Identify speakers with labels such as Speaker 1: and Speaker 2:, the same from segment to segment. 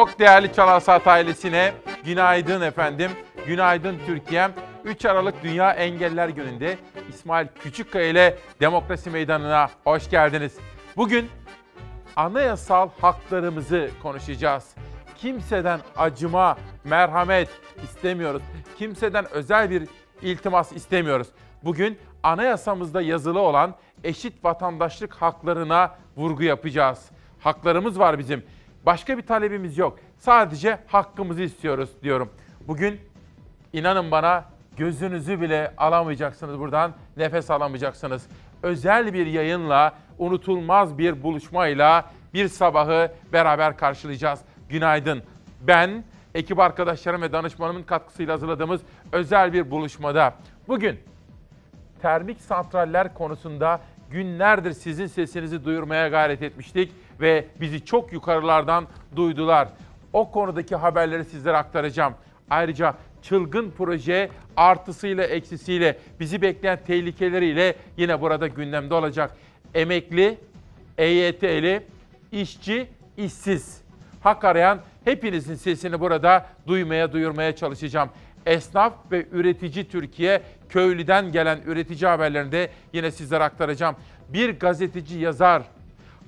Speaker 1: Çok değerli Çalarsat ailesine günaydın efendim. Günaydın Türkiye'm. 3 Aralık Dünya Engeller Günü'nde İsmail Küçükkaya ile Demokrasi Meydanı'na hoş geldiniz. Bugün anayasal haklarımızı konuşacağız. Kimseden acıma, merhamet istemiyoruz. Kimseden özel bir iltimas istemiyoruz. Bugün anayasamızda yazılı olan eşit vatandaşlık haklarına vurgu yapacağız. Haklarımız var bizim. Başka bir talebimiz yok. Sadece hakkımızı istiyoruz diyorum. Bugün inanın bana gözünüzü bile alamayacaksınız buradan, nefes alamayacaksınız. Özel bir yayınla, unutulmaz bir buluşmayla bir sabahı beraber karşılayacağız. Günaydın. Ben, ekip arkadaşlarım ve danışmanımın katkısıyla hazırladığımız özel bir buluşmada bugün termik santraller konusunda günlerdir sizin sesinizi duyurmaya gayret etmiştik ve bizi çok yukarılardan duydular. O konudaki haberleri sizlere aktaracağım. Ayrıca çılgın proje artısıyla eksisiyle bizi bekleyen tehlikeleriyle yine burada gündemde olacak. Emekli, EYT'li, işçi, işsiz. Hak arayan hepinizin sesini burada duymaya, duyurmaya çalışacağım. Esnaf ve üretici Türkiye, köylüden gelen üretici haberlerini de yine sizlere aktaracağım. Bir gazeteci yazar,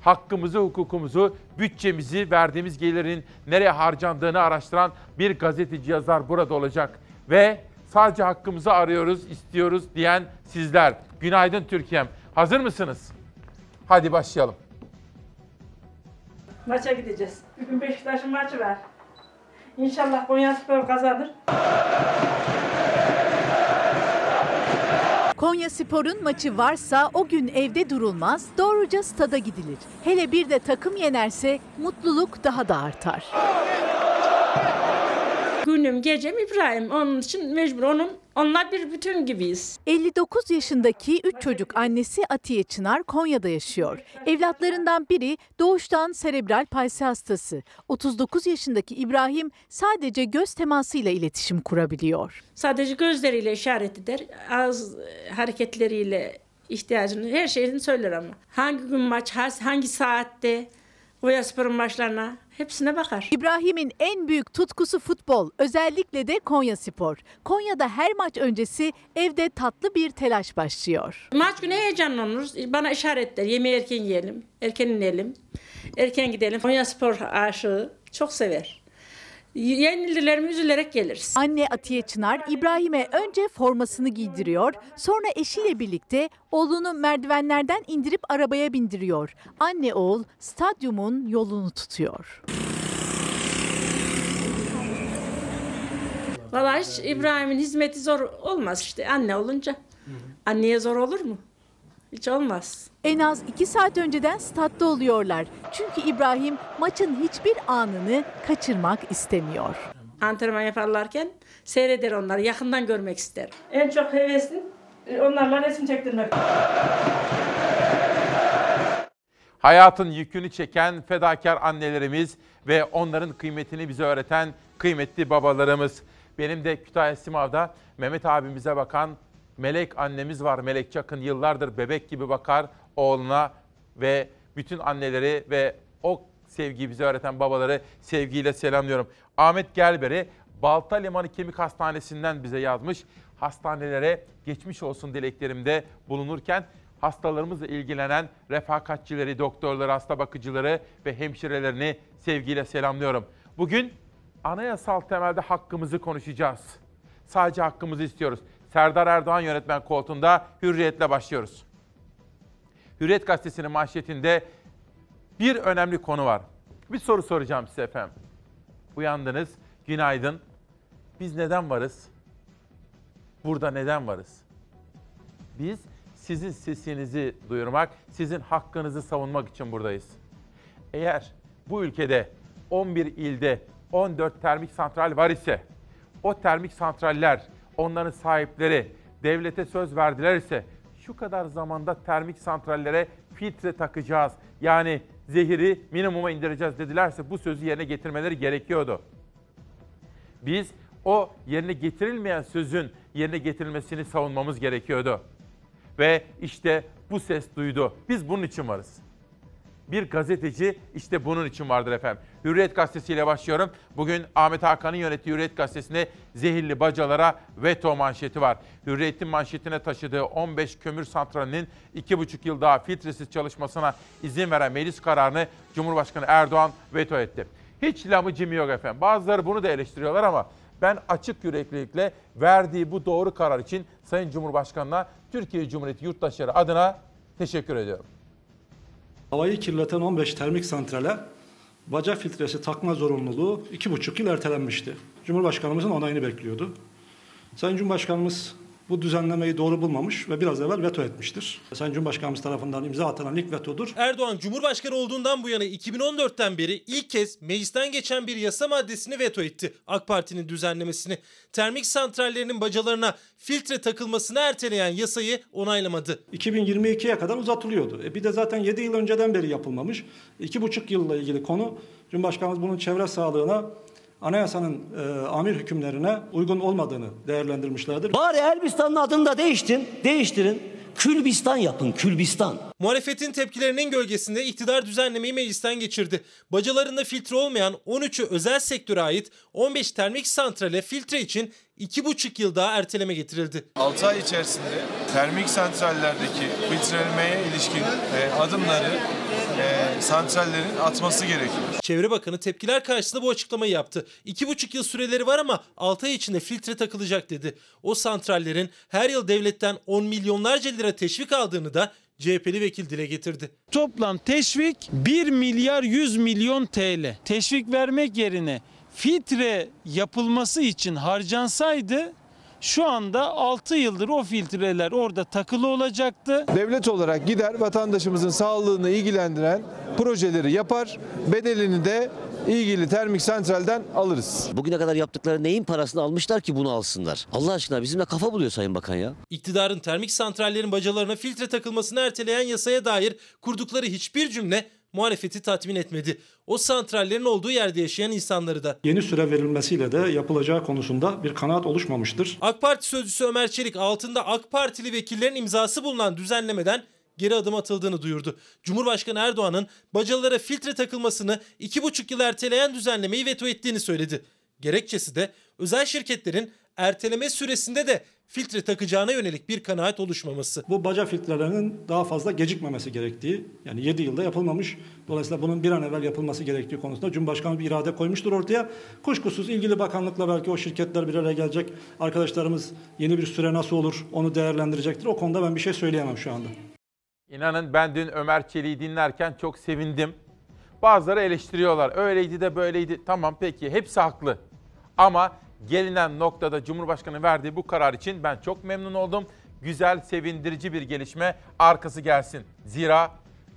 Speaker 1: hakkımızı, hukukumuzu, bütçemizi, verdiğimiz gelirin nereye harcandığını araştıran bir gazeteci yazar burada olacak. Ve sadece hakkımızı arıyoruz, istiyoruz diyen sizler. Günaydın Türkiye'm. Hazır mısınız? Hadi başlayalım.
Speaker 2: Maça gideceğiz. Bugün Beşiktaş'ın maçı var. İnşallah Konya Spor kazanır.
Speaker 3: Konya Spor'un maçı varsa o gün evde durulmaz, doğruca stada gidilir. Hele bir de takım yenerse mutluluk daha da artar.
Speaker 2: Günüm gecem İbrahim. Onun için mecbur onun onlar bir bütün gibiyiz.
Speaker 3: 59 yaşındaki 3 çocuk annesi Atiye Çınar Konya'da yaşıyor. Evlatlarından biri doğuştan serebral palsi hastası. 39 yaşındaki İbrahim sadece göz temasıyla iletişim kurabiliyor.
Speaker 2: Sadece gözleriyle işaret eder. Ağız e, hareketleriyle ihtiyacını her şeyini söyler ama. Hangi gün maç, hangi saatte Konya Spor'un maçlarına hepsine bakar.
Speaker 3: İbrahim'in en büyük tutkusu futbol, özellikle de Konya Spor. Konya'da her maç öncesi evde tatlı bir telaş başlıyor.
Speaker 2: Maç günü heyecanlanırız. Bana işaret eder. Yemeği erken yiyelim, erken inelim, erken gidelim. Konya Spor aşığı çok sever. Yenildilerimi üzülerek geliriz.
Speaker 3: Anne Atiye Çınar İbrahim'e önce formasını giydiriyor, sonra eşiyle birlikte oğlunu merdivenlerden indirip arabaya bindiriyor. Anne oğul stadyumun yolunu tutuyor.
Speaker 2: Valla hiç İbrahim'in hizmeti zor olmaz işte anne olunca. Anneye zor olur mu? Hiç olmaz.
Speaker 3: En az iki saat önceden statta oluyorlar. Çünkü İbrahim maçın hiçbir anını kaçırmak istemiyor.
Speaker 2: Antrenman yaparlarken seyreder onları, yakından görmek ister. En çok hevesim onlarla resim çektirmek.
Speaker 1: Hayatın yükünü çeken fedakar annelerimiz ve onların kıymetini bize öğreten kıymetli babalarımız. Benim de Kütahya Simav'da Mehmet abimize bakan Melek annemiz var. Melek Çakın yıllardır bebek gibi bakar oğluna ve bütün anneleri ve o sevgiyi bize öğreten babaları sevgiyle selamlıyorum. Ahmet Gelber'i Balta Limanı Kemik Hastanesi'nden bize yazmış. Hastanelere geçmiş olsun dileklerimde bulunurken hastalarımızla ilgilenen refakatçileri, doktorları, hasta bakıcıları ve hemşirelerini sevgiyle selamlıyorum. Bugün anayasal temelde hakkımızı konuşacağız. Sadece hakkımızı istiyoruz. Serdar Erdoğan yönetmen koltuğunda hürriyetle başlıyoruz. Hürriyet gazetesinin manşetinde bir önemli konu var. Bir soru soracağım size efendim. Uyandınız, günaydın. Biz neden varız? Burada neden varız? Biz sizin sesinizi duyurmak, sizin hakkınızı savunmak için buradayız. Eğer bu ülkede 11 ilde 14 termik santral var ise o termik santraller, onların sahipleri devlete söz verdiler ise şu kadar zamanda termik santrallere filtre takacağız. Yani zehiri minimuma indireceğiz dedilerse bu sözü yerine getirmeleri gerekiyordu. Biz o yerine getirilmeyen sözün yerine getirilmesini savunmamız gerekiyordu. Ve işte bu ses duydu. Biz bunun için varız. Bir gazeteci işte bunun için vardır efendim. Hürriyet gazetesiyle başlıyorum. Bugün Ahmet Hakan'ın yönettiği Hürriyet gazetesinde zehirli bacalara veto manşeti var. Hürriyet'in manşetine taşıdığı 15 kömür santralinin 2,5 yıl daha filtresiz çalışmasına izin veren meclis kararını Cumhurbaşkanı Erdoğan veto etti. Hiç lamıcım yok efendim. Bazıları bunu da eleştiriyorlar ama ben açık yüreklilikle verdiği bu doğru karar için Sayın Cumhurbaşkanı'na Türkiye Cumhuriyeti yurttaşları adına teşekkür ediyorum.
Speaker 4: Havayı kirleten 15 termik santrale baca filtresi takma zorunluluğu 2,5 yıl ertelenmişti. Cumhurbaşkanımızın onayını bekliyordu. Sayın Cumhurbaşkanımız bu düzenlemeyi doğru bulmamış ve biraz evvel veto etmiştir. Sayın Cumhurbaşkanımız tarafından imza atılan ilk vetodur.
Speaker 5: Erdoğan Cumhurbaşkanı olduğundan bu yana 2014'ten beri ilk kez meclisten geçen bir yasa maddesini veto etti. AK Parti'nin düzenlemesini. Termik santrallerinin bacalarına filtre takılmasını erteleyen yasayı onaylamadı.
Speaker 4: 2022'ye kadar uzatılıyordu. E bir de zaten 7 yıl önceden beri yapılmamış. 2,5 yılla ilgili konu Cumhurbaşkanımız bunun çevre sağlığına anayasanın e, amir hükümlerine uygun olmadığını değerlendirmişlerdir.
Speaker 6: Bari Elbistan'ın adını da değiştirin, değiştirin. Külbistan yapın, Külbistan.
Speaker 5: Muhalefetin tepkilerinin gölgesinde iktidar düzenlemeyi meclisten geçirdi. Bacalarında filtre olmayan 13'ü özel sektöre ait 15 termik santrale filtre için 2,5 yıl daha erteleme getirildi.
Speaker 7: 6 ay içerisinde termik santrallerdeki filtrelemeye ilişkin e, adımları e, santrallerin atması gerekiyor.
Speaker 5: Çevre Bakanı tepkiler karşısında bu açıklamayı yaptı. 2,5 yıl süreleri var ama 6 ay içinde filtre takılacak dedi. O santrallerin her yıl devletten 10 milyonlarca lira teşvik aldığını da CHP'li vekil dile getirdi.
Speaker 8: Toplam teşvik 1 milyar 100 milyon TL. Teşvik vermek yerine filtre yapılması için harcansaydı şu anda 6 yıldır o filtreler orada takılı olacaktı.
Speaker 9: Devlet olarak gider vatandaşımızın sağlığını ilgilendiren projeleri yapar, bedelini de ilgili termik santralden alırız.
Speaker 6: Bugüne kadar yaptıkları neyin parasını almışlar ki bunu alsınlar? Allah aşkına bizimle kafa buluyor Sayın Bakan ya.
Speaker 5: İktidarın termik santrallerin bacalarına filtre takılmasını erteleyen yasaya dair kurdukları hiçbir cümle muhalefeti tatmin etmedi. O santrallerin olduğu yerde yaşayan insanları da.
Speaker 4: Yeni süre verilmesiyle de yapılacağı konusunda bir kanaat oluşmamıştır.
Speaker 5: AK Parti sözcüsü Ömer Çelik altında AK Partili vekillerin imzası bulunan düzenlemeden geri adım atıldığını duyurdu. Cumhurbaşkanı Erdoğan'ın bacalara filtre takılmasını 2,5 yıl erteleyen düzenlemeyi veto ettiğini söyledi. Gerekçesi de özel şirketlerin erteleme süresinde de filtre takacağına yönelik bir kanaat oluşmaması.
Speaker 4: Bu baca filtrelerinin daha fazla gecikmemesi gerektiği, yani 7 yılda yapılmamış. Dolayısıyla bunun bir an evvel yapılması gerektiği konusunda Cumhurbaşkanı bir irade koymuştur ortaya. Kuşkusuz ilgili bakanlıkla belki o şirketler bir araya gelecek. Arkadaşlarımız yeni bir süre nasıl olur onu değerlendirecektir. O konuda ben bir şey söyleyemem şu anda.
Speaker 1: İnanın ben dün Ömer Çelik'i dinlerken çok sevindim. Bazıları eleştiriyorlar. Öyleydi de böyleydi. Tamam peki hepsi haklı. Ama gelinen noktada Cumhurbaşkanı verdiği bu karar için ben çok memnun oldum. Güzel, sevindirici bir gelişme arkası gelsin. Zira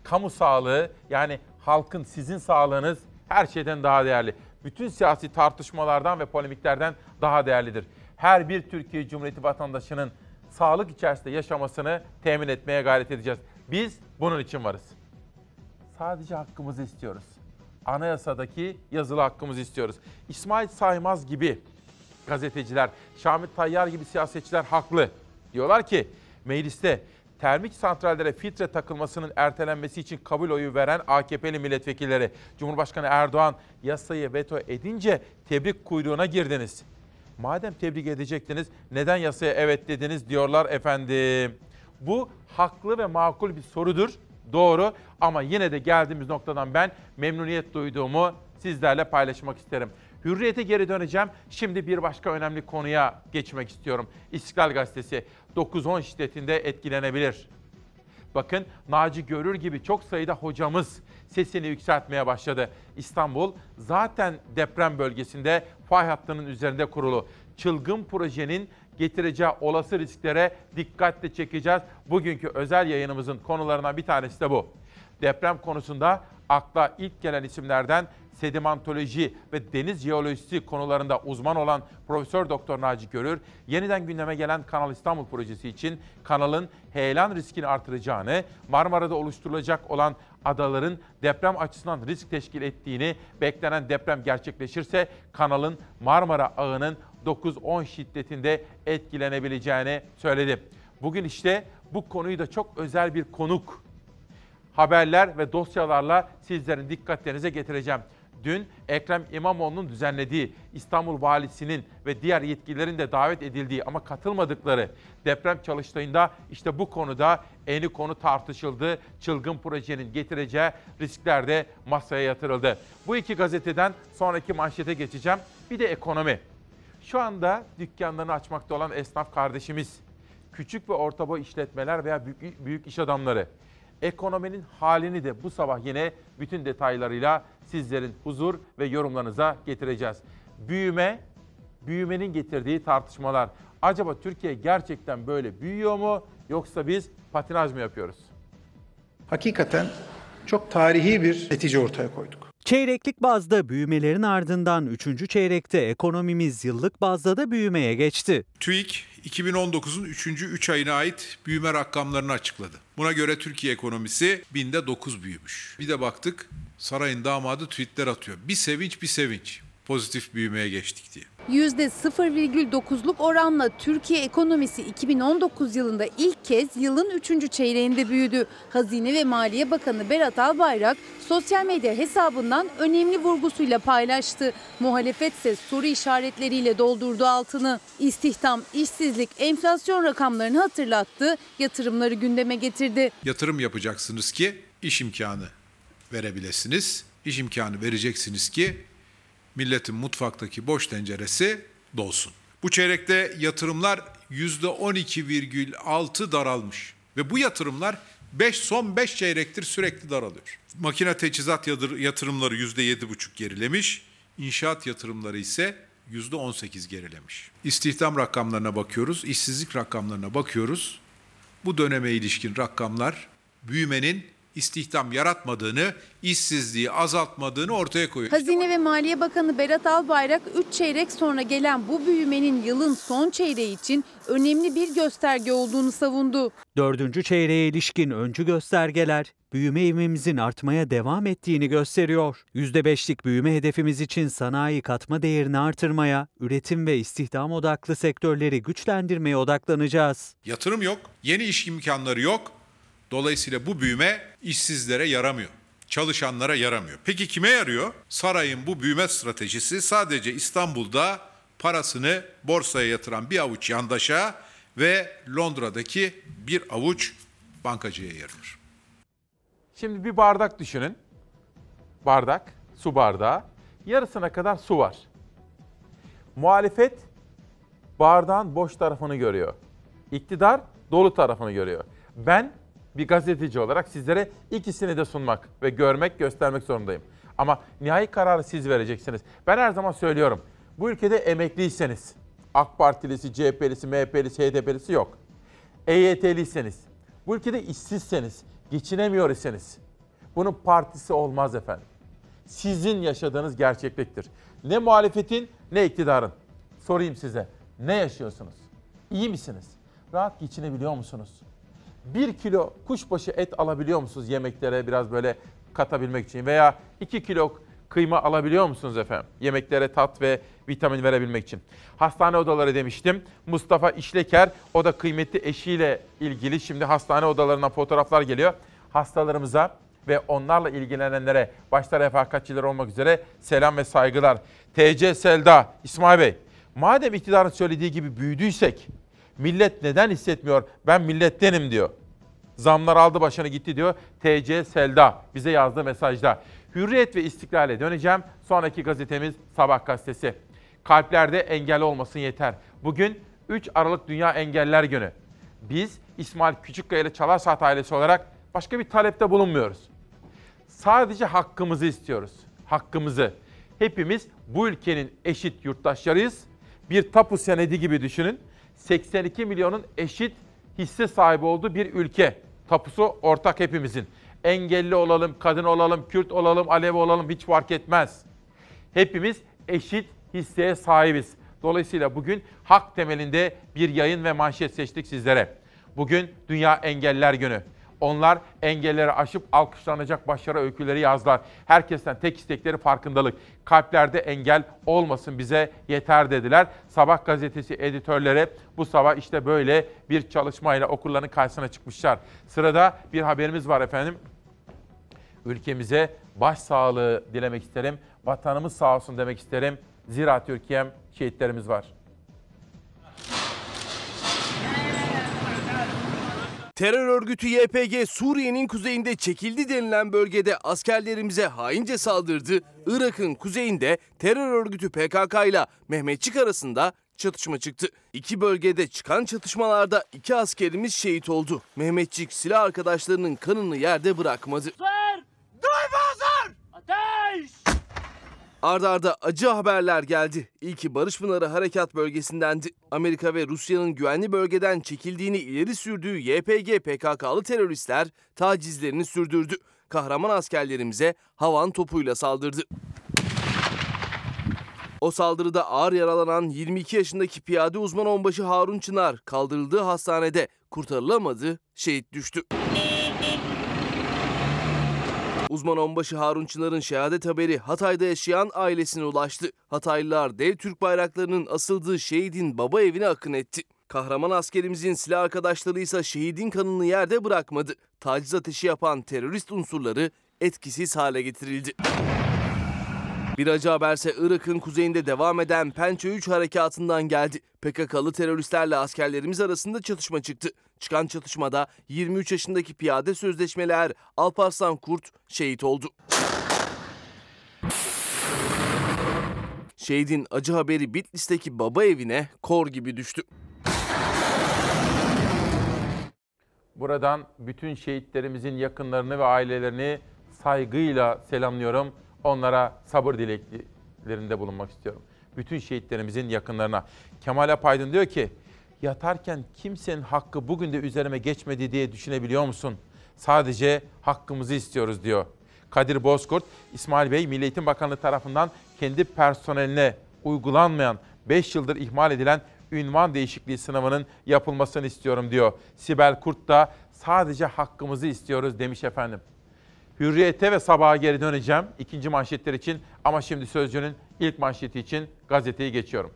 Speaker 1: kamu sağlığı yani halkın sizin sağlığınız her şeyden daha değerli. Bütün siyasi tartışmalardan ve polemiklerden daha değerlidir. Her bir Türkiye Cumhuriyeti vatandaşının sağlık içerisinde yaşamasını temin etmeye gayret edeceğiz. Biz bunun için varız. Sadece hakkımızı istiyoruz. Anayasadaki yazılı hakkımızı istiyoruz. İsmail Saymaz gibi gazeteciler, Şamil Tayyar gibi siyasetçiler haklı. Diyorlar ki mecliste termik santrallere filtre takılmasının ertelenmesi için kabul oyu veren AKP'li milletvekilleri Cumhurbaşkanı Erdoğan yasayı veto edince tebrik kuyruğuna girdiniz. Madem tebrik edecektiniz neden yasaya evet dediniz diyorlar efendim. Bu haklı ve makul bir sorudur. Doğru ama yine de geldiğimiz noktadan ben memnuniyet duyduğumu sizlerle paylaşmak isterim. Hürriyete geri döneceğim. Şimdi bir başka önemli konuya geçmek istiyorum. İstiklal Gazetesi 9-10 şiddetinde etkilenebilir. Bakın Naci Görür gibi çok sayıda hocamız sesini yükseltmeye başladı. İstanbul zaten deprem bölgesinde fay hattının üzerinde kurulu. Çılgın projenin getireceği olası risklere dikkatle çekeceğiz. Bugünkü özel yayınımızın konularından bir tanesi de bu. Deprem konusunda akla ilk gelen isimlerden sedimantoloji ve deniz jeolojisi konularında uzman olan Profesör Doktor Naci Görür, yeniden gündeme gelen Kanal İstanbul projesi için kanalın heyelan riskini artıracağını, Marmara'da oluşturulacak olan adaların deprem açısından risk teşkil ettiğini, beklenen deprem gerçekleşirse kanalın Marmara ağının 9-10 şiddetinde etkilenebileceğini söyledi. Bugün işte bu konuyu da çok özel bir konuk haberler ve dosyalarla sizlerin dikkatlerinize getireceğim. Dün Ekrem İmamoğlu'nun düzenlediği İstanbul Valisi'nin ve diğer yetkililerin de davet edildiği ama katılmadıkları deprem çalıştayında işte bu konuda eni konu tartışıldı. Çılgın projenin getireceği riskler de masaya yatırıldı. Bu iki gazeteden sonraki manşete geçeceğim. Bir de ekonomi. Şu anda dükkanlarını açmakta olan esnaf kardeşimiz, küçük ve orta boy işletmeler veya büyük, büyük iş adamları ekonominin halini de bu sabah yine bütün detaylarıyla sizlerin huzur ve yorumlarınıza getireceğiz. Büyüme, büyümenin getirdiği tartışmalar. Acaba Türkiye gerçekten böyle büyüyor mu yoksa biz patinaj mı yapıyoruz?
Speaker 10: Hakikaten çok tarihi bir netice ortaya koyduk.
Speaker 11: Çeyreklik bazda büyümelerin ardından 3. çeyrekte ekonomimiz yıllık bazda da büyümeye geçti.
Speaker 12: TÜİK 2019'un 3. 3 ayına ait büyüme rakamlarını açıkladı. Buna göre Türkiye ekonomisi binde 9 büyümüş. Bir de baktık sarayın damadı tweetler atıyor. Bir sevinç bir sevinç pozitif büyümeye geçtik diye.
Speaker 13: %0,9'luk oranla Türkiye ekonomisi 2019 yılında ilk kez yılın 3. çeyreğinde büyüdü. Hazine ve Maliye Bakanı Berat Albayrak sosyal medya hesabından önemli vurgusuyla paylaştı. Muhalefet ise soru işaretleriyle doldurdu altını. İstihdam, işsizlik, enflasyon rakamlarını hatırlattı, yatırımları gündeme getirdi.
Speaker 12: Yatırım yapacaksınız ki iş imkanı verebilesiniz. İş imkanı vereceksiniz ki milletin mutfaktaki boş tenceresi dolsun. Bu çeyrekte yatırımlar %12,6 daralmış ve bu yatırımlar 5 son 5 çeyrektir sürekli daralıyor. Makine teçhizat yatırımları %7,5 gerilemiş, inşaat yatırımları ise %18 gerilemiş. İstihdam rakamlarına bakıyoruz, işsizlik rakamlarına bakıyoruz. Bu döneme ilişkin rakamlar büyümenin istihdam yaratmadığını, işsizliği azaltmadığını ortaya koyuyor.
Speaker 13: Hazine ve Maliye Bakanı Berat Albayrak 3 çeyrek sonra gelen bu büyümenin yılın son çeyreği için önemli bir gösterge olduğunu savundu.
Speaker 11: Dördüncü çeyreğe ilişkin öncü göstergeler büyüme ivmemizin artmaya devam ettiğini gösteriyor. %5'lik büyüme hedefimiz için sanayi katma değerini artırmaya, üretim ve istihdam odaklı sektörleri güçlendirmeye odaklanacağız.
Speaker 12: Yatırım yok, yeni iş imkanları yok. Dolayısıyla bu büyüme işsizlere yaramıyor. Çalışanlara yaramıyor. Peki kime yarıyor? Sarayın bu büyüme stratejisi sadece İstanbul'da parasını borsaya yatıran bir avuç yandaşa ve Londra'daki bir avuç bankacıya yarıyor.
Speaker 1: Şimdi bir bardak düşünün. Bardak, su bardağı. Yarısına kadar su var. Muhalefet bardağın boş tarafını görüyor. İktidar dolu tarafını görüyor. Ben bir gazeteci olarak sizlere ikisini de sunmak ve görmek, göstermek zorundayım. Ama nihai kararı siz vereceksiniz. Ben her zaman söylüyorum. Bu ülkede emekliyseniz, AK Partilisi, CHP'lisi, MHP'lisi, HDP'lisi yok. EYT'liyseniz, bu ülkede işsizseniz, geçinemiyor iseniz, bunun partisi olmaz efendim. Sizin yaşadığınız gerçekliktir. Ne muhalefetin ne iktidarın. Sorayım size, ne yaşıyorsunuz? İyi misiniz? Rahat geçinebiliyor musunuz? Bir kilo kuşbaşı et alabiliyor musunuz yemeklere biraz böyle katabilmek için? Veya iki kilo kıyma alabiliyor musunuz efendim? Yemeklere tat ve vitamin verebilmek için. Hastane odaları demiştim. Mustafa İşleker, o da kıymetli eşiyle ilgili. Şimdi hastane odalarına fotoğraflar geliyor. Hastalarımıza ve onlarla ilgilenenlere, başta refakatçiler olmak üzere selam ve saygılar. TC Selda, İsmail Bey, madem iktidarın söylediği gibi büyüdüysek, Millet neden hissetmiyor? Ben millettenim diyor. Zamlar aldı başını gitti diyor. TC Selda bize yazdığı mesajda. Hürriyet ve istiklale döneceğim. Sonraki gazetemiz Sabah gazetesi. Kalplerde engel olmasın yeter. Bugün 3 Aralık Dünya Engeller Günü. Biz İsmail Küçükkaya ile Çalar Saat ailesi olarak başka bir talepte bulunmuyoruz. Sadece hakkımızı istiyoruz. Hakkımızı. Hepimiz bu ülkenin eşit yurttaşlarıyız. Bir tapu senedi gibi düşünün 82 milyonun eşit hisse sahibi olduğu bir ülke. Tapusu ortak hepimizin. Engelli olalım, kadın olalım, Kürt olalım, Alevi olalım hiç fark etmez. Hepimiz eşit hisseye sahibiz. Dolayısıyla bugün hak temelinde bir yayın ve manşet seçtik sizlere. Bugün Dünya Engeller Günü. Onlar engelleri aşıp alkışlanacak başarı öyküleri yazdılar. Herkesten tek istekleri farkındalık. Kalplerde engel olmasın bize yeter dediler. Sabah gazetesi editörleri bu sabah işte böyle bir çalışmayla okulların karşısına çıkmışlar. Sırada bir haberimiz var efendim. Ülkemize başsağlığı dilemek isterim. Vatanımız sağ olsun demek isterim. Zira Türkiye'm şehitlerimiz var.
Speaker 14: Terör örgütü YPG Suriye'nin kuzeyinde çekildi denilen bölgede askerlerimize haince saldırdı. Irak'ın kuzeyinde terör örgütü PKK ile Mehmetçik arasında çatışma çıktı. İki bölgede çıkan çatışmalarda iki askerimiz şehit oldu. Mehmetçik silah arkadaşlarının kanını yerde bırakmadı. Arda arda acı haberler geldi. İlki Barış Pınarı Harekat Bölgesi'ndendi. Amerika ve Rusya'nın güvenli bölgeden çekildiğini ileri sürdüğü YPG PKK'lı teröristler tacizlerini sürdürdü. Kahraman askerlerimize havan topuyla saldırdı. O saldırıda ağır yaralanan 22 yaşındaki piyade uzman onbaşı Harun Çınar kaldırıldığı hastanede kurtarılamadı, şehit düştü. Uzman onbaşı Harun Çınar'ın şehadet haberi Hatay'da yaşayan ailesine ulaştı. Hataylılar dev Türk bayraklarının asıldığı şehidin baba evine akın etti. Kahraman askerimizin silah arkadaşları ise şehidin kanını yerde bırakmadı. Taciz ateşi yapan terörist unsurları etkisiz hale getirildi. Bir acı haberse Irak'ın kuzeyinde devam eden Pençe 3 harekatından geldi. PKK'lı teröristlerle askerlerimiz arasında çatışma çıktı. Çıkan çatışmada 23 yaşındaki piyade sözleşmeler Alparslan Kurt şehit oldu. Şehidin acı haberi Bitlis'teki baba evine kor gibi düştü.
Speaker 1: Buradan bütün şehitlerimizin yakınlarını ve ailelerini saygıyla selamlıyorum. Onlara sabır dileklerinde bulunmak istiyorum. Bütün şehitlerimizin yakınlarına. Kemal Apaydın diyor ki, yatarken kimsenin hakkı bugün de üzerime geçmedi diye düşünebiliyor musun? Sadece hakkımızı istiyoruz diyor. Kadir Bozkurt, İsmail Bey Milli Eğitim Bakanlığı tarafından kendi personeline uygulanmayan 5 yıldır ihmal edilen ünvan değişikliği sınavının yapılmasını istiyorum diyor. Sibel Kurt da sadece hakkımızı istiyoruz demiş efendim. Hürriyete ve sabaha geri döneceğim ikinci manşetler için ama şimdi Sözcü'nün ilk manşeti için gazeteyi geçiyorum.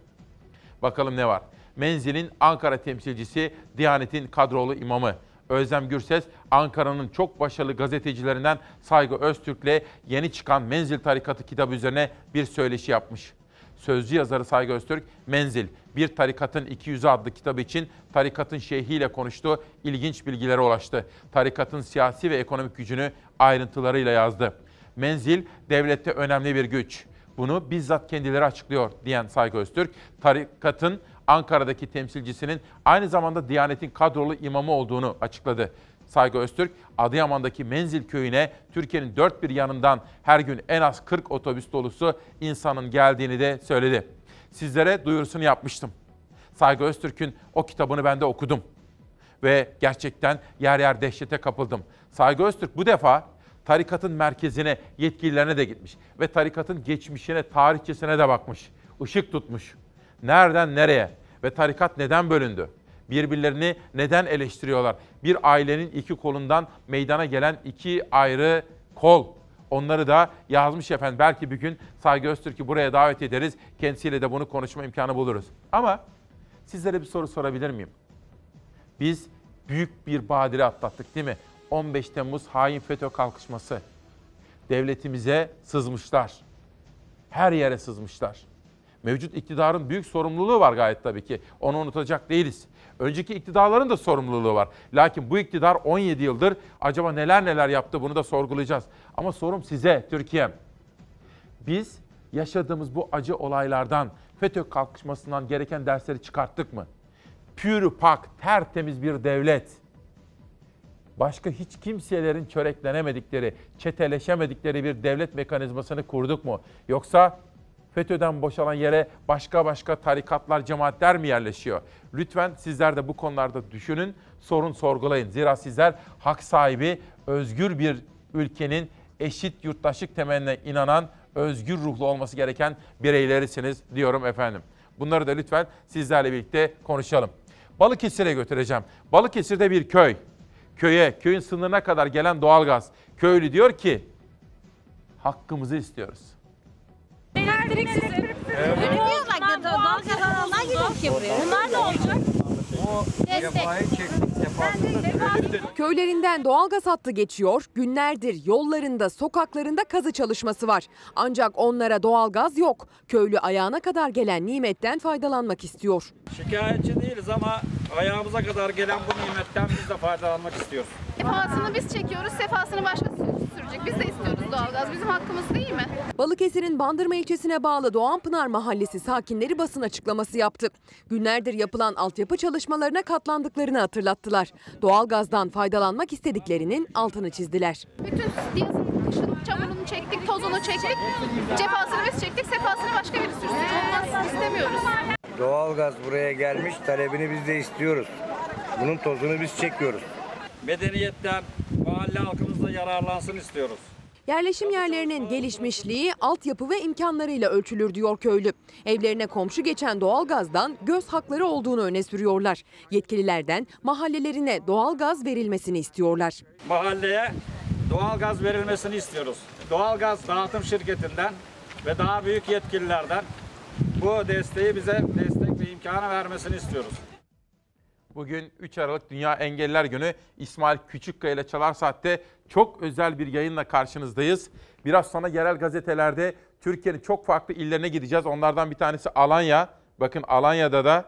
Speaker 1: Bakalım ne var? Menzil'in Ankara temsilcisi Diyanet'in kadrolu imamı. Özlem Gürses, Ankara'nın çok başarılı gazetecilerinden Saygı Öztürk'le yeni çıkan Menzil Tarikatı kitabı üzerine bir söyleşi yapmış. Sözcü yazarı Saygı Öztürk, Menzil, Bir Tarikatın 200 adlı kitabı için tarikatın şeyhiyle konuştu, ilginç bilgilere ulaştı. Tarikatın siyasi ve ekonomik gücünü ayrıntılarıyla yazdı. Menzil, devlette önemli bir güç. Bunu bizzat kendileri açıklıyor diyen Saygı Öztürk, tarikatın Ankara'daki temsilcisinin aynı zamanda Diyanet'in kadrolu imamı olduğunu açıkladı. Saygı Öztürk, Adıyaman'daki Menzil köyüne Türkiye'nin dört bir yanından her gün en az 40 otobüs dolusu insanın geldiğini de söyledi. Sizlere duyurusunu yapmıştım. Saygı Öztürk'ün o kitabını ben de okudum. Ve gerçekten yer yer dehşete kapıldım. Saygı Öztürk bu defa tarikatın merkezine, yetkililerine de gitmiş. Ve tarikatın geçmişine, tarihçesine de bakmış. Işık tutmuş. Nereden nereye? Ve tarikat neden bölündü? Birbirlerini neden eleştiriyorlar? Bir ailenin iki kolundan meydana gelen iki ayrı kol. Onları da yazmış efendim. Belki bir gün Saygı Öztürk'ü buraya davet ederiz. Kendisiyle de bunu konuşma imkanı buluruz. Ama sizlere bir soru sorabilir miyim? Biz büyük bir badire atlattık değil mi? 15 Temmuz hain FETÖ kalkışması. Devletimize sızmışlar. Her yere sızmışlar. Mevcut iktidarın büyük sorumluluğu var gayet tabii ki. Onu unutacak değiliz. Önceki iktidarların da sorumluluğu var. Lakin bu iktidar 17 yıldır acaba neler neler yaptı bunu da sorgulayacağız. Ama sorum size Türkiye. Biz yaşadığımız bu acı olaylardan, FETÖ kalkışmasından gereken dersleri çıkarttık mı? Pür pak, tertemiz bir devlet. Başka hiç kimselerin çöreklenemedikleri, çeteleşemedikleri bir devlet mekanizmasını kurduk mu? Yoksa FETÖ'den boşalan yere başka başka tarikatlar, cemaatler mi yerleşiyor? Lütfen sizler de bu konularda düşünün, sorun sorgulayın. Zira sizler hak sahibi, özgür bir ülkenin eşit yurttaşlık temeline inanan, özgür ruhlu olması gereken bireylerisiniz diyorum efendim. Bunları da lütfen sizlerle birlikte konuşalım. Balıkesir'e götüreceğim. Balıkesir'de bir köy. Köye, köyün sınırına kadar gelen doğalgaz. Köylü diyor ki, hakkımızı istiyoruz.
Speaker 15: Elektriksiz. Ödüyorlar. Doğal kazananlar geliyor ki buraya. Bunlar ne olacak?
Speaker 16: O cefayı çektik. Köylerinden doğalgaz hattı geçiyor, günlerdir yollarında, sokaklarında kazı çalışması var. Ancak onlara doğalgaz yok. Köylü ayağına kadar gelen nimetten faydalanmak istiyor.
Speaker 17: Şikayetçi değiliz ama ayağımıza kadar gelen bu nimetten biz de faydalanmak istiyoruz.
Speaker 18: Sefasını biz çekiyoruz, sefasını başkası sürecek. Biz de istiyoruz doğalgaz. Bizim hakkımız değil mi?
Speaker 16: Balıkesir'in Bandırma ilçesine bağlı Doğanpınar Mahallesi sakinleri basın açıklaması yaptı. Günlerdir yapılan altyapı çalışmalarına katlandıklarını hatırlattılar. Doğalgazdan faydalanmak istediklerinin altını çizdiler.
Speaker 18: Bütün yazın, kışın çamurunu çektik, tozunu çektik. Cefasını biz çektik, sefasını başka biri sürsün. Olmaz, istemiyoruz.
Speaker 19: Doğalgaz buraya gelmiş, talebini biz de istiyoruz. Bunun tozunu biz çekiyoruz.
Speaker 17: Medeniyetten mahalle halkımız da yararlansın istiyoruz.
Speaker 16: Yerleşim yerlerinin gelişmişliği, altyapı ve imkanlarıyla ölçülür diyor köylü. Evlerine komşu geçen doğalgazdan göz hakları olduğunu öne sürüyorlar. Yetkililerden mahallelerine doğalgaz verilmesini istiyorlar.
Speaker 17: Mahalleye doğalgaz verilmesini istiyoruz. Doğalgaz dağıtım şirketinden ve daha büyük yetkililerden bu desteği bize destek ve imkanı vermesini istiyoruz.
Speaker 1: Bugün 3 Aralık Dünya Engelliler Günü. İsmail Küçükkaya ile Çalar Saat'te çok özel bir yayınla karşınızdayız. Biraz sonra yerel gazetelerde Türkiye'nin çok farklı illerine gideceğiz. Onlardan bir tanesi Alanya. Bakın Alanya'da da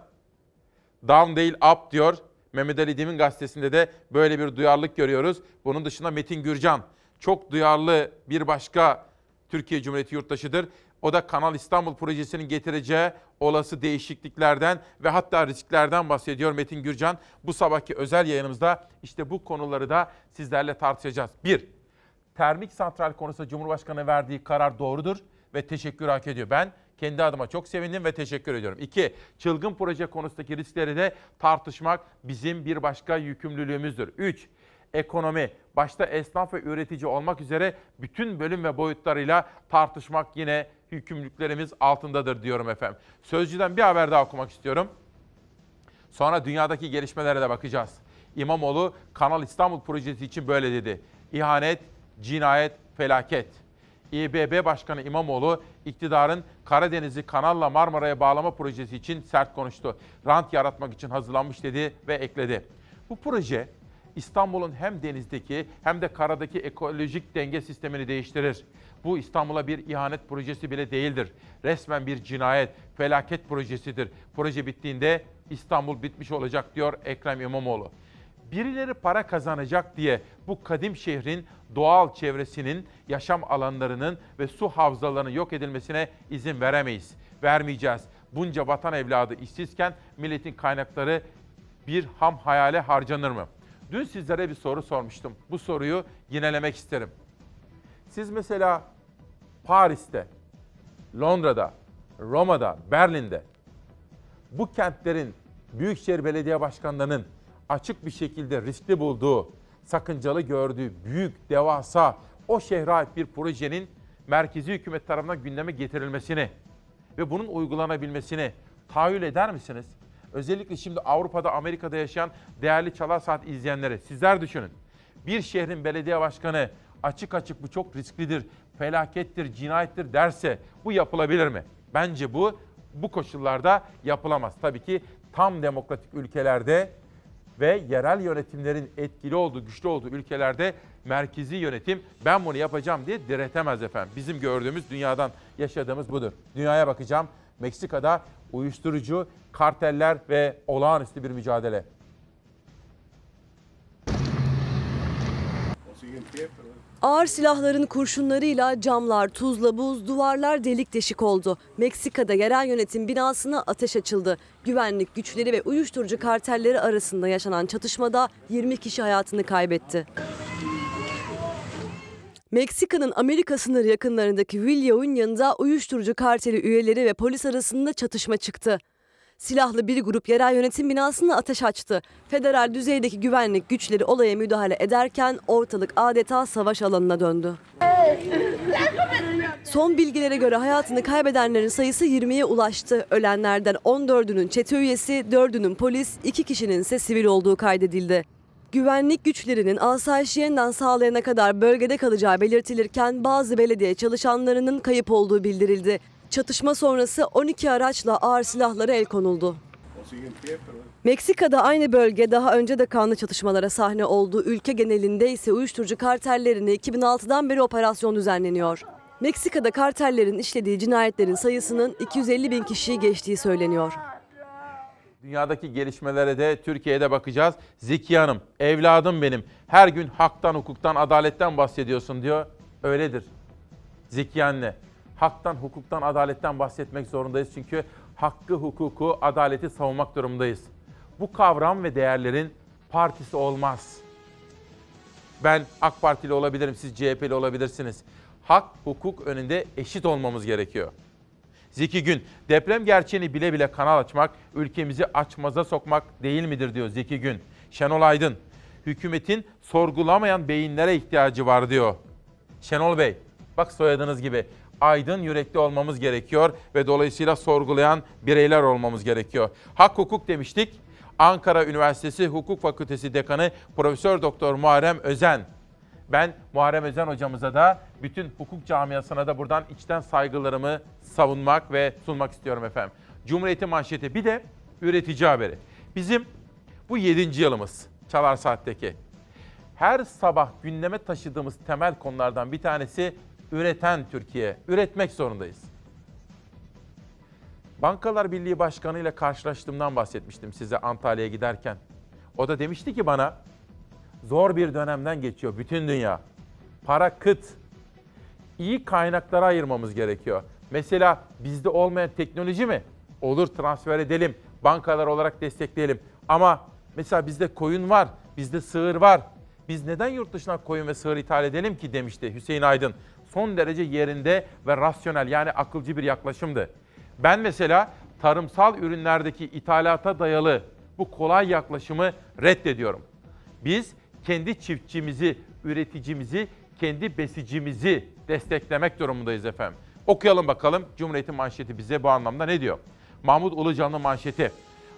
Speaker 1: down değil up diyor. Mehmet Ali Demin gazetesinde de böyle bir duyarlılık görüyoruz. Bunun dışında Metin Gürcan çok duyarlı bir başka Türkiye Cumhuriyeti yurttaşıdır. O da Kanal İstanbul projesinin getireceği olası değişikliklerden ve hatta risklerden bahsediyor Metin Gürcan. Bu sabahki özel yayınımızda işte bu konuları da sizlerle tartışacağız. Bir, termik santral konusunda Cumhurbaşkanı verdiği karar doğrudur ve teşekkür hak ediyor. Ben kendi adıma çok sevindim ve teşekkür ediyorum. İki, çılgın proje konusundaki riskleri de tartışmak bizim bir başka yükümlülüğümüzdür. Üç, ekonomi, başta esnaf ve üretici olmak üzere bütün bölüm ve boyutlarıyla tartışmak yine yükümlülüklerimiz altındadır diyorum efendim. Sözcüden bir haber daha okumak istiyorum. Sonra dünyadaki gelişmelere de bakacağız. İmamoğlu Kanal İstanbul projesi için böyle dedi. İhanet, cinayet, felaket. İBB Başkanı İmamoğlu iktidarın Karadeniz'i kanalla Marmara'ya bağlama projesi için sert konuştu. Rant yaratmak için hazırlanmış dedi ve ekledi. Bu proje İstanbul'un hem denizdeki hem de karadaki ekolojik denge sistemini değiştirir. Bu İstanbul'a bir ihanet projesi bile değildir. Resmen bir cinayet, felaket projesidir. Proje bittiğinde İstanbul bitmiş olacak diyor Ekrem İmamoğlu. Birileri para kazanacak diye bu kadim şehrin doğal çevresinin, yaşam alanlarının ve su havzalarının yok edilmesine izin veremeyiz. Vermeyeceğiz. Bunca vatan evladı işsizken milletin kaynakları bir ham hayale harcanır mı? Dün sizlere bir soru sormuştum. Bu soruyu yinelemek isterim. Siz mesela Paris'te, Londra'da, Roma'da, Berlin'de bu kentlerin büyükşehir belediye başkanlarının açık bir şekilde riskli bulduğu, sakıncalı gördüğü büyük, devasa o şehre ait bir projenin merkezi hükümet tarafından gündeme getirilmesini ve bunun uygulanabilmesini tahayyül eder misiniz? Özellikle şimdi Avrupa'da, Amerika'da yaşayan değerli Çalar Saat izleyenleri sizler düşünün. Bir şehrin belediye başkanı açık açık bu çok risklidir, felakettir, cinayettir derse bu yapılabilir mi? Bence bu bu koşullarda yapılamaz. Tabii ki tam demokratik ülkelerde ve yerel yönetimlerin etkili olduğu, güçlü olduğu ülkelerde merkezi yönetim ben bunu yapacağım diye diretemez efendim. Bizim gördüğümüz dünyadan yaşadığımız budur. Dünyaya bakacağım. Meksika'da uyuşturucu, karteller ve olağanüstü bir mücadele.
Speaker 20: Ağır silahların kurşunlarıyla camlar, tuzla buz, duvarlar delik deşik oldu. Meksika'da yerel yönetim binasına ateş açıldı. Güvenlik güçleri ve uyuşturucu kartelleri arasında yaşanan çatışmada 20 kişi hayatını kaybetti. Meksika'nın Amerika sınırı yakınlarındaki Villa Union'da uyuşturucu karteli üyeleri ve polis arasında çatışma çıktı. Silahlı bir grup yerel yönetim binasına ateş açtı. Federal düzeydeki güvenlik güçleri olaya müdahale ederken ortalık adeta savaş alanına döndü. Son bilgilere göre hayatını kaybedenlerin sayısı 20'ye ulaştı. Ölenlerden 14'ünün çete üyesi, 4'ünün polis, 2 kişinin ise sivil olduğu kaydedildi. Güvenlik güçlerinin asayişi yeniden sağlayana kadar bölgede kalacağı belirtilirken bazı belediye çalışanlarının kayıp olduğu bildirildi. Çatışma sonrası 12 araçla ağır silahlara el konuldu. Meksika'da aynı bölge daha önce de kanlı çatışmalara sahne oldu. Ülke genelinde ise uyuşturucu kartellerine 2006'dan beri operasyon düzenleniyor. Meksika'da kartellerin işlediği cinayetlerin sayısının 250 bin kişiyi geçtiği söyleniyor.
Speaker 1: Dünyadaki gelişmelere de Türkiye'de bakacağız. Zeki Hanım, evladım benim. Her gün haktan, hukuktan, adaletten bahsediyorsun diyor. Öyledir. Zeki anne, haktan, hukuktan, adaletten bahsetmek zorundayız. Çünkü hakkı, hukuku, adaleti savunmak durumundayız. Bu kavram ve değerlerin partisi olmaz. Ben AK Partili olabilirim, siz CHP'li olabilirsiniz. Hak, hukuk önünde eşit olmamız gerekiyor. Zeki Gün, deprem gerçeğini bile bile kanal açmak, ülkemizi açmaza sokmak değil midir diyor Zeki Gün. Şenol Aydın, hükümetin sorgulamayan beyinlere ihtiyacı var diyor. Şenol Bey, bak soyadınız gibi aydın yürekli olmamız gerekiyor ve dolayısıyla sorgulayan bireyler olmamız gerekiyor. Hak hukuk demiştik. Ankara Üniversitesi Hukuk Fakültesi Dekanı Profesör Doktor Muharrem Özen. Ben Muharrem Özen hocamıza da bütün hukuk camiasına da buradan içten saygılarımı savunmak ve sunmak istiyorum efendim. Cumhuriyeti manşeti bir de üretici haberi. Bizim bu yedinci yılımız Çalar Saat'teki. Her sabah gündeme taşıdığımız temel konulardan bir tanesi üreten Türkiye. Üretmek zorundayız. Bankalar Birliği Başkanı ile karşılaştığımdan bahsetmiştim size Antalya'ya giderken. O da demişti ki bana zor bir dönemden geçiyor bütün dünya. Para kıt. İyi kaynaklara ayırmamız gerekiyor. Mesela bizde olmayan teknoloji mi? Olur transfer edelim. Bankalar olarak destekleyelim. Ama mesela bizde koyun var, bizde sığır var. Biz neden yurt dışına koyun ve sığır ithal edelim ki demişti Hüseyin Aydın. Son derece yerinde ve rasyonel yani akılcı bir yaklaşımdı. Ben mesela tarımsal ürünlerdeki ithalata dayalı bu kolay yaklaşımı reddediyorum. Biz kendi çiftçimizi, üreticimizi, kendi besicimizi desteklemek durumundayız efendim. Okuyalım bakalım Cumhuriyet'in manşeti bize bu anlamda ne diyor? Mahmut Ulucan'ın manşeti.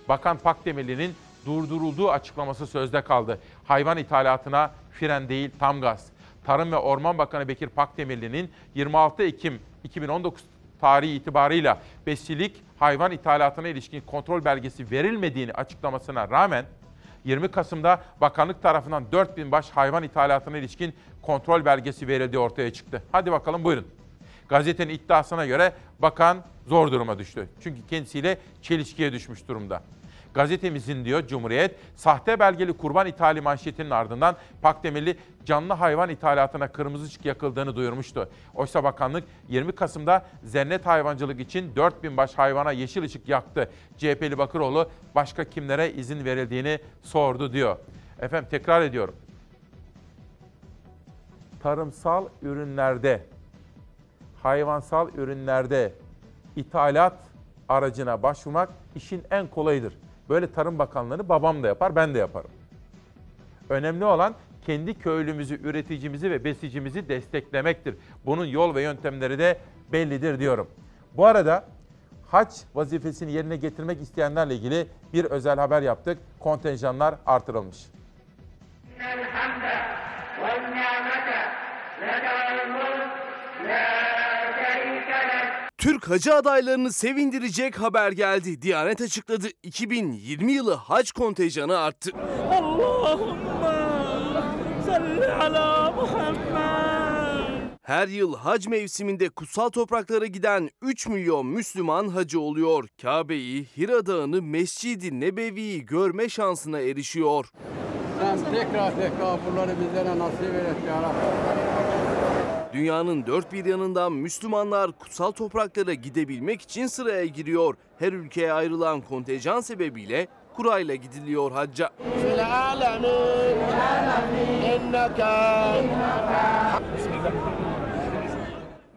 Speaker 1: Bakan Pakdemirli'nin durdurulduğu açıklaması sözde kaldı. Hayvan ithalatına fren değil tam gaz. Tarım ve Orman Bakanı Bekir Pakdemirli'nin 26 Ekim 2019 tarihi itibarıyla besicilik hayvan ithalatına ilişkin kontrol belgesi verilmediğini açıklamasına rağmen 20 Kasım'da bakanlık tarafından 4000 baş hayvan ithalatına ilişkin kontrol belgesi verildiği ortaya çıktı. Hadi bakalım buyurun. Gazetenin iddiasına göre bakan zor duruma düştü. Çünkü kendisiyle çelişkiye düşmüş durumda. Gazetemizin diyor Cumhuriyet, sahte belgeli kurban ithali manşetinin ardından Pakdemirli canlı hayvan ithalatına kırmızı ışık yakıldığını duyurmuştu. Oysa bakanlık 20 Kasım'da zennet hayvancılık için 4000 baş hayvana yeşil ışık yaktı. CHP'li Bakıroğlu başka kimlere izin verildiğini sordu diyor. Efendim tekrar ediyorum. Tarımsal ürünlerde, hayvansal ürünlerde ithalat aracına başvurmak işin en kolayıdır. Böyle Tarım Bakanlığı'nı babam da yapar, ben de yaparım. Önemli olan kendi köylümüzü, üreticimizi ve besicimizi desteklemektir. Bunun yol ve yöntemleri de bellidir diyorum. Bu arada hac vazifesini yerine getirmek isteyenlerle ilgili bir özel haber yaptık. Kontenjanlar artırılmış.
Speaker 14: Türk hacı adaylarını sevindirecek haber geldi. Diyanet açıkladı. 2020 yılı hac kontenjanı arttı. Her yıl hac mevsiminde kutsal topraklara giden 3 milyon Müslüman hacı oluyor. Kabe'yi, Hira Dağı'nı, Mescid-i Nebevi'yi görme şansına erişiyor.
Speaker 21: Sen tekrar tekrar bunları bizlere nasip et ya Rabbi.
Speaker 14: Dünyanın dört bir yanından Müslümanlar kutsal topraklara gidebilmek için sıraya giriyor. Her ülkeye ayrılan kontenjan sebebiyle kurayla gidiliyor hacca.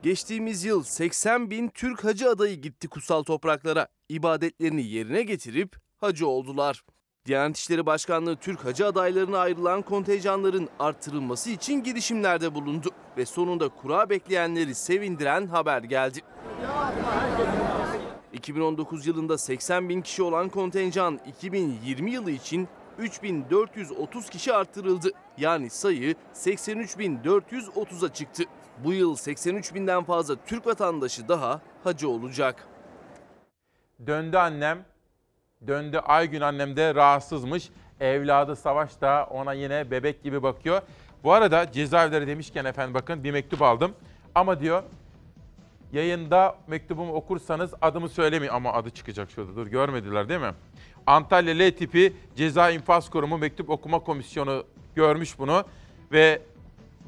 Speaker 14: Geçtiğimiz yıl 80 bin Türk hacı adayı gitti kutsal topraklara. İbadetlerini yerine getirip hacı oldular. Diyanet İşleri Başkanlığı Türk hacı adaylarına ayrılan kontenjanların artırılması için girişimlerde bulundu. Ve sonunda kura bekleyenleri sevindiren haber geldi. 2019 yılında 80 bin kişi olan kontenjan 2020 yılı için 3430 kişi arttırıldı. Yani sayı 83.430'a çıktı. Bu yıl 83 binden fazla Türk vatandaşı daha hacı olacak.
Speaker 1: Döndü annem, Döndü Aygün annem de rahatsızmış. Evladı Savaş da ona yine bebek gibi bakıyor. Bu arada cezaevleri demişken efendim bakın bir mektup aldım. Ama diyor yayında mektubumu okursanız adımı söylemeyin. Ama adı çıkacak şurada dur görmediler değil mi? Antalya L tipi ceza infaz kurumu mektup okuma komisyonu görmüş bunu. Ve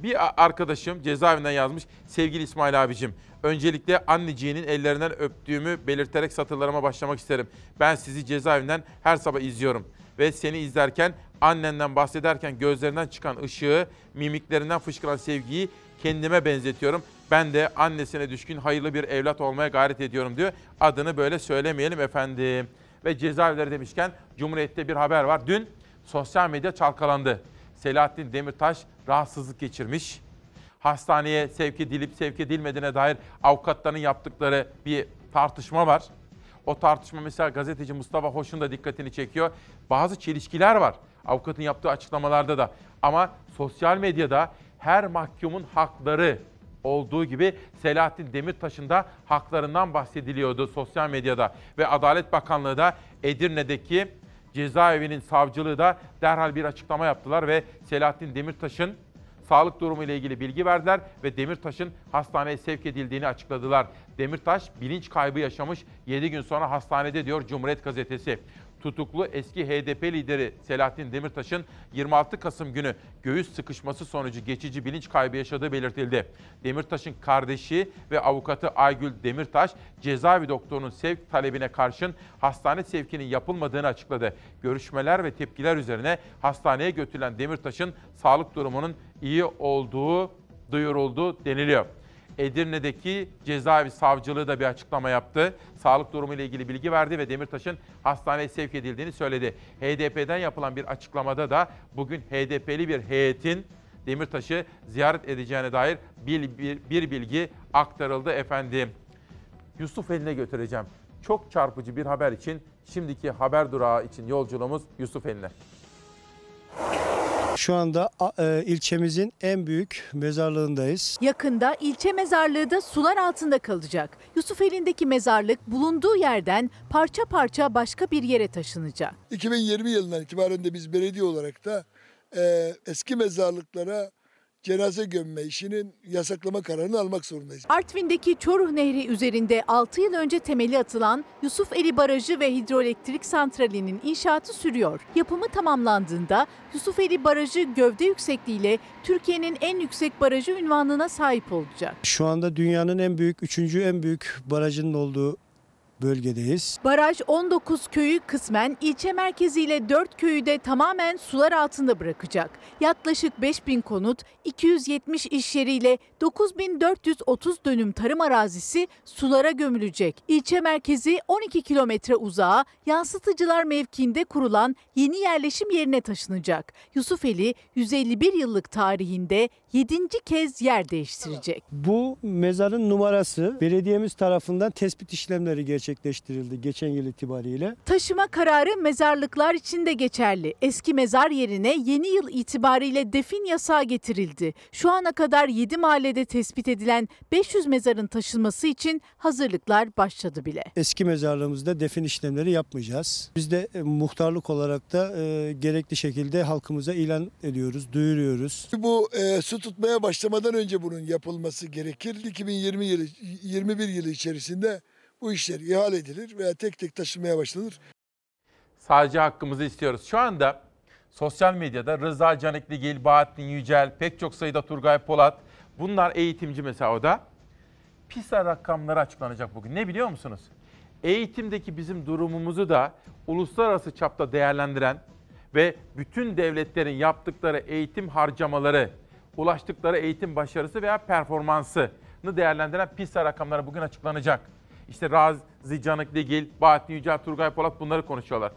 Speaker 1: bir arkadaşım cezaevinden yazmış. Sevgili İsmail abicim, öncelikle anneciğinin ellerinden öptüğümü belirterek satırlarıma başlamak isterim. Ben sizi cezaevinden her sabah izliyorum. Ve seni izlerken annenden bahsederken gözlerinden çıkan ışığı, mimiklerinden fışkıran sevgiyi kendime benzetiyorum. Ben de annesine düşkün hayırlı bir evlat olmaya gayret ediyorum diyor. Adını böyle söylemeyelim efendim. Ve cezaevleri demişken Cumhuriyet'te bir haber var. Dün sosyal medya çalkalandı. Selahattin Demirtaş rahatsızlık geçirmiş. Hastaneye sevk edilip sevk edilmediğine dair avukatların yaptıkları bir tartışma var. O tartışma mesela gazeteci Mustafa Hoş'un da dikkatini çekiyor. Bazı çelişkiler var avukatın yaptığı açıklamalarda da. Ama sosyal medyada her mahkumun hakları olduğu gibi Selahattin Demirtaş'ın da haklarından bahsediliyordu sosyal medyada. Ve Adalet Bakanlığı da Edirne'deki cezaevinin savcılığı da derhal bir açıklama yaptılar ve Selahattin Demirtaş'ın sağlık durumu ile ilgili bilgi verdiler ve Demirtaş'ın hastaneye sevk edildiğini açıkladılar. Demirtaş bilinç kaybı yaşamış 7 gün sonra hastanede diyor Cumhuriyet Gazetesi. Tutuklu eski HDP lideri Selahattin Demirtaş'ın 26 Kasım günü göğüs sıkışması sonucu geçici bilinç kaybı yaşadığı belirtildi. Demirtaş'ın kardeşi ve avukatı Aygül Demirtaş cezaevi doktorunun sevk talebine karşın hastane sevkinin yapılmadığını açıkladı. Görüşmeler ve tepkiler üzerine hastaneye götürülen Demirtaş'ın sağlık durumunun iyi olduğu duyuruldu deniliyor. Edirne'deki cezaevi savcılığı da bir açıklama yaptı. Sağlık durumu ile ilgili bilgi verdi ve Demirtaş'ın hastaneye sevk edildiğini söyledi. HDP'den yapılan bir açıklamada da bugün HDP'li bir heyetin Demirtaş'ı ziyaret edeceğine dair bir, bir, bir bilgi aktarıldı efendim. Yusuf eline götüreceğim. Çok çarpıcı bir haber için şimdiki haber durağı için yolculuğumuz Yusuf eline.
Speaker 22: Şu anda e, ilçemizin en büyük mezarlığındayız.
Speaker 3: Yakında ilçe mezarlığı da sular altında kalacak. Yusufeli'ndeki mezarlık bulunduğu yerden parça parça başka bir yere taşınacak.
Speaker 23: 2020 yılından itibaren de biz belediye olarak da e, eski mezarlıklara cenaze gömme işinin yasaklama kararını almak zorundayız.
Speaker 3: Artvin'deki Çoruh Nehri üzerinde 6 yıl önce temeli atılan Yusufeli Barajı ve Hidroelektrik Santrali'nin inşaatı sürüyor. Yapımı tamamlandığında Yusufeli Barajı gövde yüksekliğiyle Türkiye'nin en yüksek barajı ünvanına sahip olacak.
Speaker 22: Şu anda dünyanın en büyük, üçüncü en büyük barajının olduğu bölgedeyiz.
Speaker 3: Baraj 19 köyü kısmen ilçe merkeziyle 4 köyü de tamamen sular altında bırakacak. Yaklaşık 5000 konut, 270 iş yeriyle 9430 dönüm tarım arazisi sulara gömülecek. İlçe merkezi 12 kilometre uzağa yansıtıcılar mevkiinde kurulan yeni yerleşim yerine taşınacak. Yusufeli 151 yıllık tarihinde 7. kez yer değiştirecek.
Speaker 22: Bu mezarın numarası belediyemiz tarafından tespit işlemleri gerçekleştirildi geçen yıl itibariyle.
Speaker 3: Taşıma kararı mezarlıklar için de geçerli. Eski mezar yerine yeni yıl itibariyle defin yasağı getirildi. Şu ana kadar 7 mahallede tespit edilen 500 mezarın taşınması için hazırlıklar başladı bile.
Speaker 22: Eski mezarlığımızda defin işlemleri yapmayacağız. Biz de e, muhtarlık olarak da e, gerekli şekilde halkımıza ilan ediyoruz, duyuruyoruz.
Speaker 23: Bu e, su tutmaya başlamadan önce bunun yapılması gerekir. 2020 yılı 21 yılı içerisinde bu işler ihale edilir veya tek tek taşınmaya başlanır.
Speaker 1: Sadece hakkımızı istiyoruz. Şu anda sosyal medyada Rıza Canikligil, Bahattin Yücel, pek çok sayıda Turgay Polat bunlar eğitimci mesela o da. PISA rakamları açıklanacak bugün. Ne biliyor musunuz? Eğitimdeki bizim durumumuzu da uluslararası çapta değerlendiren ve bütün devletlerin yaptıkları eğitim harcamaları, ulaştıkları eğitim başarısı veya performansını değerlendiren PISA rakamları bugün açıklanacak. İşte Razi Canikligil, Bahattin Yücel, Turgay Polat bunları konuşuyorlar.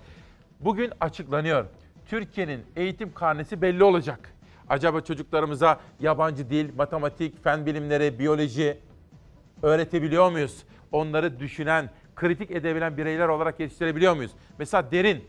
Speaker 1: Bugün açıklanıyor. Türkiye'nin eğitim karnesi belli olacak. Acaba çocuklarımıza yabancı dil, matematik, fen bilimleri, biyoloji öğretebiliyor muyuz? Onları düşünen, kritik edebilen bireyler olarak yetiştirebiliyor muyuz? Mesela Derin,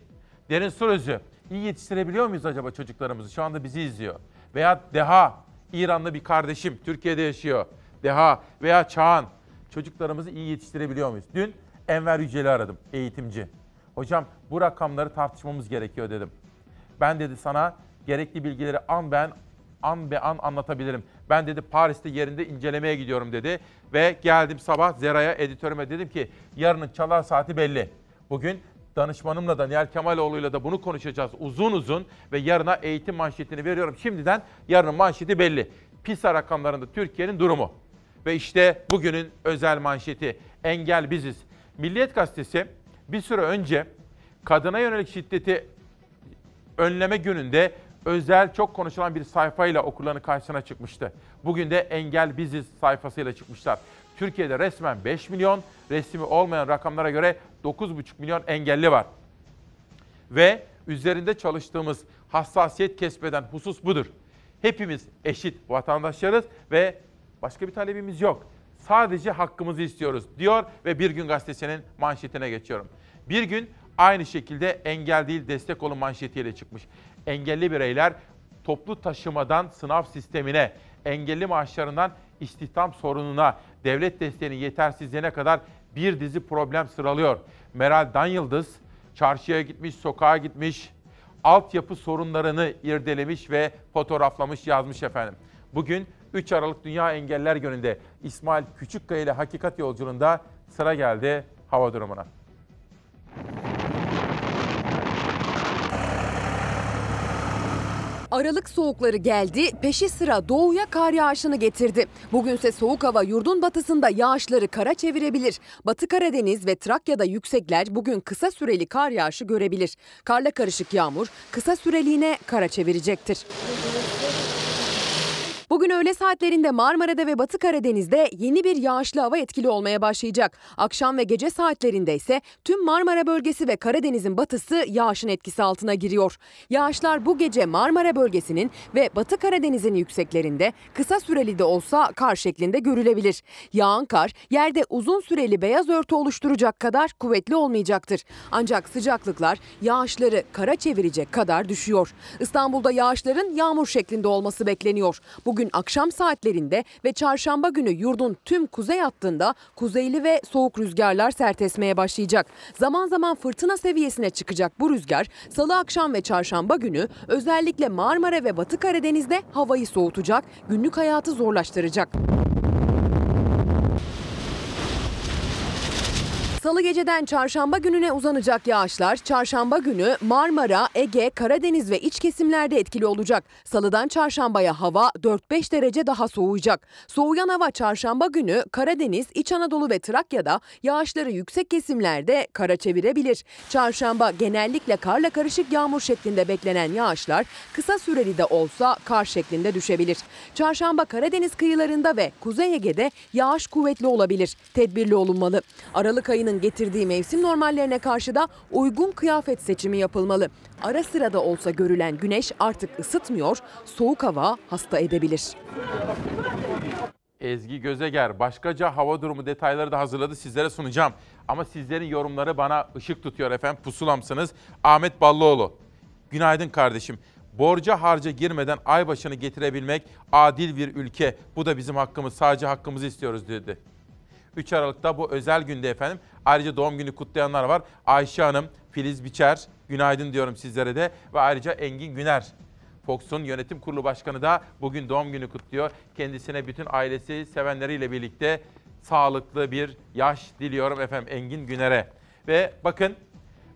Speaker 1: Derin Surözü iyi yetiştirebiliyor muyuz acaba çocuklarımızı? Şu anda bizi izliyor. Veya Deha, İranlı bir kardeşim Türkiye'de yaşıyor. Deha veya Çağan çocuklarımızı iyi yetiştirebiliyor muyuz? Dün Enver Yücel'i aradım, eğitimci. Hocam bu rakamları tartışmamız gerekiyor dedim. Ben dedi sana gerekli bilgileri an ben an be an anlatabilirim. Ben dedi Paris'te yerinde incelemeye gidiyorum dedi. Ve geldim sabah Zera'ya editörüme dedim ki yarının çalar saati belli. Bugün danışmanımla da Nihal Kemaloğlu'yla da bunu konuşacağız uzun uzun ve yarına eğitim manşetini veriyorum. Şimdiden yarının manşeti belli. PISA rakamlarında Türkiye'nin durumu. Ve işte bugünün özel manşeti engel biziz. Milliyet Gazetesi bir süre önce kadına yönelik şiddeti önleme gününde özel çok konuşulan bir sayfayla okurların karşısına çıkmıştı. Bugün de Engel Biziz sayfasıyla çıkmışlar. Türkiye'de resmen 5 milyon, resmi olmayan rakamlara göre 9,5 milyon engelli var. Ve üzerinde çalıştığımız hassasiyet kesmeden husus budur. Hepimiz eşit vatandaşlarız ve başka bir talebimiz yok. Sadece hakkımızı istiyoruz diyor ve Bir Gün Gazetesi'nin manşetine geçiyorum. Bir gün aynı şekilde engel değil destek olun manşetiyle çıkmış. Engelli bireyler toplu taşımadan sınav sistemine, engelli maaşlarından istihdam sorununa, devlet desteğinin yetersizliğine kadar bir dizi problem sıralıyor. Meral Danyıldız çarşıya gitmiş, sokağa gitmiş, altyapı sorunlarını irdelemiş ve fotoğraflamış yazmış efendim. Bugün 3 Aralık Dünya Engeller Günü'nde İsmail Küçükkaya ile Hakikat Yolculuğunda sıra geldi hava durumuna.
Speaker 16: Aralık soğukları geldi, peşi sıra doğuya kar yağışını getirdi. Bugünse soğuk hava yurdun batısında yağışları kara çevirebilir. Batı Karadeniz ve Trakya'da yüksekler bugün kısa süreli kar yağışı görebilir. Karla karışık yağmur kısa süreliğine kara çevirecektir. Bugün öğle saatlerinde Marmara'da ve Batı Karadeniz'de yeni bir yağışlı hava etkili olmaya başlayacak. Akşam ve gece saatlerinde ise tüm Marmara bölgesi ve Karadeniz'in batısı yağışın etkisi altına giriyor. Yağışlar bu gece Marmara bölgesinin ve Batı Karadeniz'in yükseklerinde kısa süreli de olsa kar şeklinde görülebilir. Yağan kar yerde uzun süreli beyaz örtü oluşturacak kadar kuvvetli olmayacaktır. Ancak sıcaklıklar yağışları kara çevirecek kadar düşüyor. İstanbul'da yağışların yağmur şeklinde olması bekleniyor. Bugün akşam saatlerinde ve çarşamba günü yurdun tüm kuzey hattında kuzeyli ve soğuk rüzgarlar sert esmeye başlayacak. Zaman zaman fırtına seviyesine çıkacak bu rüzgar salı akşam ve çarşamba günü özellikle Marmara ve Batı Karadeniz'de havayı soğutacak, günlük hayatı zorlaştıracak. Salı geceden çarşamba gününe uzanacak yağışlar çarşamba günü Marmara, Ege, Karadeniz ve iç kesimlerde etkili olacak. Salıdan çarşambaya hava 4-5 derece daha soğuyacak. Soğuyan hava çarşamba günü Karadeniz, İç Anadolu ve Trakya'da yağışları yüksek kesimlerde kara çevirebilir. Çarşamba genellikle karla karışık yağmur şeklinde beklenen yağışlar kısa süreli de olsa kar şeklinde düşebilir. Çarşamba Karadeniz kıyılarında ve Kuzey Ege'de yağış kuvvetli olabilir. Tedbirli olunmalı. Aralık ayının getirdiği mevsim normallerine karşı da uygun kıyafet seçimi yapılmalı. Ara sıra da olsa görülen güneş artık ısıtmıyor, soğuk hava hasta edebilir.
Speaker 1: Ezgi Gözeger başkaca hava durumu detayları da hazırladı sizlere sunacağım. Ama sizlerin yorumları bana ışık tutuyor efendim pusulamsınız. Ahmet Ballıoğlu. Günaydın kardeşim. Borca harca girmeden ay başını getirebilmek adil bir ülke. Bu da bizim hakkımız. Sadece hakkımızı istiyoruz dedi. 3 Aralık'ta bu özel günde efendim. Ayrıca doğum günü kutlayanlar var. Ayşe Hanım, Filiz Biçer, günaydın diyorum sizlere de. Ve ayrıca Engin Güner. Fox'un yönetim kurulu başkanı da bugün doğum günü kutluyor. Kendisine bütün ailesi, sevenleriyle birlikte sağlıklı bir yaş diliyorum efendim Engin Güner'e. Ve bakın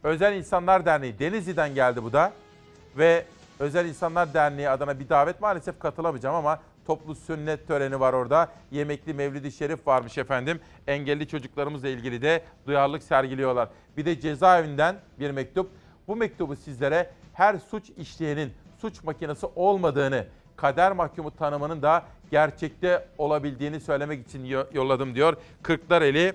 Speaker 1: Özel İnsanlar Derneği Denizli'den geldi bu da. Ve Özel İnsanlar Derneği adına bir davet maalesef katılamayacağım ama toplu sünnet töreni var orada. Yemekli Mevlid-i Şerif varmış efendim. Engelli çocuklarımızla ilgili de duyarlılık sergiliyorlar. Bir de cezaevinden bir mektup. Bu mektubu sizlere her suç işleyenin suç makinesi olmadığını, kader mahkumu tanımının da gerçekte olabildiğini söylemek için yolladım diyor. Kırklareli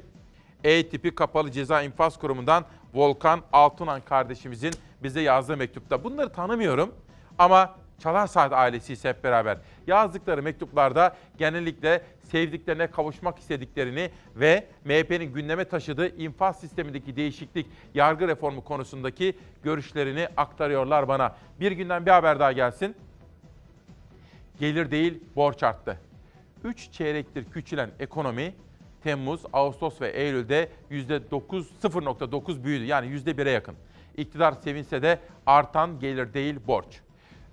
Speaker 1: E tipi kapalı ceza infaz kurumundan Volkan Altunan kardeşimizin bize yazdığı mektupta. Bunları tanımıyorum ama Çalar Saat ailesi ise hep beraber yazdıkları mektuplarda genellikle sevdiklerine kavuşmak istediklerini ve MHP'nin gündeme taşıdığı infaz sistemindeki değişiklik, yargı reformu konusundaki görüşlerini aktarıyorlar bana. Bir günden bir haber daha gelsin. Gelir değil borç arttı. 3 çeyrektir küçülen ekonomi Temmuz, Ağustos ve Eylül'de %9, 0.9 büyüdü. Yani %1'e yakın. İktidar sevinse de artan gelir değil borç.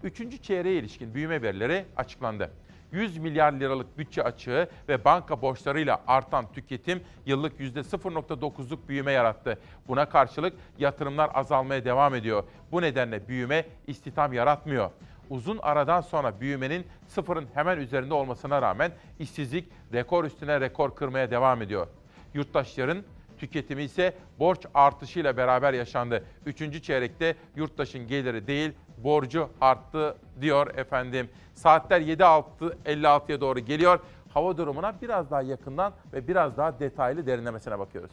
Speaker 1: Üçüncü çeyreğe ilişkin büyüme verileri açıklandı. 100 milyar liralık bütçe açığı ve banka borçlarıyla artan tüketim yıllık %0.9'luk büyüme yarattı. Buna karşılık yatırımlar azalmaya devam ediyor. Bu nedenle büyüme istihdam yaratmıyor. Uzun aradan sonra büyümenin sıfırın hemen üzerinde olmasına rağmen işsizlik rekor üstüne rekor kırmaya devam ediyor. Yurttaşların tüketimi ise borç artışıyla beraber yaşandı. Üçüncü çeyrekte yurttaşın geliri değil borcu arttı diyor efendim. Saatler 7.56'ya doğru geliyor. Hava durumuna biraz daha yakından ve biraz daha detaylı derinlemesine bakıyoruz.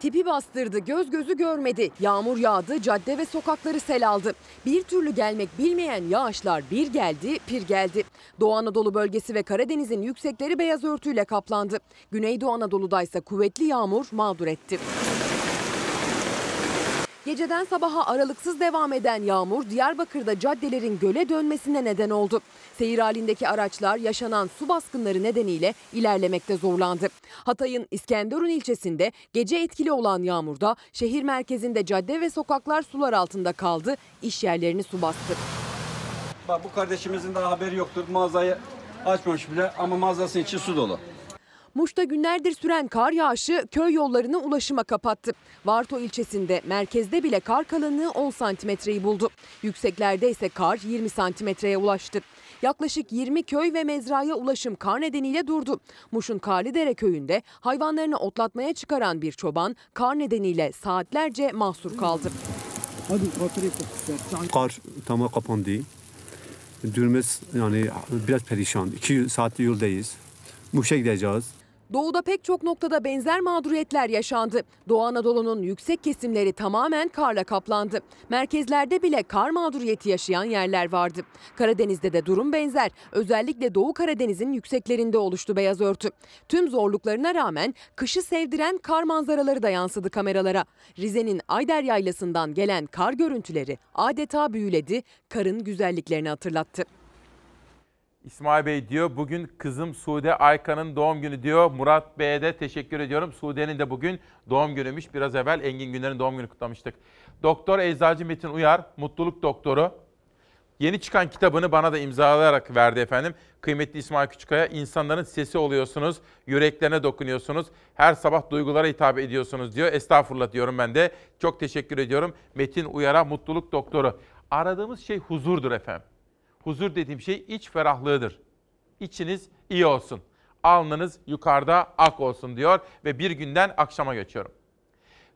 Speaker 16: Tipi bastırdı, göz gözü görmedi. Yağmur yağdı, cadde ve sokakları sel aldı. Bir türlü gelmek bilmeyen yağışlar bir geldi, pir geldi. Doğu Anadolu bölgesi ve Karadeniz'in yüksekleri beyaz örtüyle kaplandı. Güneydoğu Anadolu'da ise kuvvetli yağmur mağdur etti. Geceden sabaha aralıksız devam eden yağmur Diyarbakır'da caddelerin göle dönmesine neden oldu. Seyir halindeki araçlar yaşanan su baskınları nedeniyle ilerlemekte zorlandı. Hatay'ın İskenderun ilçesinde gece etkili olan yağmurda şehir merkezinde cadde ve sokaklar sular altında kaldı, iş yerlerini su bastı.
Speaker 24: Bak bu kardeşimizin daha haberi yoktur. Mağazayı açmamış bile ama mağazası içi su dolu.
Speaker 16: Muş'ta günlerdir süren kar yağışı köy yollarını ulaşıma kapattı. Varto ilçesinde merkezde bile kar kalınlığı 10 santimetreyi buldu. Yükseklerde ise kar 20 santimetreye ulaştı. Yaklaşık 20 köy ve mezraya ulaşım kar nedeniyle durdu. Muş'un Karlıdere köyünde hayvanlarını otlatmaya çıkaran bir çoban kar nedeniyle saatlerce mahsur kaldı.
Speaker 25: Kar tamamen kapandı. Durumumuz yani biraz perişan. İki saatli yoldayız. Muş'a gideceğiz.
Speaker 16: Doğuda pek çok noktada benzer mağduriyetler yaşandı. Doğu Anadolu'nun yüksek kesimleri tamamen karla kaplandı. Merkezlerde bile kar mağduriyeti yaşayan yerler vardı. Karadeniz'de de durum benzer. Özellikle Doğu Karadeniz'in yükseklerinde oluştu beyaz örtü. Tüm zorluklarına rağmen kışı sevdiren kar manzaraları da yansıdı kameralara. Rize'nin Ayder Yaylası'ndan gelen kar görüntüleri adeta büyüledi, karın güzelliklerini hatırlattı.
Speaker 1: İsmail Bey diyor bugün kızım Sude Aykan'ın doğum günü diyor. Murat Bey'e de teşekkür ediyorum. Sude'nin de bugün doğum günüymüş. Biraz evvel Engin Günler'in doğum günü kutlamıştık. Doktor Eczacı Metin Uyar, mutluluk doktoru. Yeni çıkan kitabını bana da imzalayarak verdi efendim. Kıymetli İsmail Küçükkaya, insanların sesi oluyorsunuz, yüreklerine dokunuyorsunuz. Her sabah duygulara hitap ediyorsunuz diyor. Estağfurullah diyorum ben de. Çok teşekkür ediyorum. Metin Uyar'a mutluluk doktoru. Aradığımız şey huzurdur efendim. Huzur dediğim şey iç ferahlığıdır. İçiniz iyi olsun. Alnınız yukarıda ak olsun diyor ve bir günden akşama geçiyorum.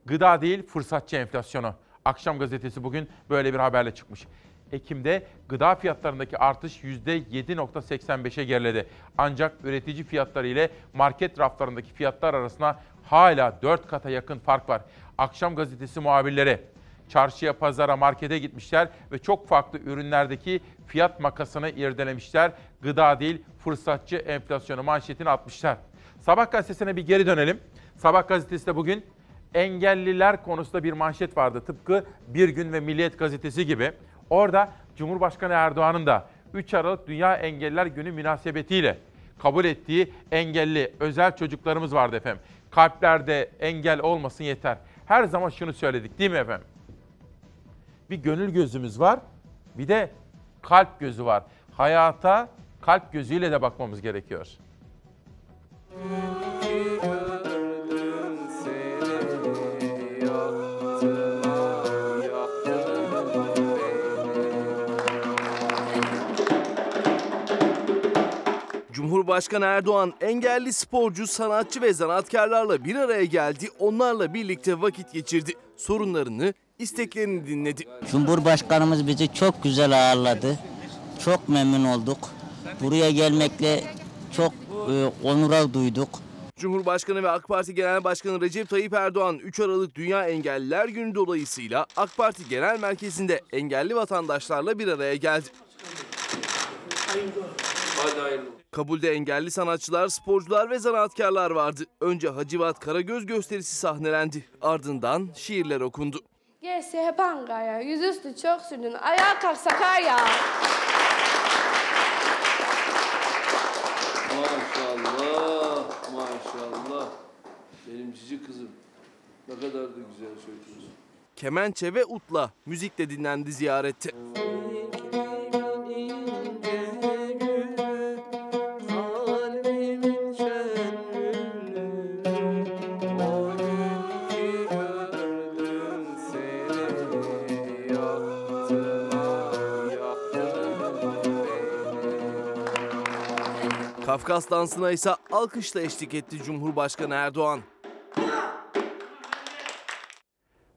Speaker 1: Gıda değil fırsatçı enflasyonu. Akşam gazetesi bugün böyle bir haberle çıkmış. Ekim'de gıda fiyatlarındaki artış %7.85'e geriledi. Ancak üretici fiyatları ile market raflarındaki fiyatlar arasında hala 4 kata yakın fark var. Akşam gazetesi muhabirleri çarşıya, pazara, markete gitmişler ve çok farklı ürünlerdeki fiyat makasını irdelemişler. Gıda değil, fırsatçı enflasyonu manşetini atmışlar. Sabah gazetesine bir geri dönelim. Sabah gazetesi de bugün engelliler konusunda bir manşet vardı. Tıpkı Bir Gün ve Milliyet gazetesi gibi. Orada Cumhurbaşkanı Erdoğan'ın da 3 Aralık Dünya Engelliler Günü münasebetiyle kabul ettiği engelli özel çocuklarımız vardı efendim. Kalplerde engel olmasın yeter. Her zaman şunu söyledik değil mi efendim? Bir gönül gözümüz var, bir de kalp gözü var. Hayata kalp gözüyle de bakmamız gerekiyor.
Speaker 14: Cumhurbaşkanı Erdoğan engelli sporcu, sanatçı ve zanaatkarlarla bir araya geldi. Onlarla birlikte vakit geçirdi. Sorunlarını, isteklerini dinledi.
Speaker 26: Cumhurbaşkanımız bizi çok güzel ağırladı. Çok memnun olduk. Buraya gelmekle çok e, onura duyduk.
Speaker 14: Cumhurbaşkanı ve AK Parti Genel Başkanı Recep Tayyip Erdoğan 3 Aralık Dünya Engelliler Günü dolayısıyla AK Parti Genel Merkezi'nde engelli vatandaşlarla bir araya geldi. Kabulde engelli sanatçılar, sporcular ve zanaatkarlar vardı. Önce Hacivat Karagöz gösterisi sahnelendi. Ardından şiirler okundu.
Speaker 27: Gerisi hep Ankara, yüzüstü çok sürdün, ayağa kalk Sakarya.
Speaker 28: Maşallah, maşallah. Benim cici kızım. Ne kadar da güzel söylüyorsun.
Speaker 14: Kemençe ve utla müzikle dinlendi ziyarette. Kafkas dansına ise alkışla eşlik etti Cumhurbaşkanı Erdoğan.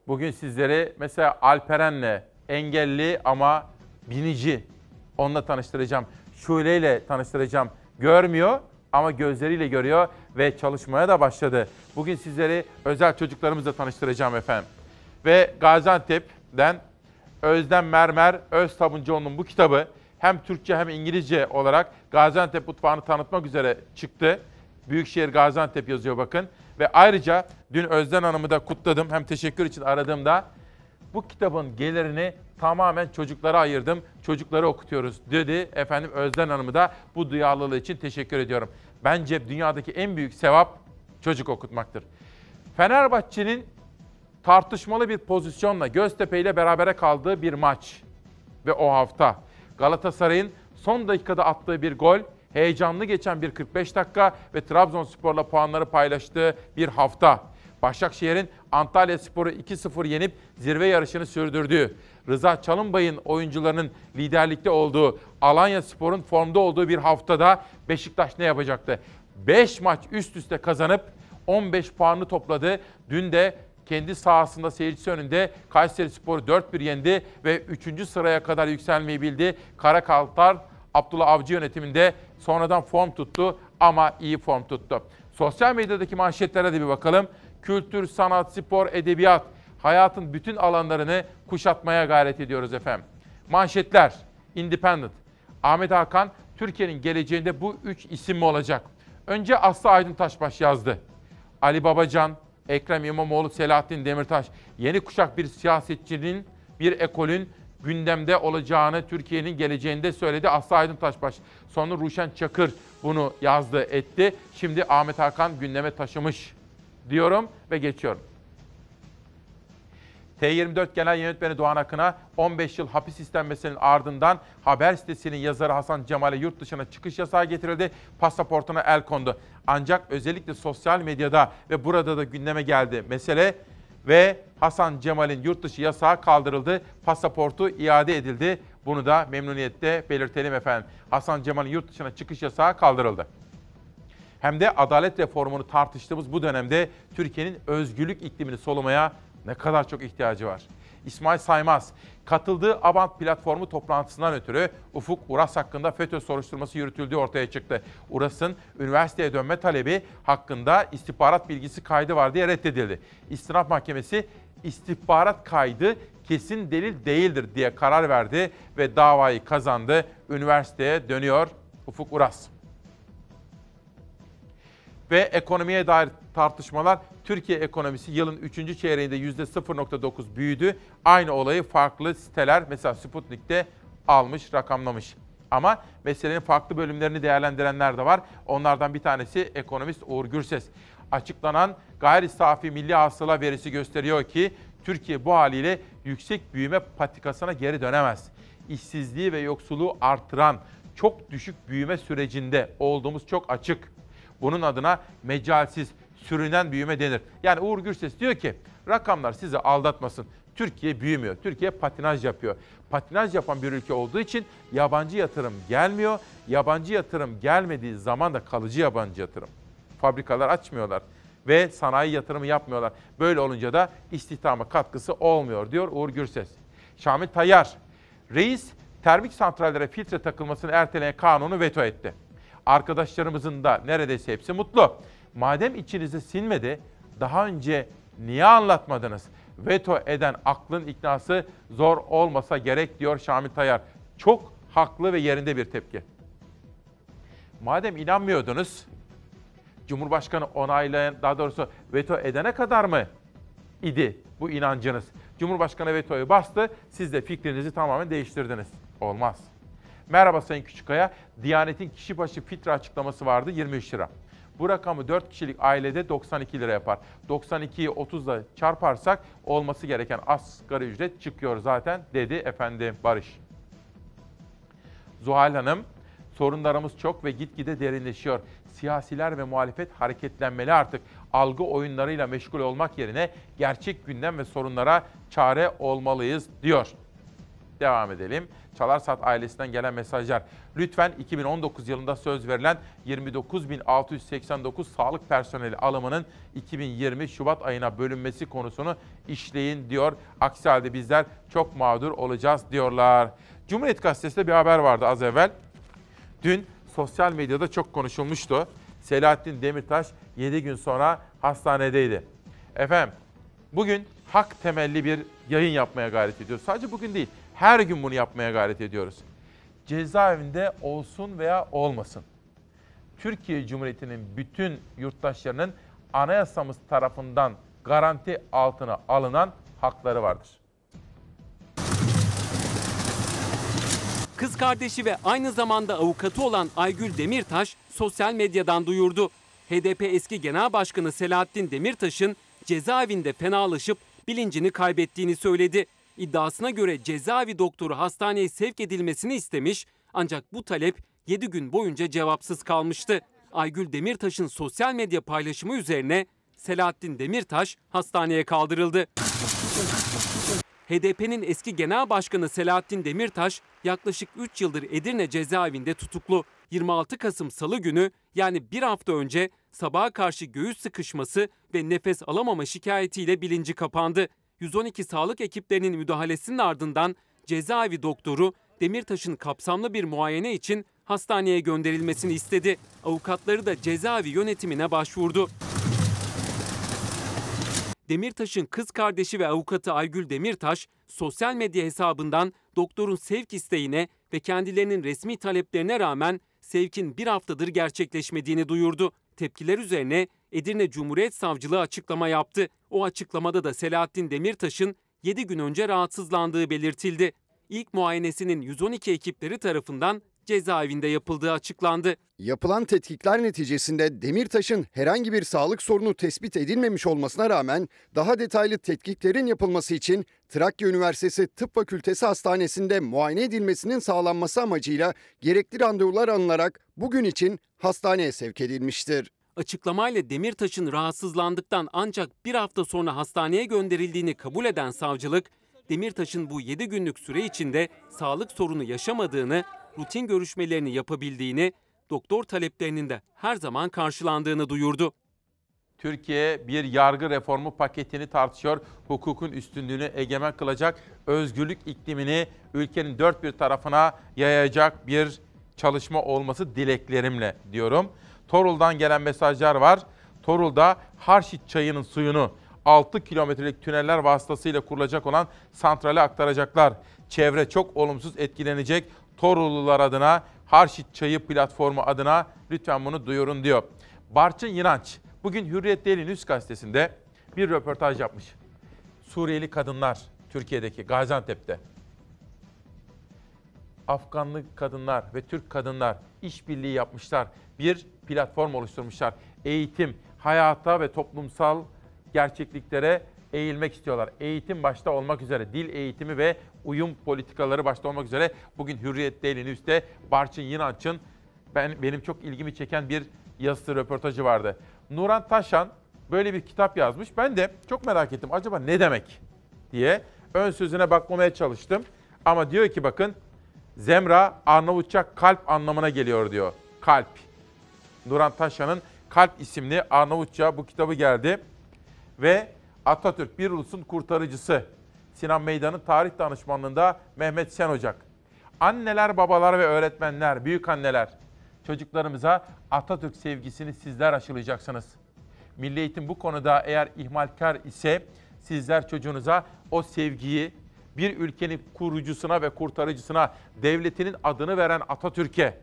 Speaker 1: Bugün sizleri mesela Alperen'le engelli ama binici onunla tanıştıracağım. Şule ile tanıştıracağım. Görmüyor ama gözleriyle görüyor ve çalışmaya da başladı. Bugün sizleri özel çocuklarımızla tanıştıracağım efendim. Ve Gaziantep'den Özlem Mermer Öz Sabuncuoğlu'nun bu kitabı hem Türkçe hem İngilizce olarak Gaziantep mutfağını tanıtmak üzere çıktı. Büyükşehir Gaziantep yazıyor bakın. Ve ayrıca dün Özden Hanım'ı da kutladım. Hem teşekkür için aradığımda bu kitabın gelirini tamamen çocuklara ayırdım. Çocukları okutuyoruz dedi. Efendim Özden Hanım'ı da bu duyarlılığı için teşekkür ediyorum. Bence dünyadaki en büyük sevap çocuk okutmaktır. Fenerbahçe'nin tartışmalı bir pozisyonla Göztepe ile berabere kaldığı bir maç ve o hafta Galatasaray'ın son dakikada attığı bir gol, heyecanlı geçen bir 45 dakika ve Trabzonspor'la puanları paylaştığı bir hafta. Başakşehir'in Antalya Spor'u 2-0 yenip zirve yarışını sürdürdüğü, Rıza Çalınbay'ın oyuncularının liderlikte olduğu, Alanya Spor'un formda olduğu bir haftada Beşiktaş ne yapacaktı? 5 maç üst üste kazanıp 15 puanını topladı. Dün de kendi sahasında seyircisi önünde Kayseri Spor'u 4-1 yendi ve 3. sıraya kadar yükselmeyi bildi. Karakaltar Abdullah Avcı yönetiminde sonradan form tuttu ama iyi form tuttu. Sosyal medyadaki manşetlere de bir bakalım. Kültür, sanat, spor, edebiyat, hayatın bütün alanlarını kuşatmaya gayret ediyoruz efendim. Manşetler, Independent. Ahmet Hakan, Türkiye'nin geleceğinde bu üç isim mi olacak? Önce Aslı Aydın Taşbaş yazdı. Ali Babacan, Ekrem İmamoğlu, Selahattin Demirtaş. Yeni kuşak bir siyasetçinin, bir ekolün gündemde olacağını Türkiye'nin geleceğinde söyledi Aslı Aydın Taşbaş. Sonra Ruşen Çakır bunu yazdı etti. Şimdi Ahmet Hakan gündeme taşımış diyorum ve geçiyorum. T24 Genel Yönetmeni Doğan Akın'a 15 yıl hapis istenmesinin ardından haber sitesinin yazarı Hasan Cemal'e yurt dışına çıkış yasağı getirildi. Pasaportuna el kondu. Ancak özellikle sosyal medyada ve burada da gündeme geldi mesele ve Hasan Cemal'in yurt dışı yasağı kaldırıldı. Pasaportu iade edildi. Bunu da memnuniyetle belirtelim efendim. Hasan Cemal'in yurt dışına çıkış yasağı kaldırıldı. Hem de adalet reformunu tartıştığımız bu dönemde Türkiye'nin özgürlük iklimini solumaya ne kadar çok ihtiyacı var. İsmail Saymaz, katıldığı Abant platformu toplantısından ötürü Ufuk Uras hakkında FETÖ soruşturması yürütüldüğü ortaya çıktı. Uras'ın üniversiteye dönme talebi hakkında istihbarat bilgisi kaydı var diye reddedildi. İstinaf Mahkemesi istihbarat kaydı kesin delil değildir diye karar verdi ve davayı kazandı. Üniversiteye dönüyor Ufuk Uras ve ekonomiye dair tartışmalar Türkiye ekonomisi yılın 3. çeyreğinde %0.9 büyüdü. Aynı olayı farklı siteler mesela Sputnik'te almış, rakamlamış. Ama meselenin farklı bölümlerini değerlendirenler de var. Onlardan bir tanesi ekonomist Uğur Gürses. Açıklanan gayri safi milli hasıla verisi gösteriyor ki Türkiye bu haliyle yüksek büyüme patikasına geri dönemez. İşsizliği ve yoksulluğu artıran çok düşük büyüme sürecinde olduğumuz çok açık. Bunun adına mecalsiz, sürünen büyüme denir. Yani Uğur Gürses diyor ki rakamlar sizi aldatmasın. Türkiye büyümüyor. Türkiye patinaj yapıyor. Patinaj yapan bir ülke olduğu için yabancı yatırım gelmiyor. Yabancı yatırım gelmediği zaman da kalıcı yabancı yatırım. Fabrikalar açmıyorlar ve sanayi yatırımı yapmıyorlar. Böyle olunca da istihdama katkısı olmuyor diyor Uğur Gürses. Şamil Tayyar, reis termik santrallere filtre takılmasını erteleyen kanunu veto etti. Arkadaşlarımızın da neredeyse hepsi mutlu. Madem içinize sinmedi, daha önce niye anlatmadınız? Veto eden aklın iknası zor olmasa gerek diyor Şamil Tayyar. Çok haklı ve yerinde bir tepki. Madem inanmıyordunuz, Cumhurbaşkanı onaylayan, daha doğrusu veto edene kadar mı idi bu inancınız? Cumhurbaşkanı vetoyu bastı, siz de fikrinizi tamamen değiştirdiniz. Olmaz. Merhaba Sayın Küçükkaya. Diyanet'in kişi başı fitre açıklaması vardı 23 lira. Bu rakamı 4 kişilik ailede 92 lira yapar. 92'yi 30'la çarparsak olması gereken asgari ücret çıkıyor zaten dedi efendim Barış. Zuhal Hanım, sorunlarımız çok ve gitgide derinleşiyor. Siyasiler ve muhalefet hareketlenmeli artık. Algı oyunlarıyla meşgul olmak yerine gerçek gündem ve sorunlara çare olmalıyız diyor. Devam edelim. Çalarsat ailesinden gelen mesajlar. Lütfen 2019 yılında söz verilen 29.689 sağlık personeli alımının 2020 Şubat ayına bölünmesi konusunu işleyin diyor. Aksi halde bizler çok mağdur olacağız diyorlar. Cumhuriyet Gazetesi'nde bir haber vardı az evvel. Dün sosyal medyada çok konuşulmuştu. Selahattin Demirtaş 7 gün sonra hastanedeydi. Efendim bugün hak temelli bir yayın yapmaya gayret ediyoruz. Sadece bugün değil, her gün bunu yapmaya gayret ediyoruz. Cezaevinde olsun veya olmasın. Türkiye Cumhuriyeti'nin bütün yurttaşlarının anayasamız tarafından garanti altına alınan hakları vardır.
Speaker 29: Kız kardeşi ve aynı zamanda avukatı olan Aygül Demirtaş sosyal medyadan duyurdu. HDP eski Genel Başkanı Selahattin Demirtaş'ın cezaevinde fenalaşıp bilincini kaybettiğini söyledi. İddiasına göre cezaevi doktoru hastaneye sevk edilmesini istemiş ancak bu talep 7 gün boyunca cevapsız kalmıştı. Aygül Demirtaş'ın sosyal medya paylaşımı üzerine Selahattin Demirtaş hastaneye kaldırıldı. HDP'nin eski genel başkanı Selahattin Demirtaş yaklaşık 3 yıldır Edirne cezaevinde tutuklu. 26 Kasım Salı günü yani bir hafta önce sabaha karşı göğüs sıkışması ve nefes alamama şikayetiyle bilinci kapandı. 112 sağlık ekiplerinin müdahalesinin ardından cezaevi doktoru Demirtaş'ın kapsamlı bir muayene için hastaneye gönderilmesini istedi. Avukatları da cezaevi yönetimine başvurdu. Demirtaş'ın kız kardeşi ve avukatı Aygül Demirtaş sosyal medya hesabından doktorun sevk isteğine ve kendilerinin resmi taleplerine rağmen sevkin bir haftadır gerçekleşmediğini duyurdu. Tepkiler üzerine Edirne Cumhuriyet Savcılığı açıklama yaptı. O açıklamada da Selahattin Demirtaş'ın 7 gün önce rahatsızlandığı belirtildi. İlk muayenesinin 112 ekipleri tarafından cezaevinde yapıldığı açıklandı.
Speaker 30: Yapılan tetkikler neticesinde Demirtaş'ın herhangi bir sağlık sorunu tespit edilmemiş olmasına rağmen daha detaylı tetkiklerin yapılması için Trakya Üniversitesi Tıp Fakültesi Hastanesi'nde muayene edilmesinin sağlanması amacıyla gerekli randevular alınarak bugün için hastaneye sevk edilmiştir.
Speaker 29: Açıklamayla Demirtaş'ın rahatsızlandıktan ancak bir hafta sonra hastaneye gönderildiğini kabul eden savcılık, Demirtaş'ın bu 7 günlük süre içinde sağlık sorunu yaşamadığını, rutin görüşmelerini yapabildiğini, doktor taleplerinin de her zaman karşılandığını duyurdu.
Speaker 1: Türkiye bir yargı reformu paketini tartışıyor. Hukukun üstünlüğünü egemen kılacak, özgürlük iklimini ülkenin dört bir tarafına yayacak bir çalışma olması dileklerimle diyorum. Torul'dan gelen mesajlar var. Torul'da Harşit çayının suyunu 6 kilometrelik tüneller vasıtasıyla kurulacak olan santrale aktaracaklar. Çevre çok olumsuz etkilenecek. Torullular adına Harşit Çayı platformu adına lütfen bunu duyurun diyor. Barçın İnanç bugün Hürriyet Daily News gazetesinde bir röportaj yapmış. Suriyeli kadınlar Türkiye'deki Gaziantep'te. Afganlı kadınlar ve Türk kadınlar işbirliği yapmışlar. Bir platform oluşturmuşlar. Eğitim, hayata ve toplumsal gerçekliklere eğilmek istiyorlar. Eğitim başta olmak üzere, dil eğitimi ve uyum politikaları başta olmak üzere bugün Hürriyet Daily News'te Barçın Yinanç'ın ben, benim çok ilgimi çeken bir yazısı, röportajı vardı. Nuran Taşan böyle bir kitap yazmış. Ben de çok merak ettim. Acaba ne demek diye ön sözüne bakmamaya çalıştım. Ama diyor ki bakın Zemra Arnavutça kalp anlamına geliyor diyor. Kalp. Nuran Taşan'ın Kalp isimli Arnavutça bu kitabı geldi. Ve Atatürk bir ulusun kurtarıcısı. Sinan Meydan'ın tarih danışmanlığında Mehmet Sen Ocak. Anneler, babalar ve öğretmenler, büyük anneler çocuklarımıza Atatürk sevgisini sizler aşılayacaksınız. Milli Eğitim bu konuda eğer ihmalkar ise sizler çocuğunuza o sevgiyi bir ülkenin kurucusuna ve kurtarıcısına devletinin adını veren Atatürk'e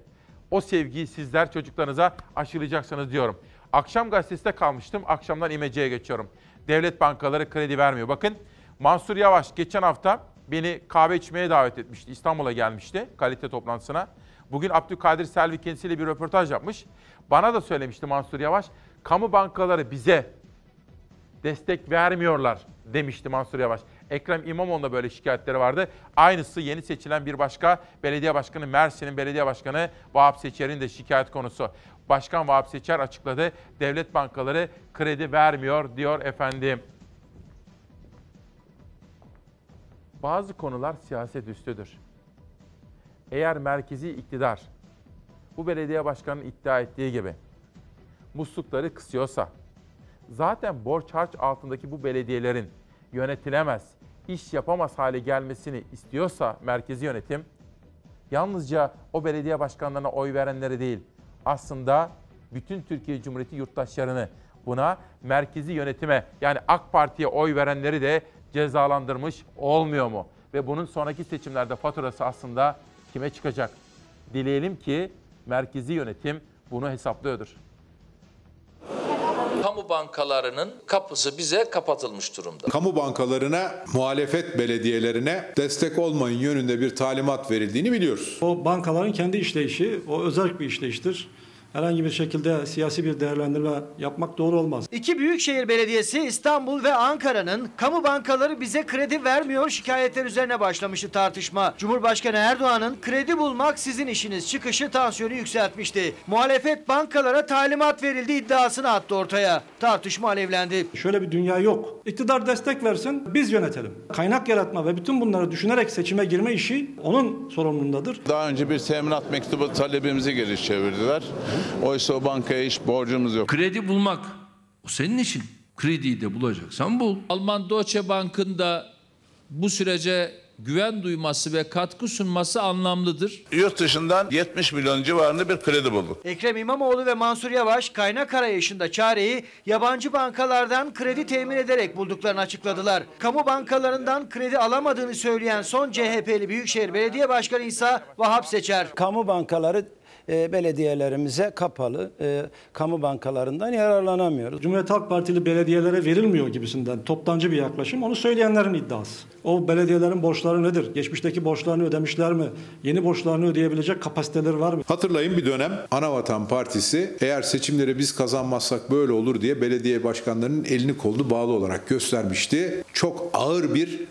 Speaker 1: o sevgiyi sizler çocuklarınıza aşılayacaksınız diyorum. Akşam gazetesinde kalmıştım. Akşamdan İmece'ye geçiyorum. Devlet bankaları kredi vermiyor. Bakın Mansur Yavaş geçen hafta beni kahve içmeye davet etmişti. İstanbul'a gelmişti kalite toplantısına. Bugün Abdülkadir Selvi kendisiyle bir röportaj yapmış. Bana da söylemişti Mansur Yavaş. Kamu bankaları bize destek vermiyorlar demişti Mansur Yavaş. Ekrem İmamoğlu'nda böyle şikayetleri vardı. Aynısı yeni seçilen bir başka belediye başkanı Mersin'in belediye başkanı Vahap Seçer'in de şikayet konusu. Başkan Vahap Seçer açıkladı. Devlet bankaları kredi vermiyor diyor efendim. Bazı konular siyaset üstüdür. Eğer merkezi iktidar bu belediye başkanının iddia ettiği gibi muslukları kısıyorsa, zaten borç harç altındaki bu belediyelerin yönetilemez, iş yapamaz hale gelmesini istiyorsa merkezi yönetim, yalnızca o belediye başkanlarına oy verenleri değil, aslında bütün Türkiye Cumhuriyeti yurttaşlarını buna merkezi yönetime yani AK Parti'ye oy verenleri de cezalandırmış olmuyor mu? Ve bunun sonraki seçimlerde faturası aslında kime çıkacak? Dileyelim ki merkezi yönetim bunu hesaplıyordur.
Speaker 31: Kamu bankalarının kapısı bize kapatılmış durumda.
Speaker 12: Kamu bankalarına, muhalefet belediyelerine destek olmayın yönünde bir talimat verildiğini biliyoruz.
Speaker 32: O bankaların kendi işleyişi, o özel bir işleyiştir. Herhangi bir şekilde siyasi bir değerlendirme yapmak doğru olmaz.
Speaker 33: İki büyükşehir belediyesi İstanbul ve Ankara'nın kamu bankaları bize kredi vermiyor şikayetler üzerine başlamıştı tartışma. Cumhurbaşkanı Erdoğan'ın kredi bulmak sizin işiniz çıkışı tansiyonu yükseltmişti. Muhalefet bankalara talimat verildi iddiasını attı ortaya. Tartışma alevlendi.
Speaker 32: Şöyle bir dünya yok. İktidar destek versin, biz yönetelim. Kaynak yaratma ve bütün bunları düşünerek seçime girme işi onun sorumluluğundadır.
Speaker 27: Daha önce bir teminat mektubu talebimizi geri çevirdiler. Oysa o bankaya hiç borcumuz yok.
Speaker 31: Kredi bulmak o senin işin. Krediyi de bulacaksan bul. Alman Deutsche Bank'ın da bu sürece güven duyması ve katkı sunması anlamlıdır.
Speaker 27: Yurt dışından 70 milyon civarında bir kredi bulduk.
Speaker 33: Ekrem İmamoğlu ve Mansur Yavaş kaynak arayışında çareyi yabancı bankalardan kredi temin ederek bulduklarını açıkladılar. Kamu bankalarından kredi alamadığını söyleyen son CHP'li Büyükşehir Belediye Başkanı ise Vahap Seçer.
Speaker 34: Kamu bankaları e, belediyelerimize kapalı. E, kamu bankalarından yararlanamıyoruz.
Speaker 32: Cumhuriyet Halk Partili belediyelere verilmiyor gibisinden toptancı bir yaklaşım. Onu söyleyenlerin iddiası. O belediyelerin borçları nedir? Geçmişteki borçlarını ödemişler mi? Yeni borçlarını ödeyebilecek kapasiteleri var mı?
Speaker 12: Hatırlayın bir dönem Anavatan Partisi eğer seçimleri biz kazanmazsak böyle olur diye belediye başkanlarının elini kolunu bağlı olarak göstermişti. Çok ağır bir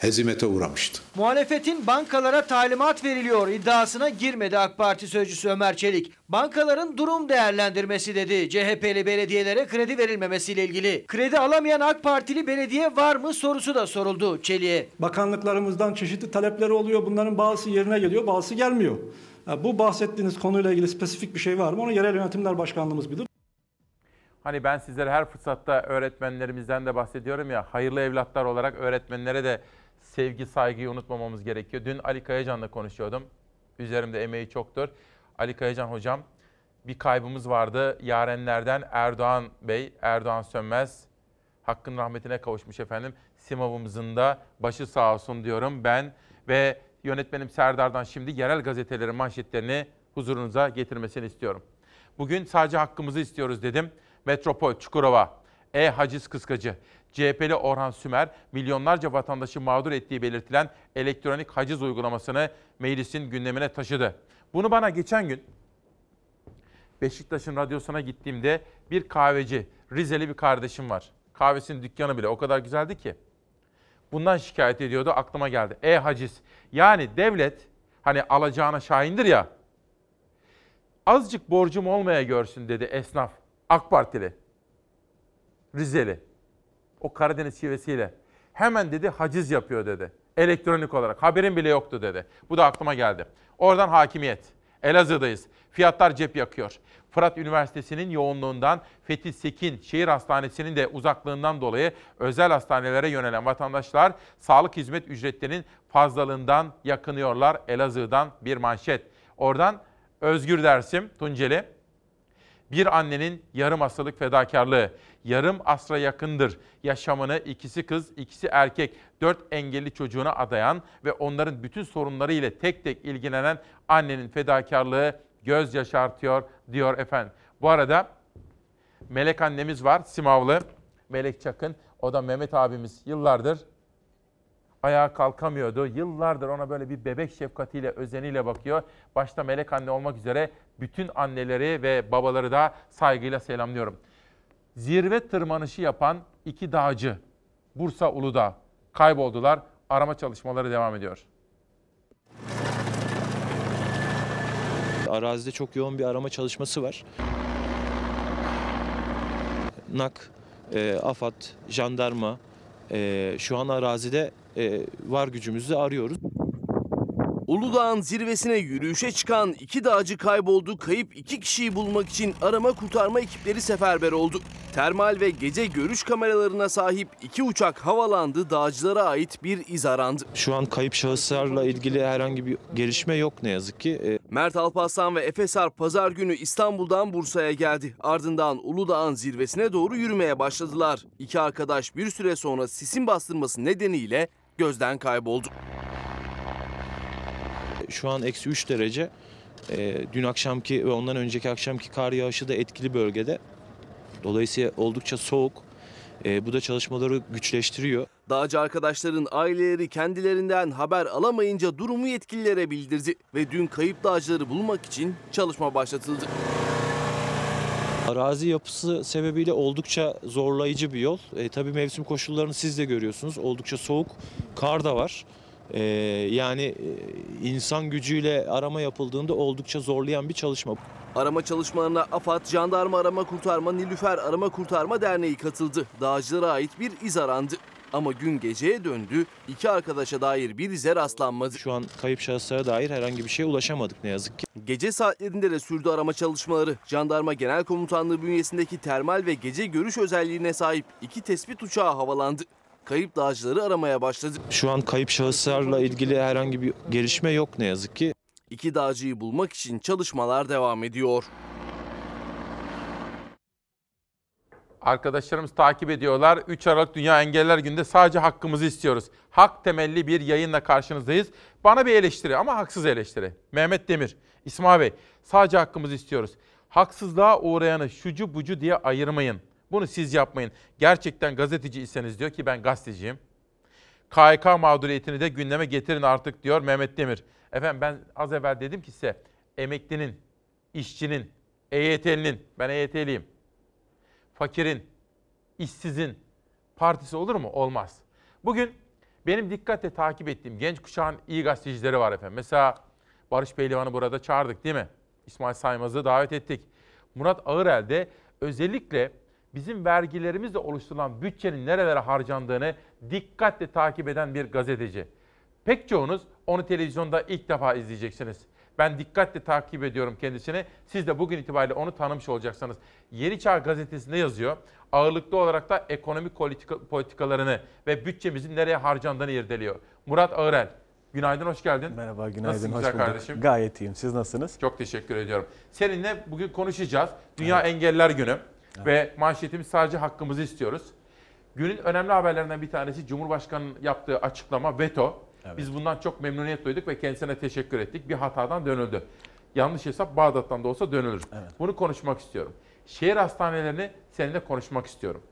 Speaker 12: hezimete uğramıştı.
Speaker 33: Muhalefetin bankalara talimat veriliyor iddiasına girmedi AK Parti sözcüsü Ömer Çelik. Bankaların durum değerlendirmesi dedi. CHP'li belediyelere kredi verilmemesiyle ilgili. Kredi alamayan AK Partili belediye var mı sorusu da soruldu Çelik'e.
Speaker 32: Bakanlıklarımızdan çeşitli talepleri oluyor. Bunların bazısı yerine geliyor, bazısı gelmiyor. Bu bahsettiğiniz konuyla ilgili spesifik bir şey var mı? Onu yerel yönetimler başkanlığımız bilir.
Speaker 1: Hani ben sizlere her fırsatta öğretmenlerimizden de bahsediyorum ya, hayırlı evlatlar olarak öğretmenlere de sevgi, saygıyı unutmamamız gerekiyor. Dün Ali Kayacan'la konuşuyordum. Üzerimde emeği çoktur. Ali Kayacan hocam bir kaybımız vardı. Yarenlerden Erdoğan Bey, Erdoğan Sönmez. Hakkın rahmetine kavuşmuş efendim. Simav'ımızın da başı sağ olsun diyorum ben. Ve yönetmenim Serdar'dan şimdi yerel gazetelerin manşetlerini huzurunuza getirmesini istiyorum. Bugün sadece hakkımızı istiyoruz dedim. Metropol, Çukurova, e-haciz kıskacı. CHP'li Orhan Sümer milyonlarca vatandaşı mağdur ettiği belirtilen elektronik haciz uygulamasını meclisin gündemine taşıdı. Bunu bana geçen gün Beşiktaş'ın radyosuna gittiğimde bir kahveci, Rizeli bir kardeşim var. Kahvesinin dükkanı bile o kadar güzeldi ki. Bundan şikayet ediyordu aklıma geldi. E-haciz. Yani devlet hani alacağına şahindir ya. Azıcık borcum olmaya görsün dedi esnaf. AK Partili. Rizeli. O Karadeniz şivesiyle. Hemen dedi haciz yapıyor dedi. Elektronik olarak. Haberim bile yoktu dedi. Bu da aklıma geldi. Oradan hakimiyet. Elazığ'dayız. Fiyatlar cep yakıyor. Fırat Üniversitesi'nin yoğunluğundan Fethi Sekin Şehir Hastanesi'nin de uzaklığından dolayı özel hastanelere yönelen vatandaşlar sağlık hizmet ücretlerinin fazlalığından yakınıyorlar. Elazığ'dan bir manşet. Oradan Özgür Dersim Tunceli. Bir annenin yarım asırlık fedakarlığı, yarım asra yakındır yaşamını ikisi kız, ikisi erkek, dört engelli çocuğuna adayan ve onların bütün sorunları ile tek tek ilgilenen annenin fedakarlığı göz yaşartıyor diyor efendim. Bu arada Melek annemiz var, Simavlı. Melek Çakın, o da Mehmet abimiz yıllardır ayağa kalkamıyordu. Yıllardır ona böyle bir bebek şefkatiyle, özeniyle bakıyor. Başta melek anne olmak üzere bütün anneleri ve babaları da saygıyla selamlıyorum. Zirve tırmanışı yapan iki dağcı Bursa Uludağ kayboldular. Arama çalışmaları devam ediyor.
Speaker 35: Arazide çok yoğun bir arama çalışması var. NAK, e, AFAD, jandarma e, şu an arazide e, var gücümüzle arıyoruz.
Speaker 14: Uludağ'ın zirvesine yürüyüşe çıkan iki dağcı kayboldu. Kayıp iki kişiyi bulmak için arama kurtarma ekipleri seferber oldu. Termal ve gece görüş kameralarına sahip iki uçak havalandı. Dağcılara ait bir iz arandı.
Speaker 35: Şu an kayıp şahıslarla ilgili herhangi bir gelişme yok ne yazık ki. E,
Speaker 14: Mert Alparslan ve Efe Sarp pazar günü İstanbul'dan Bursa'ya geldi. Ardından Uludağ'ın zirvesine doğru yürümeye başladılar. İki arkadaş bir süre sonra sisin bastırması nedeniyle gözden kayboldu.
Speaker 35: Şu an eksi 3 derece. E, dün akşamki ve ondan önceki akşamki kar yağışı da etkili bölgede. Dolayısıyla oldukça soğuk. E, bu da çalışmaları güçleştiriyor.
Speaker 14: Dağcı arkadaşların aileleri kendilerinden haber alamayınca durumu yetkililere bildirdi ve dün kayıp dağcıları bulmak için çalışma başlatıldı.
Speaker 35: Arazi yapısı sebebiyle oldukça zorlayıcı bir yol. E, tabii mevsim koşullarını siz de görüyorsunuz. Oldukça soğuk, kar da var. E, yani e, insan gücüyle arama yapıldığında oldukça zorlayan bir çalışma.
Speaker 14: Arama çalışmalarına AFAD, Jandarma Arama Kurtarma, Nilüfer Arama Kurtarma Derneği katıldı. Dağcılara ait bir iz arandı. Ama gün geceye döndü, iki arkadaşa dair bir ize rastlanmadı.
Speaker 35: Şu an kayıp şahıslara dair herhangi bir şeye ulaşamadık ne yazık ki.
Speaker 14: Gece saatlerinde de sürdü arama çalışmaları. Jandarma Genel Komutanlığı bünyesindeki termal ve gece görüş özelliğine sahip iki tespit uçağı havalandı. Kayıp dağcıları aramaya başladı.
Speaker 35: Şu an kayıp şahıslarla ilgili herhangi bir gelişme yok ne yazık ki.
Speaker 14: İki dağcıyı bulmak için çalışmalar devam ediyor.
Speaker 1: Arkadaşlarımız takip ediyorlar. 3 Aralık Dünya Engeller Günü'nde sadece hakkımızı istiyoruz. Hak temelli bir yayınla karşınızdayız. Bana bir eleştiri ama haksız eleştiri. Mehmet Demir, İsmail Bey sadece hakkımızı istiyoruz. Haksızlığa uğrayanı şucu bucu diye ayırmayın. Bunu siz yapmayın. Gerçekten gazeteci iseniz diyor ki ben gazeteciyim. KHK mağduriyetini de gündeme getirin artık diyor Mehmet Demir. Efendim ben az evvel dedim ki size emeklinin, işçinin, EYT'linin, ben EYT'liyim fakirin, işsizin partisi olur mu? Olmaz. Bugün benim dikkatle takip ettiğim genç kuşağın iyi gazetecileri var efendim. Mesela Barış Pehlivan'ı burada çağırdık değil mi? İsmail Saymaz'ı davet ettik. Murat Ağırel de özellikle bizim vergilerimizle oluşturulan bütçenin nerelere harcandığını dikkatle takip eden bir gazeteci. Pek çoğunuz onu televizyonda ilk defa izleyeceksiniz. Ben dikkatle takip ediyorum kendisini. Siz de bugün itibariyle onu tanımış olacaksınız. Yeni Çağ gazetesinde yazıyor. Ağırlıklı olarak da ekonomik politika, politikalarını ve bütçemizin nereye harcandığını irdeliyor. Murat Ağırel, günaydın, hoş geldin.
Speaker 36: Merhaba, günaydın,
Speaker 1: Nasılsın
Speaker 36: hoş bulduk.
Speaker 1: kardeşim?
Speaker 36: Gayet iyiyim, siz nasılsınız?
Speaker 1: Çok teşekkür ediyorum. Seninle bugün konuşacağız. Dünya Engeller Günü ve manşetimiz sadece hakkımızı istiyoruz. Günün önemli haberlerinden bir tanesi Cumhurbaşkanı'nın yaptığı açıklama veto. Biz bundan çok memnuniyet duyduk ve kendisine teşekkür ettik. Bir hatadan dönüldü. Yanlış hesap Bağdat'tan da olsa dönülür. Bunu konuşmak istiyorum. Şehir hastanelerini seninle konuşmak istiyorum.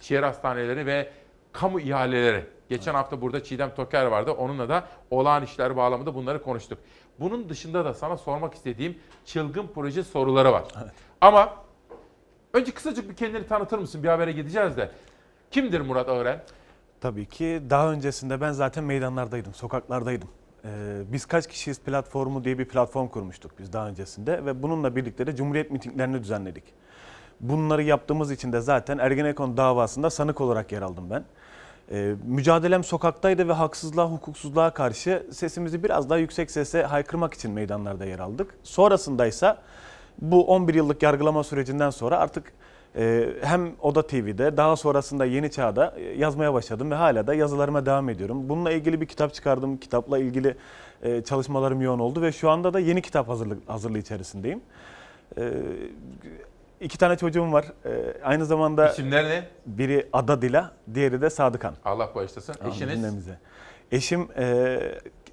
Speaker 1: Şehir hastaneleri ve kamu ihaleleri. Geçen hafta burada Çiğdem Toker vardı. Onunla da olağan işler bağlamında bunları konuştuk. Bunun dışında da sana sormak istediğim çılgın proje soruları var. Ama önce kısacık bir kendini tanıtır mısın? Bir habere gideceğiz de. Kimdir Murat Ağıren?
Speaker 36: Tabii ki daha öncesinde ben zaten meydanlardaydım, sokaklardaydım. Ee, biz kaç kişiyiz platformu diye bir platform kurmuştuk biz daha öncesinde ve bununla birlikte de Cumhuriyet mitinglerini düzenledik. Bunları yaptığımız için de zaten Ergenekon davasında sanık olarak yer aldım ben. Ee, mücadelem sokaktaydı ve haksızlığa, hukuksuzluğa karşı sesimizi biraz daha yüksek sese haykırmak için meydanlarda yer aldık. Sonrasındaysa bu 11 yıllık yargılama sürecinden sonra artık e, hem Oda TV'de daha sonrasında Yeni Çağ'da e, yazmaya başladım ve hala da yazılarıma devam ediyorum. Bununla ilgili bir kitap çıkardım. Kitapla ilgili e, çalışmalarım yoğun oldu ve şu anda da yeni kitap hazırlık, hazırlığı içerisindeyim. İki tane çocuğum var. Aynı zamanda
Speaker 1: İsimler ne?
Speaker 36: biri Ada Dila, diğeri de Sadıkan.
Speaker 1: Allah bağışlasın. Eşiniz?
Speaker 36: Eşim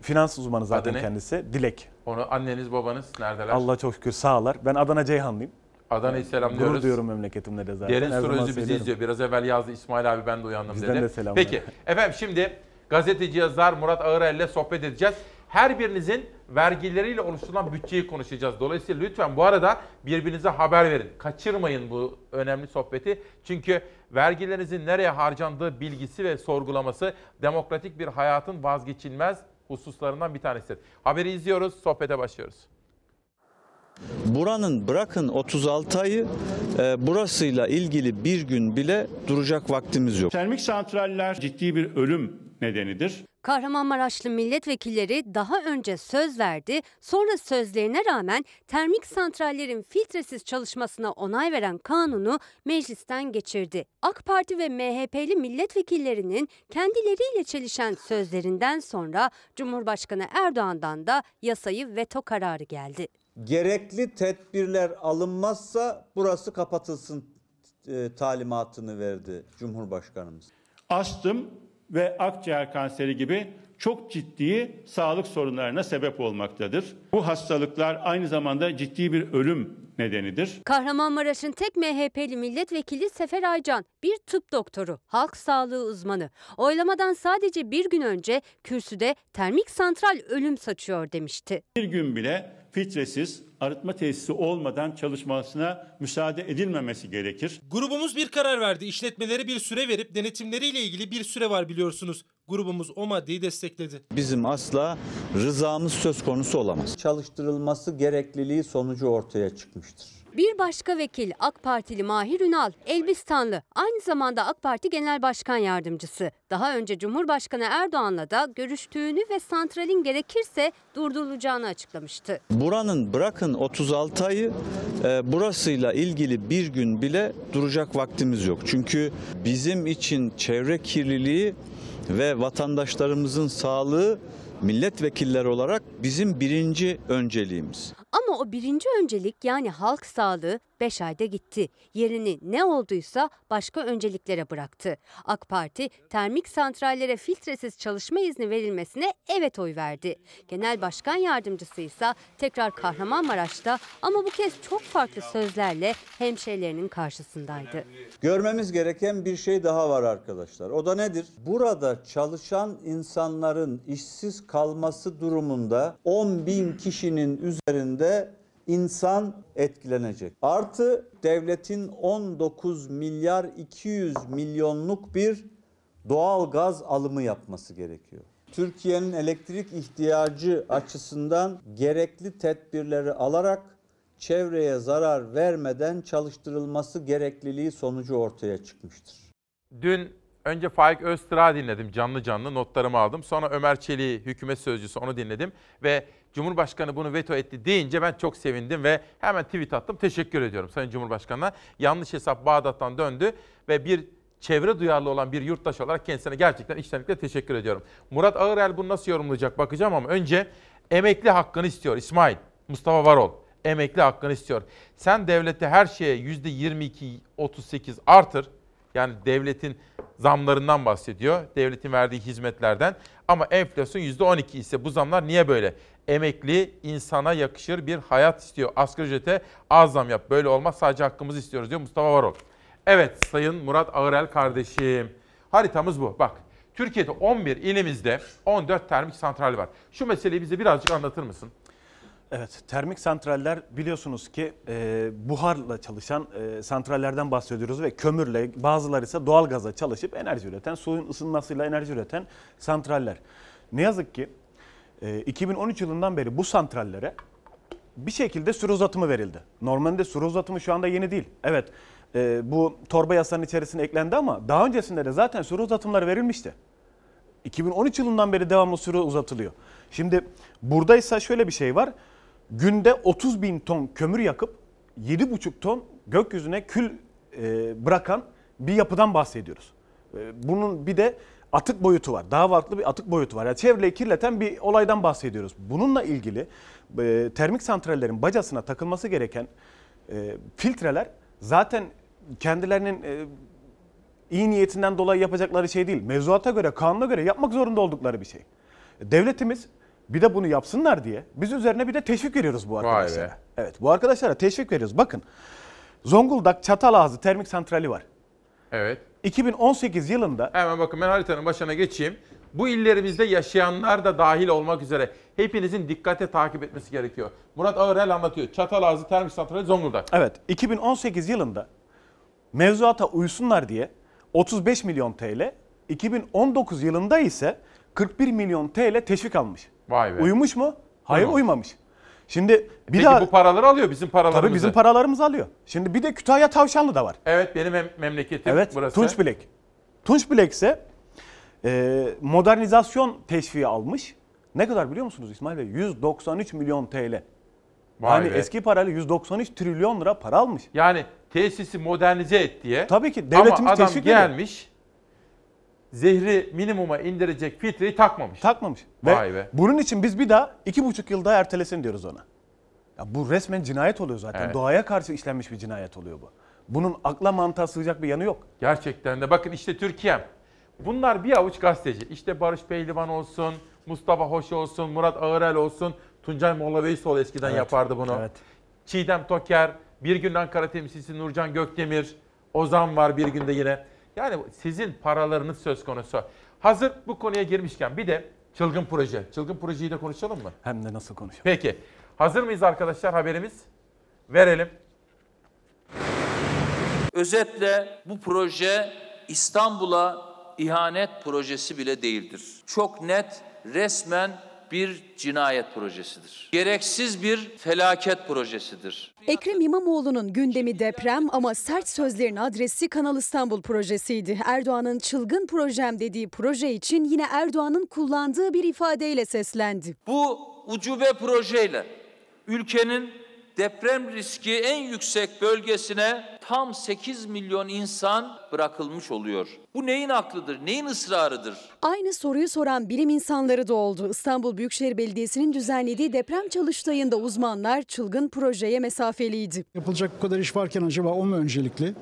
Speaker 36: finans uzmanı zaten
Speaker 1: Adı ne?
Speaker 36: kendisi. Dilek.
Speaker 1: Onu anneniz babanız neredeler?
Speaker 36: Allah çok şükür sağlar. Ben Adana Ceyhanlıyım.
Speaker 1: Adana'yı selamlıyoruz.
Speaker 36: Gurur duyuyorum memleketimle de zaten.
Speaker 1: Derin
Speaker 36: Her
Speaker 1: Surözü bizi
Speaker 36: söylüyorum.
Speaker 1: izliyor. Biraz evvel yazdı İsmail abi ben de uyandım
Speaker 36: Bizden
Speaker 1: dedi.
Speaker 36: de selamlar.
Speaker 1: Peki efendim şimdi gazeteci yazar Murat Ağırel ile sohbet edeceğiz. Her birinizin vergileriyle oluşturulan bütçeyi konuşacağız. Dolayısıyla lütfen bu arada birbirinize haber verin. Kaçırmayın bu önemli sohbeti. Çünkü vergilerinizin nereye harcandığı bilgisi ve sorgulaması demokratik bir hayatın vazgeçilmez hususlarından bir tanesidir. Haberi izliyoruz, sohbete başlıyoruz.
Speaker 37: Buranın bırakın 36 ayı e, burasıyla ilgili bir gün bile duracak vaktimiz yok.
Speaker 38: Termik santraller ciddi bir ölüm nedenidir.
Speaker 39: Kahramanmaraşlı milletvekilleri daha önce söz verdi, sonra sözlerine rağmen termik santrallerin filtresiz çalışmasına onay veren kanunu meclisten geçirdi. AK Parti ve MHP'li milletvekillerinin kendileriyle çelişen sözlerinden sonra Cumhurbaşkanı Erdoğan'dan da yasayı veto kararı geldi.
Speaker 37: Gerekli tedbirler alınmazsa burası kapatılsın e, talimatını verdi Cumhurbaşkanımız.
Speaker 38: Astım ve akciğer kanseri gibi çok ciddi sağlık sorunlarına sebep olmaktadır. Bu hastalıklar aynı zamanda ciddi bir ölüm nedenidir.
Speaker 39: Kahramanmaraş'ın tek MHP'li milletvekili Sefer Aycan, bir tıp doktoru, halk sağlığı uzmanı. Oylamadan sadece bir gün önce kürsüde termik santral ölüm saçıyor demişti.
Speaker 38: Bir gün bile filtresiz arıtma tesisi olmadan çalışmasına müsaade edilmemesi gerekir.
Speaker 5: Grubumuz bir karar verdi. İşletmelere bir süre verip denetimleriyle ilgili bir süre var biliyorsunuz. Grubumuz o maddeyi destekledi.
Speaker 37: Bizim asla rızamız söz konusu olamaz. Çalıştırılması gerekliliği sonucu ortaya çıkmıştır.
Speaker 39: Bir başka vekil AK Partili Mahir Ünal, Elbistanlı, aynı zamanda AK Parti Genel Başkan Yardımcısı. Daha önce Cumhurbaşkanı Erdoğan'la da görüştüğünü ve santralin gerekirse durdurulacağını açıklamıştı.
Speaker 37: Buranın bırakın 36 ayı e, burasıyla ilgili bir gün bile duracak vaktimiz yok. Çünkü bizim için çevre kirliliği ve vatandaşlarımızın sağlığı milletvekilleri olarak bizim birinci önceliğimiz.
Speaker 39: Ama o birinci öncelik yani halk sağlığı 5 ayda gitti. Yerini ne olduysa başka önceliklere bıraktı. AK Parti termik santrallere filtresiz çalışma izni verilmesine evet oy verdi. Genel Başkan Yardımcısı ise tekrar Kahramanmaraş'ta ama bu kez çok farklı sözlerle hemşehrilerinin karşısındaydı.
Speaker 37: Görmemiz gereken bir şey daha var arkadaşlar. O da nedir? Burada çalışan insanların işsiz kalması durumunda 10 bin kişinin üzerinde insan etkilenecek. Artı devletin 19 milyar 200 milyonluk bir doğal gaz alımı yapması gerekiyor. Türkiye'nin elektrik ihtiyacı açısından gerekli tedbirleri alarak çevreye zarar vermeden çalıştırılması gerekliliği sonucu ortaya çıkmıştır.
Speaker 1: Dün önce Faik Öztürk'ü dinledim canlı canlı notlarımı aldım. Sonra Ömer Çelik'i hükümet sözcüsü onu dinledim ve Cumhurbaşkanı bunu veto etti deyince ben çok sevindim ve hemen tweet attım. Teşekkür ediyorum Sayın Cumhurbaşkanı'na. Yanlış hesap Bağdat'tan döndü ve bir çevre duyarlı olan bir yurttaş olarak kendisine gerçekten içtenlikle teşekkür ediyorum. Murat Ağırel bunu nasıl yorumlayacak bakacağım ama önce emekli hakkını istiyor İsmail. Mustafa Varol emekli hakkını istiyor. Sen devlette her şeye %22-38 artır. Yani devletin zamlarından bahsediyor. Devletin verdiği hizmetlerden. Ama enflasyon %12 ise bu zamlar niye böyle? Emekli insana yakışır bir hayat istiyor. Asgari ücrete az zam yap. Böyle olmaz sadece hakkımızı istiyoruz diyor Mustafa Varol. Evet Sayın Murat Ağırel kardeşim. Haritamız bu. Bak Türkiye'de 11 ilimizde 14 termik santral var. Şu meseleyi bize birazcık anlatır mısın?
Speaker 36: Evet, termik santraller biliyorsunuz ki e, buharla çalışan e, santrallerden bahsediyoruz ve kömürle, bazıları ise doğal gaza çalışıp enerji üreten, suyun ısınmasıyla enerji üreten santraller. Ne yazık ki e, 2013 yılından beri bu santrallere bir şekilde süre uzatımı verildi. Normalde süre uzatımı şu anda yeni değil. Evet, e, bu torba yasanın içerisine eklendi ama daha öncesinde de zaten süre uzatımları verilmişti. 2013 yılından beri devamlı süre uzatılıyor. Şimdi buradaysa şöyle bir şey var. Günde 30 bin ton kömür yakıp 7,5 ton gökyüzüne kül e, bırakan bir yapıdan bahsediyoruz. E, bunun bir de atık boyutu var. Daha farklı bir atık boyutu var. Yani çevreyi kirleten bir olaydan bahsediyoruz. Bununla ilgili e, termik santrallerin bacasına takılması gereken e, filtreler zaten kendilerinin e, iyi niyetinden dolayı yapacakları şey değil. Mevzuata göre, kanuna göre yapmak zorunda oldukları bir şey. Devletimiz bir de bunu yapsınlar diye biz üzerine bir de teşvik veriyoruz bu arkadaşlara. Evet bu arkadaşlara teşvik veriyoruz. Bakın Zonguldak Çatalazı Termik Santrali var.
Speaker 1: Evet.
Speaker 36: 2018 yılında
Speaker 1: Hemen bakın ben haritanın başına geçeyim. Bu illerimizde yaşayanlar da dahil olmak üzere hepinizin dikkate takip etmesi gerekiyor. Murat Ağırel anlatıyor. Çatalazı Termik Santrali Zonguldak.
Speaker 36: Evet 2018 yılında mevzuata uysunlar diye 35 milyon TL, 2019 yılında ise 41 milyon TL teşvik almış.
Speaker 1: Vay be.
Speaker 36: Uyumuş mu? Hayır
Speaker 1: Uymamış.
Speaker 36: uymamış. Şimdi bir
Speaker 1: Peki
Speaker 36: daha
Speaker 1: bu paraları alıyor bizim paralarımızı.
Speaker 36: tabii bizim paralarımızı alıyor. Şimdi bir de Kütahya Tavşanlı da var.
Speaker 1: Evet benim mem- memleketim
Speaker 36: Evet
Speaker 1: burası.
Speaker 36: Tunç Bilek. Tunç Bilek ise e, modernizasyon teşviği almış. Ne kadar biliyor musunuz İsmail Bey? 193 milyon TL.
Speaker 1: Vay
Speaker 36: yani
Speaker 1: be.
Speaker 36: eski parayla 193 trilyon lira para almış.
Speaker 1: Yani tesisi modernize et diye.
Speaker 36: Tabii ki devletimiz
Speaker 1: Ama adam
Speaker 36: teşvik ediyor.
Speaker 1: Zehri minimuma indirecek filtreyi takmamış.
Speaker 36: Takmamış. Ve
Speaker 1: Vay be.
Speaker 36: bunun için biz bir daha iki buçuk yıl daha ertelesin diyoruz ona. Ya bu resmen cinayet oluyor zaten.
Speaker 1: Evet.
Speaker 36: Doğaya karşı işlenmiş bir cinayet oluyor bu. Bunun akla mantığa sığacak bir yanı yok.
Speaker 1: Gerçekten de bakın işte Türkiye'm. Bunlar bir avuç gazeteci. İşte Barış Pehlivan olsun, Mustafa Hoş olsun, Murat Ağırel olsun, Tuncay Molla Veysoğlu eskiden
Speaker 36: Evet,
Speaker 1: yapardı bunu.
Speaker 36: evet.
Speaker 1: Çiğdem Toker, bir gün Ankara temsilcisi Nurcan Gökdemir, Ozan var bir günde yine. Yani sizin paralarınız söz konusu. Hazır bu konuya girmişken bir de çılgın proje. Çılgın projeyi de konuşalım mı?
Speaker 36: Hem de nasıl konuşalım.
Speaker 1: Peki. Hazır mıyız arkadaşlar haberimiz? Verelim.
Speaker 31: Özetle bu proje İstanbul'a ihanet projesi bile değildir. Çok net, resmen bir cinayet projesidir. Gereksiz bir felaket projesidir.
Speaker 40: Ekrem İmamoğlu'nun gündemi deprem ama sert sözlerin adresi Kanal İstanbul projesiydi. Erdoğan'ın çılgın projem dediği proje için yine Erdoğan'ın kullandığı bir ifadeyle seslendi.
Speaker 31: Bu ucube projeyle ülkenin deprem riski en yüksek bölgesine tam 8 milyon insan bırakılmış oluyor. Bu neyin aklıdır, neyin ısrarıdır?
Speaker 40: Aynı soruyu soran bilim insanları da oldu. İstanbul Büyükşehir Belediyesi'nin düzenlediği deprem çalıştayında uzmanlar çılgın projeye mesafeliydi.
Speaker 41: Yapılacak bu kadar iş varken acaba o mu öncelikli?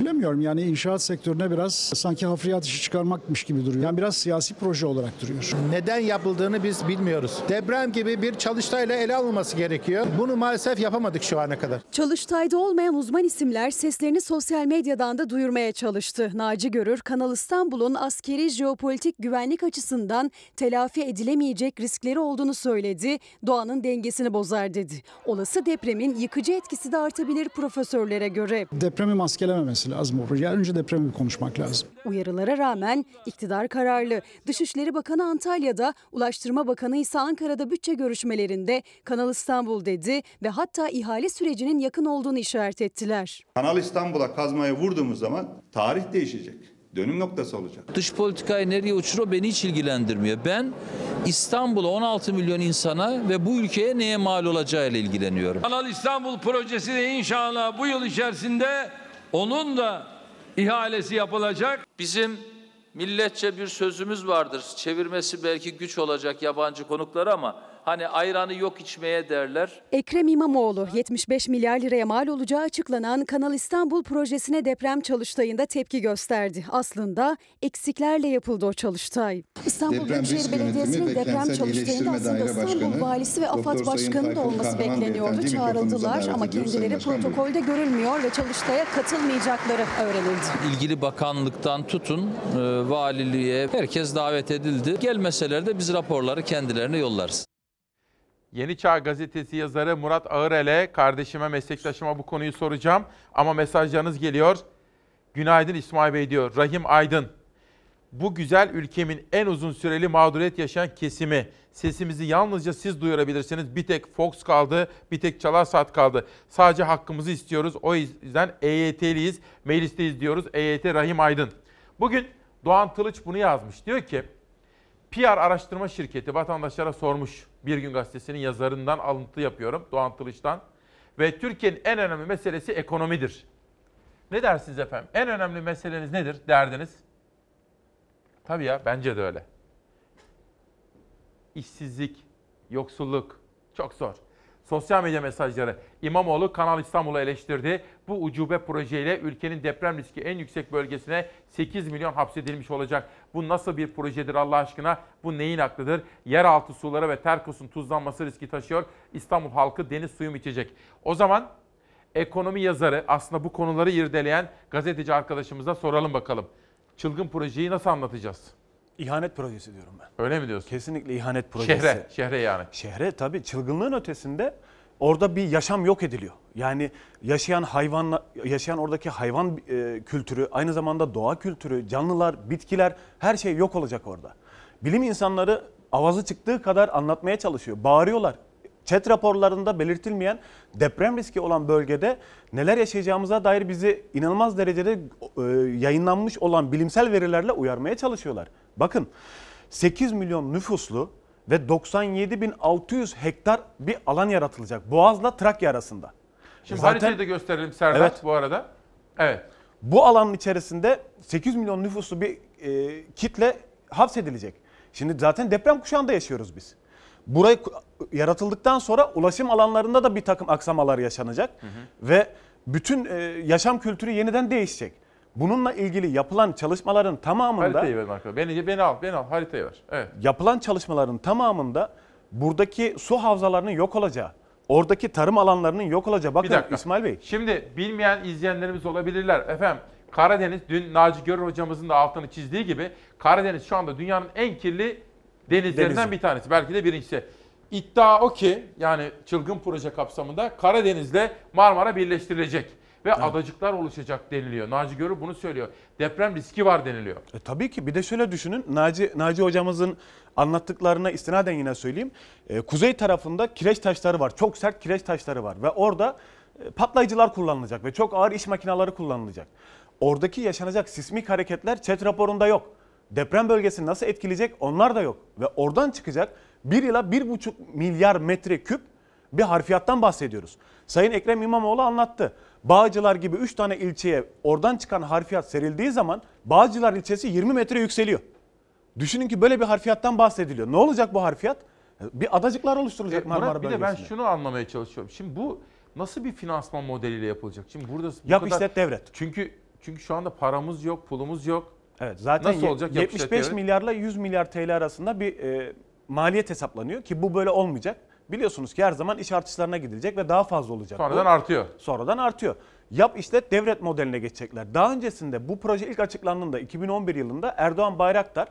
Speaker 41: Bilemiyorum yani inşaat sektörüne biraz sanki hafriyat işi çıkarmakmış gibi duruyor. Yani biraz siyasi proje olarak duruyor.
Speaker 42: Neden yapıldığını biz bilmiyoruz. Deprem gibi bir çalıştayla ele alınması gerekiyor. Bunu maalesef yapamadık şu ana kadar.
Speaker 40: Çalıştayda olmayan uzman isimler seslerini sosyal medyadan da duyurmaya çalıştı. Naci Görür, Kanal İstanbul'un askeri jeopolitik güvenlik açısından telafi edilemeyecek riskleri olduğunu söyledi. Doğanın dengesini bozar dedi. Olası depremin yıkıcı etkisi de artabilir profesörlere göre.
Speaker 41: Depremi maskelememesi lazım o proje. Yani önce depremi konuşmak lazım.
Speaker 40: Uyarılara rağmen iktidar kararlı. Dışişleri Bakanı Antalya'da, Ulaştırma Bakanı ise Ankara'da bütçe görüşmelerinde Kanal İstanbul dedi ve hatta ihale sürecinin yakın olduğunu işaret ettiler.
Speaker 43: Kanal İstanbul'a kazmayı vurduğumuz zaman tarih değişecek. Dönüm noktası olacak.
Speaker 31: Dış politikayı nereye uçuruyor beni hiç ilgilendirmiyor. Ben İstanbul'a 16 milyon insana ve bu ülkeye neye mal olacağıyla ilgileniyorum.
Speaker 28: Kanal İstanbul projesi de inşallah bu yıl içerisinde onun da ihalesi yapılacak.
Speaker 31: Bizim milletçe bir sözümüz vardır. Çevirmesi belki güç olacak yabancı konuklara ama hani ayranı yok içmeye derler.
Speaker 40: Ekrem İmamoğlu 75 milyar liraya mal olacağı açıklanan Kanal İstanbul projesine deprem çalıştayında tepki gösterdi. Aslında eksiklerle yapıldı o çalıştay. İstanbul
Speaker 44: Deprem
Speaker 40: Büyükşehir Belediyesi'nin
Speaker 44: ve
Speaker 40: deprem çalıştayında aslında İstanbul
Speaker 44: Başkanı,
Speaker 40: Valisi ve AFAD Başkanı da olması
Speaker 44: Kahraman
Speaker 40: bekleniyordu. Çağrıldılar ama kendileri protokolde görülmüyor ve çalıştaya katılmayacakları öğrenildi.
Speaker 31: İlgili bakanlıktan tutun e, valiliğe herkes davet edildi. Gelmeseler de biz raporları kendilerine yollarız.
Speaker 1: Yeni Çağ Gazetesi yazarı Murat Ağırel'e, kardeşime, meslektaşıma bu konuyu soracağım. Ama mesajlarınız geliyor. Günaydın İsmail Bey diyor. Rahim Aydın. Bu güzel ülkemin en uzun süreli mağduriyet yaşayan kesimi. Sesimizi yalnızca siz duyurabilirsiniz. Bir tek Fox kaldı, bir tek Çalar Saat kaldı. Sadece hakkımızı istiyoruz. O yüzden EYT'liyiz, meclisteyiz diyoruz. EYT Rahim Aydın. Bugün Doğan Tılıç bunu yazmış. Diyor ki, PR araştırma şirketi vatandaşlara sormuş. Bir Gün Gazetesi'nin yazarından alıntı yapıyorum Doğan Tılıç'tan. Ve Türkiye'nin en önemli meselesi ekonomidir. Ne dersiniz efendim? En önemli meseleniz nedir? Derdiniz? Tabii ya bence de öyle. İşsizlik, yoksulluk çok zor. Sosyal medya mesajları. İmamoğlu Kanal İstanbul'u eleştirdi. Bu ucube projeyle ülkenin deprem riski en yüksek bölgesine 8 milyon hapsedilmiş olacak. Bu nasıl bir projedir Allah aşkına? Bu neyin aklıdır? Yeraltı suları ve Terkos'un tuzlanması riski taşıyor. İstanbul halkı deniz suyu mu içecek? O zaman ekonomi yazarı aslında bu konuları irdeleyen gazeteci arkadaşımıza soralım bakalım. Çılgın projeyi nasıl anlatacağız?
Speaker 36: İhanet projesi diyorum ben.
Speaker 1: Öyle mi diyorsun?
Speaker 36: Kesinlikle ihanet projesi.
Speaker 1: Şehre, şehre yani.
Speaker 36: Şehre tabii çılgınlığın ötesinde orada bir yaşam yok ediliyor. Yani yaşayan hayvan, yaşayan oradaki hayvan e, kültürü, aynı zamanda doğa kültürü, canlılar, bitkiler her şey yok olacak orada. Bilim insanları avazı çıktığı kadar anlatmaya çalışıyor. Bağırıyorlar. Chat raporlarında belirtilmeyen deprem riski olan bölgede neler yaşayacağımıza dair bizi inanılmaz derecede e, yayınlanmış olan bilimsel verilerle uyarmaya çalışıyorlar. Bakın 8 milyon nüfuslu ve 97.600 hektar bir alan yaratılacak Boğaz'la Trakya arasında.
Speaker 1: Şimdi
Speaker 36: Zaten-
Speaker 1: haritayı da gösterelim Serdar
Speaker 36: Evet.
Speaker 1: bu arada. Evet.
Speaker 36: Bu alanın içerisinde 8 milyon nüfuslu bir e, kitle hapsedilecek. Şimdi zaten deprem kuşağında yaşıyoruz biz. Burayı yaratıldıktan sonra ulaşım alanlarında da bir takım aksamalar yaşanacak ve bütün e, yaşam kültürü yeniden değişecek. Bununla ilgili yapılan çalışmaların tamamında
Speaker 1: Haritayı ver Marco. Beni, beni al, beni al. Haritayı ver. Evet.
Speaker 36: yapılan çalışmaların tamamında buradaki su havzalarının yok olacağı, oradaki tarım alanlarının yok olacağı. Bakın
Speaker 1: Bir dakika.
Speaker 36: İsmail Bey.
Speaker 1: Şimdi bilmeyen izleyenlerimiz olabilirler. Efendim Karadeniz dün Naci Görür hocamızın da altını çizdiği gibi Karadeniz şu anda dünyanın en kirli denizlerinden
Speaker 36: Denizi.
Speaker 1: bir tanesi. Belki de birincisi. İddia o ki yani çılgın proje kapsamında Karadeniz'le Marmara birleştirilecek ve adacıklar oluşacak deniliyor. Naci Görür bunu söylüyor. Deprem riski var deniliyor.
Speaker 36: E, tabii ki bir de şöyle düşünün. Naci, Naci hocamızın anlattıklarına istinaden yine söyleyeyim. E, kuzey tarafında kireç taşları var. Çok sert kireç taşları var. Ve orada e, patlayıcılar kullanılacak ve çok ağır iş makineleri kullanılacak. Oradaki yaşanacak sismik hareketler ÇED raporunda yok. Deprem bölgesini nasıl etkileyecek onlar da yok. Ve oradan çıkacak 1 ila 1,5 milyar metre küp bir harfiyattan bahsediyoruz. Sayın Ekrem İmamoğlu anlattı. Bağcılar gibi 3 tane ilçeye oradan çıkan harfiyat serildiği zaman Bağcılar ilçesi 20 metre yükseliyor. Düşünün ki böyle bir harfiyattan bahsediliyor. Ne olacak bu harfiyat? Bir adacıklar oluşturulacak
Speaker 1: E,
Speaker 36: Marmara
Speaker 1: Murat bir de ben şunu anlamaya çalışıyorum. Şimdi bu nasıl bir finansman modeliyle yapılacak? Şimdi burada bu
Speaker 36: Yap
Speaker 1: kadar-
Speaker 36: işlet devret.
Speaker 1: Çünkü çünkü şu anda paramız yok, pulumuz yok.
Speaker 36: Evet zaten
Speaker 1: Nasıl olacak? Yap işlet
Speaker 36: 75
Speaker 1: devret.
Speaker 36: milyarla 100 milyar TL arasında bir e, maliyet hesaplanıyor ki bu böyle olmayacak. Biliyorsunuz ki her zaman iş artışlarına gidilecek ve daha fazla olacak.
Speaker 1: Sonradan
Speaker 36: bu.
Speaker 1: artıyor.
Speaker 36: Sonradan artıyor. Yap işlet devret modeline geçecekler. Daha öncesinde bu proje ilk açıklandığında 2011 yılında Erdoğan Bayraktar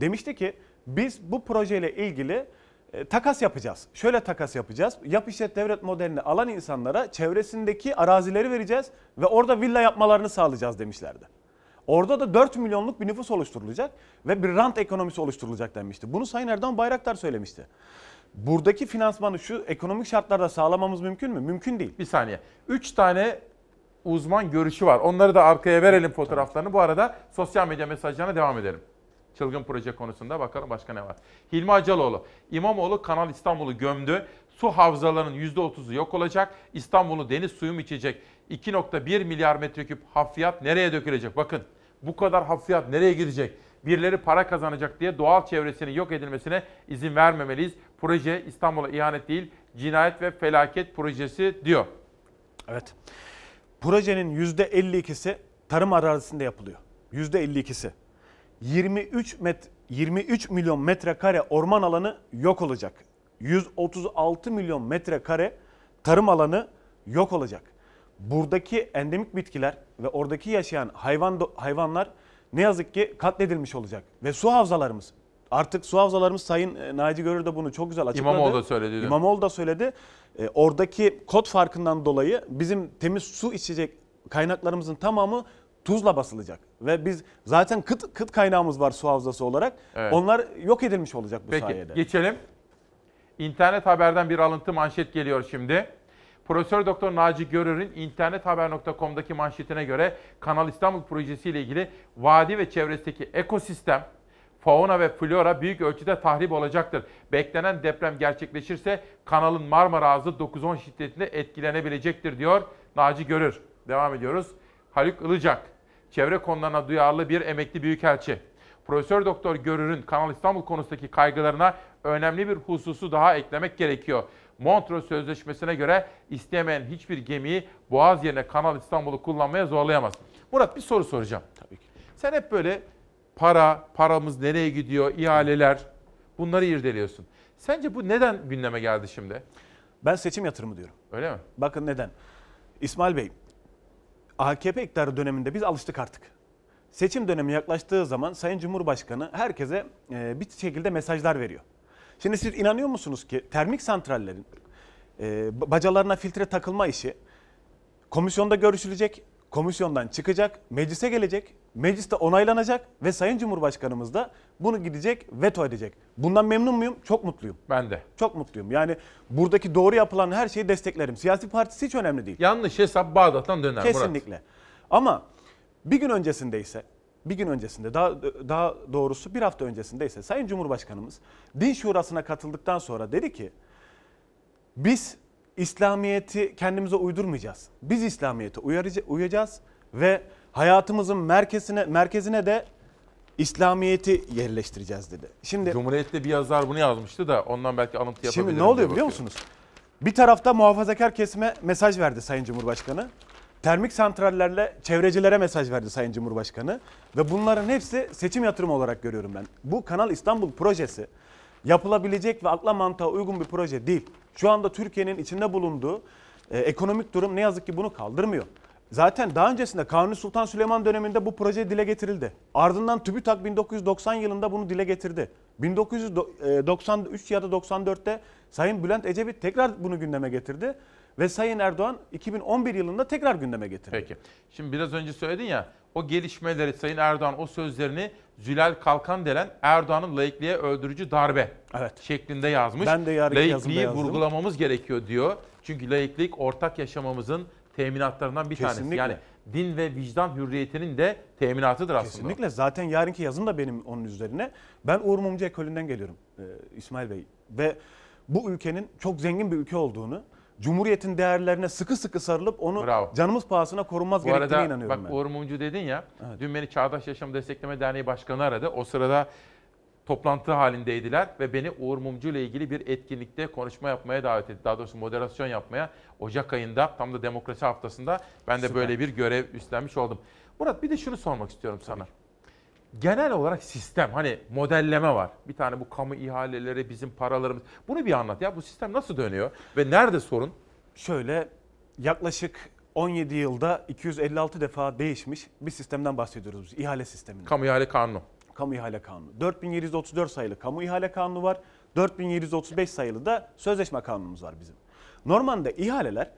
Speaker 36: demişti ki biz bu projeyle ilgili e, takas yapacağız. Şöyle takas yapacağız. Yap işlet devret modelini alan insanlara çevresindeki arazileri vereceğiz ve orada villa yapmalarını sağlayacağız demişlerdi. Orada da 4 milyonluk bir nüfus oluşturulacak ve bir rant ekonomisi oluşturulacak denmişti. Bunu Sayın Erdoğan Bayraktar söylemişti. Buradaki finansmanı şu ekonomik şartlarda sağlamamız mümkün mü? Mümkün değil.
Speaker 1: Bir saniye. Üç tane uzman görüşü var. Onları da arkaya verelim fotoğraflarını. Bu arada sosyal medya mesajlarına devam edelim. Çılgın proje konusunda bakalım başka ne var. Hilmi Acaloğlu, İmamoğlu Kanal İstanbul'u gömdü. Su havzalarının %30'u yok olacak. İstanbul'u deniz suyu mu içecek? 2.1 milyar metreküp hafriyat nereye dökülecek? Bakın bu kadar hafriyat nereye gidecek? Birileri para kazanacak diye doğal çevresinin yok edilmesine izin vermemeliyiz. Proje İstanbul'a ihanet değil, cinayet ve felaket projesi diyor.
Speaker 36: Evet. Projenin %52'si tarım arazisinde yapılıyor. %52'si. 23 met 23 milyon metrekare orman alanı yok olacak. 136 milyon metrekare tarım alanı yok olacak. Buradaki endemik bitkiler ve oradaki yaşayan hayvan hayvanlar ne yazık ki katledilmiş olacak ve su havzalarımız Artık su havzalarımız Sayın e, Naci Görür de bunu çok güzel açıkladı.
Speaker 1: İmamoğlu da söyledi.
Speaker 36: İmamoğlu da söyledi. E, oradaki kod farkından dolayı bizim temiz su içecek kaynaklarımızın tamamı tuzla basılacak. Ve biz zaten kıt, kıt kaynağımız var su havzası olarak.
Speaker 1: Evet.
Speaker 36: Onlar yok edilmiş olacak bu
Speaker 1: Peki
Speaker 36: sayede.
Speaker 1: geçelim. İnternet haberden bir alıntı manşet geliyor şimdi. Profesör Doktor Naci Görür'ün internethaber.com'daki manşetine göre Kanal İstanbul projesi ile ilgili vadi ve çevresindeki ekosistem, fauna ve flora büyük ölçüde tahrip olacaktır. Beklenen deprem gerçekleşirse kanalın Marmara Ağzı 9-10 şiddetinde etkilenebilecektir diyor Naci Görür. Devam ediyoruz. Haluk Ilıcak, çevre konularına duyarlı bir emekli büyükelçi. Profesör Doktor Görür'ün Kanal İstanbul konusundaki kaygılarına önemli bir hususu daha eklemek gerekiyor. Montreux Sözleşmesi'ne göre istemeyen hiçbir gemiyi Boğaz yerine Kanal İstanbul'u kullanmaya zorlayamaz. Murat bir soru soracağım.
Speaker 36: Tabii ki.
Speaker 1: Sen hep böyle para, paramız nereye gidiyor, ihaleler bunları irdeliyorsun. Sence bu neden gündeme geldi şimdi?
Speaker 36: Ben seçim yatırımı diyorum.
Speaker 1: Öyle mi?
Speaker 36: Bakın neden? İsmail Bey, AKP iktidarı döneminde biz alıştık artık. seçim dönemi yaklaştığı zaman Sayın Cumhurbaşkanı herkese e, bir şekilde mesajlar veriyor. Şimdi siz inanıyor musunuz ki termik santrallerin e, bacalarına filtre takılma işi komisyonda görüşülecek, komisyondan çıkacak, meclise gelecek, mecliste onaylanacak ve Sayın Cumhurbaşkanımız da bunu gidecek, veto edecek. Bundan memnun muyum? Çok mutluyum.
Speaker 1: Ben de.
Speaker 36: Çok mutluyum. Yani buradaki doğru yapılan her şeyi desteklerim. Siyasi partisi hiç önemli değil.
Speaker 1: Yanlış hesap Bağdat'tan döner Murat.
Speaker 36: Kesinlikle. Ama bir gün öncesinde ise bir gün öncesinde daha daha doğrusu bir hafta öncesinde ise Sayın Cumhurbaşkanımız Din Şurası'na katıldıktan sonra dedi ki biz İslamiyet'i kendimize uydurmayacağız. Biz İslamiyet'e uyacağız ve hayatımızın merkezine merkezine de İslamiyet'i yerleştireceğiz dedi.
Speaker 1: Şimdi Cumhuriyet'te bir yazar bunu yazmıştı da ondan belki alıntı yapabilirim.
Speaker 36: Şimdi ne oluyor biliyor musunuz? Bir tarafta muhafazakar kesime mesaj verdi Sayın Cumhurbaşkanı. Termik santrallerle çevrecilere mesaj verdi Sayın Cumhurbaşkanı. Ve bunların hepsi seçim yatırımı olarak görüyorum ben. Bu Kanal İstanbul projesi yapılabilecek ve akla mantığa uygun bir proje değil. Şu anda Türkiye'nin içinde bulunduğu e, ekonomik durum ne yazık ki bunu kaldırmıyor. Zaten daha öncesinde Kanuni Sultan Süleyman döneminde bu proje dile getirildi. Ardından TÜBİTAK 1990 yılında bunu dile getirdi. 1993 ya da 94'te Sayın Bülent Ecevit tekrar bunu gündeme getirdi. Ve Sayın Erdoğan 2011 yılında tekrar gündeme getirdi.
Speaker 1: Peki. Şimdi biraz önce söyledin ya o gelişmeleri Sayın Erdoğan o sözlerini Zülal Kalkan denen Erdoğan'ın laikliğe öldürücü darbe
Speaker 36: evet.
Speaker 1: şeklinde yazmış.
Speaker 36: Ben de yarın
Speaker 1: Laikliği vurgulamamız gerekiyor diyor. Çünkü laiklik ortak yaşamamızın teminatlarından bir
Speaker 36: Kesinlikle.
Speaker 1: tanesi. Yani din ve vicdan hürriyetinin de teminatıdır aslında.
Speaker 36: Kesinlikle. Zaten yarınki yazım da benim onun üzerine. Ben Uğur Mumcu ekolünden geliyorum e, İsmail Bey. Ve bu ülkenin çok zengin bir ülke olduğunu, Cumhuriyetin değerlerine sıkı sıkı sarılıp onu Bravo. canımız pahasına korunmaz Bu gerektiğine arada, inanıyorum
Speaker 1: bak,
Speaker 36: ben.
Speaker 1: Uğur Mumcu dedin ya, evet. dün beni Çağdaş Yaşam Destekleme Derneği Başkanı aradı. O sırada toplantı halindeydiler ve beni Uğur Mumcu ile ilgili bir etkinlikte konuşma yapmaya davet etti. Daha doğrusu moderasyon yapmaya Ocak ayında tam da demokrasi haftasında ben de Süper. böyle bir görev üstlenmiş oldum. Murat bir de şunu sormak istiyorum sana. Genel olarak sistem hani modelleme var. Bir tane bu kamu ihaleleri bizim paralarımız. Bunu bir anlat ya bu sistem nasıl dönüyor ve nerede sorun?
Speaker 36: Şöyle yaklaşık 17 yılda 256 defa değişmiş bir sistemden bahsediyoruz biz. İhale sisteminden.
Speaker 1: Kamu ihale kanunu.
Speaker 36: Kamu ihale kanunu. 4734 sayılı kamu ihale kanunu var. 4735 sayılı da sözleşme kanunumuz var bizim. Normalde ihaleler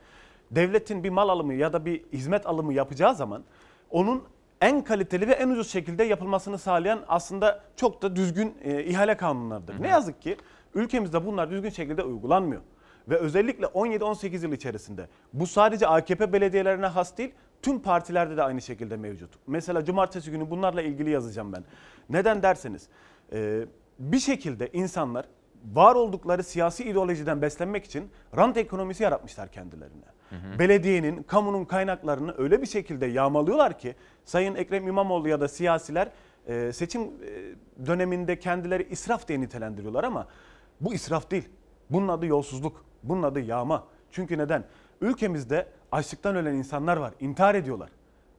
Speaker 36: devletin bir mal alımı ya da bir hizmet alımı yapacağı zaman onun en kaliteli ve en ucuz şekilde yapılmasını sağlayan aslında çok da düzgün e, ihale kanunlarıdır. Hı hı. Ne yazık ki ülkemizde bunlar düzgün şekilde uygulanmıyor. Ve özellikle 17-18 yıl içerisinde bu sadece AKP belediyelerine has değil, tüm partilerde de aynı şekilde mevcut. Mesela cumartesi günü bunlarla ilgili yazacağım ben. Neden derseniz e, bir şekilde insanlar var oldukları siyasi ideolojiden beslenmek için rant ekonomisi yaratmışlar kendilerine. Hı hı. Belediyenin, kamunun kaynaklarını öyle bir şekilde yağmalıyorlar ki Sayın Ekrem İmamoğlu ya da siyasiler e, seçim e, döneminde kendileri israf diye nitelendiriyorlar ama bu israf değil. Bunun adı yolsuzluk, bunun adı yağma. Çünkü neden? Ülkemizde açlıktan ölen insanlar var, intihar ediyorlar.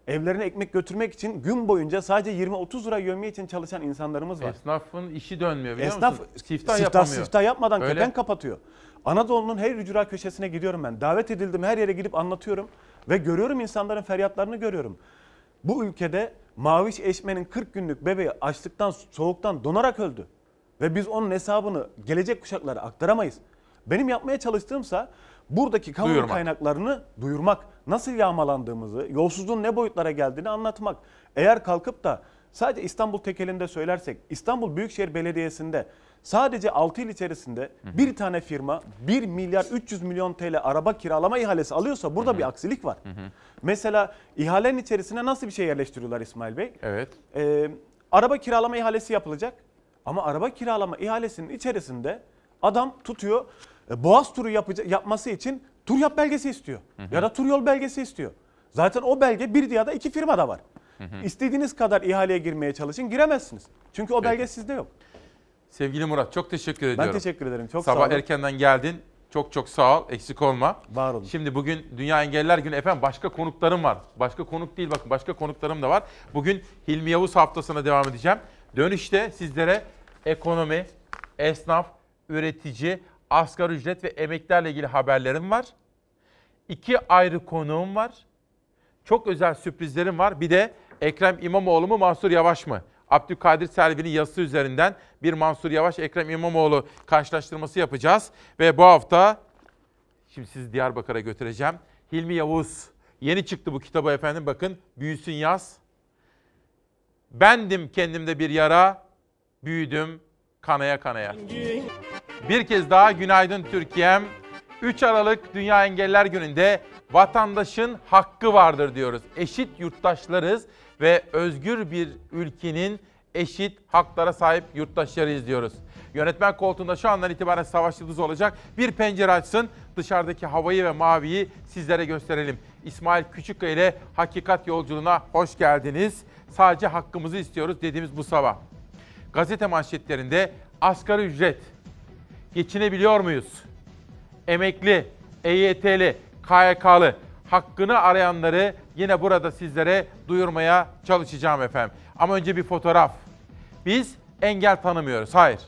Speaker 36: Evlerine ekmek götürmek için gün boyunca sadece 20-30 lira yövme için çalışan insanlarımız var.
Speaker 1: Esnafın işi dönmüyor biliyor
Speaker 36: Esnaf,
Speaker 1: musun?
Speaker 36: Siftah, siftah yapamıyor. Siftah yapmadan Öyle. kepen kapatıyor. Anadolu'nun her ücra köşesine gidiyorum ben. Davet edildim her yere gidip anlatıyorum. Ve görüyorum insanların feryatlarını görüyorum. Bu ülkede Maviş Eşme'nin 40 günlük bebeği açlıktan, soğuktan donarak öldü. Ve biz onun hesabını gelecek kuşaklara aktaramayız. Benim yapmaya çalıştığımsa buradaki kamu duyurmak. kaynaklarını duyurmak, nasıl yağmalandığımızı, yolsuzluğun ne boyutlara geldiğini anlatmak. Eğer kalkıp da sadece İstanbul tekelinde söylersek, İstanbul Büyükşehir Belediyesi'nde sadece 6 yıl içerisinde hı hı. bir tane firma 1 milyar 300 milyon TL araba kiralama ihalesi alıyorsa burada hı hı. bir aksilik var. Hı hı. Mesela ihalenin içerisine nasıl bir şey yerleştiriyorlar İsmail Bey?
Speaker 1: Evet.
Speaker 36: Ee, araba kiralama ihalesi yapılacak ama araba kiralama ihalesinin içerisinde adam tutuyor Boğaz turu yapması için tur yap belgesi istiyor. Hı hı. Ya da tur yol belgesi istiyor. Zaten o belge bir ya da iki firmada var. Hı hı. İstediğiniz kadar ihaleye girmeye çalışın giremezsiniz. Çünkü o belge Peki. sizde yok.
Speaker 1: Sevgili Murat çok teşekkür ediyorum.
Speaker 36: Ben teşekkür ederim. Çok
Speaker 1: Sabah
Speaker 36: sağ olun.
Speaker 1: erkenden geldin. Çok çok sağ ol. Eksik olma.
Speaker 36: Var olun.
Speaker 1: Şimdi bugün Dünya Engelliler Günü efendim başka konuklarım var. Başka konuk değil bakın başka konuklarım da var. Bugün Hilmi Yavuz haftasına devam edeceğim. Dönüşte sizlere ekonomi, esnaf, üretici, asgari ücret ve emeklerle ilgili haberlerim var. İki ayrı konuğum var. Çok özel sürprizlerim var. Bir de Ekrem İmamoğlu mu Mansur Yavaş mı? Abdülkadir Selvi'nin yazısı üzerinden bir Mansur Yavaş Ekrem İmamoğlu karşılaştırması yapacağız. Ve bu hafta şimdi sizi Diyarbakır'a götüreceğim. Hilmi Yavuz yeni çıktı bu kitabı efendim bakın büyüsün yaz. Bendim kendimde bir yara, büyüdüm kanaya kanaya. Bir kez daha günaydın Türkiye'm. 3 Aralık Dünya Engeller Günü'nde vatandaşın hakkı vardır diyoruz. Eşit yurttaşlarız ve özgür bir ülkenin eşit haklara sahip yurttaşlarıyız diyoruz. Yönetmen koltuğunda şu andan itibaren Savaş Yıldız olacak. Bir pencere açsın, dışarıdaki havayı ve maviyi sizlere gösterelim. İsmail Küçükkaya ile Hakikat Yolculuğuna hoş geldiniz. Sadece hakkımızı istiyoruz dediğimiz bu sabah. Gazete manşetlerinde asgari ücret. Geçinebiliyor muyuz? Emekli, EYT'li, KYK'lı hakkını arayanları yine burada sizlere duyurmaya çalışacağım efendim. Ama önce bir fotoğraf. Biz engel tanımıyoruz. Hayır.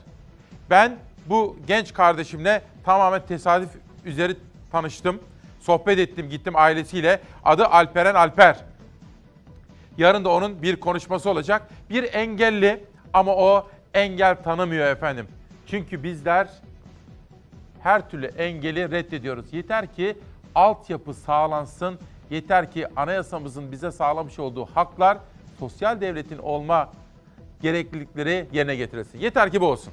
Speaker 1: Ben bu genç kardeşimle tamamen tesadüf üzeri tanıştım. Sohbet ettim, gittim ailesiyle. Adı Alperen Alper. Yarın da onun bir konuşması olacak. Bir engelli ama o engel tanımıyor efendim. Çünkü bizler her türlü engeli reddediyoruz. Yeter ki altyapı sağlansın. Yeter ki anayasamızın bize sağlamış olduğu haklar sosyal devletin olma gereklilikleri yerine getirilsin. Yeter ki bu olsun.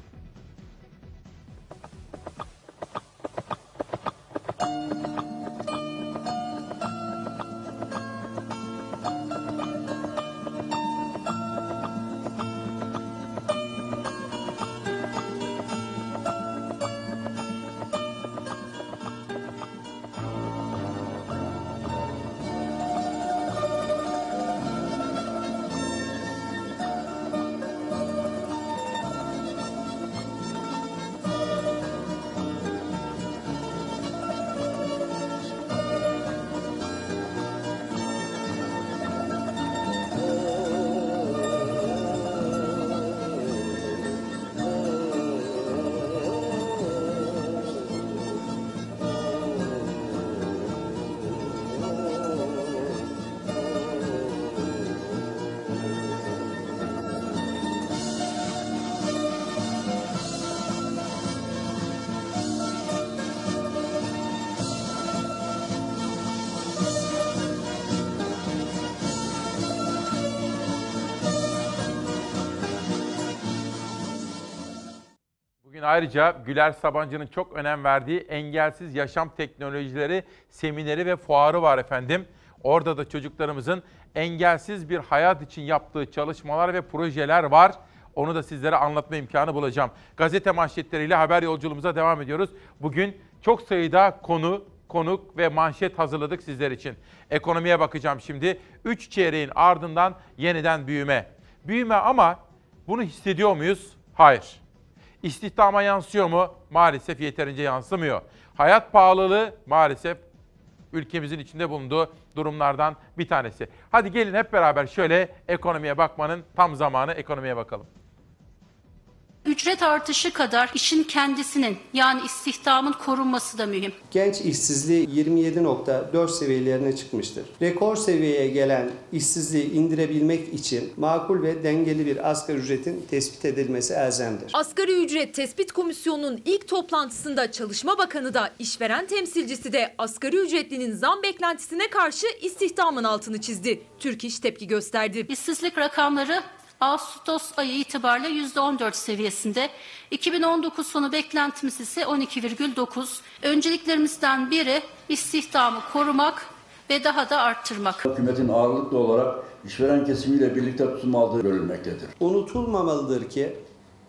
Speaker 1: Ayrıca Güler Sabancı'nın çok önem verdiği engelsiz yaşam teknolojileri semineri ve fuarı var efendim. Orada da çocuklarımızın engelsiz bir hayat için yaptığı çalışmalar ve projeler var. Onu da sizlere anlatma imkanı bulacağım. Gazete manşetleriyle haber yolculuğumuza devam ediyoruz. Bugün çok sayıda konu, konuk ve manşet hazırladık sizler için. Ekonomiye bakacağım şimdi. 3 çeyreğin ardından yeniden büyüme. Büyüme ama bunu hissediyor muyuz? Hayır. İstihdama yansıyor mu? Maalesef yeterince yansımıyor. Hayat pahalılığı maalesef ülkemizin içinde bulunduğu durumlardan bir tanesi. Hadi gelin hep beraber şöyle ekonomiye bakmanın tam zamanı ekonomiye bakalım.
Speaker 45: Ücret artışı kadar işin kendisinin yani istihdamın korunması da mühim.
Speaker 46: Genç işsizliği 27.4 seviyelerine çıkmıştır. Rekor seviyeye gelen işsizliği indirebilmek için makul ve dengeli bir asgari ücretin tespit edilmesi elzemdir.
Speaker 47: Asgari ücret tespit komisyonunun ilk toplantısında Çalışma Bakanı da işveren temsilcisi de asgari ücretlinin zam beklentisine karşı istihdamın altını çizdi. Türk İş tepki gösterdi.
Speaker 45: İşsizlik rakamları Ağustos ayı itibariyle %14 seviyesinde. 2019 sonu beklentimiz ise 12,9. Önceliklerimizden biri istihdamı korumak ve daha da arttırmak.
Speaker 48: Hükümetin ağırlıklı olarak işveren kesimiyle birlikte tutum aldığı görülmektedir.
Speaker 46: Unutulmamalıdır ki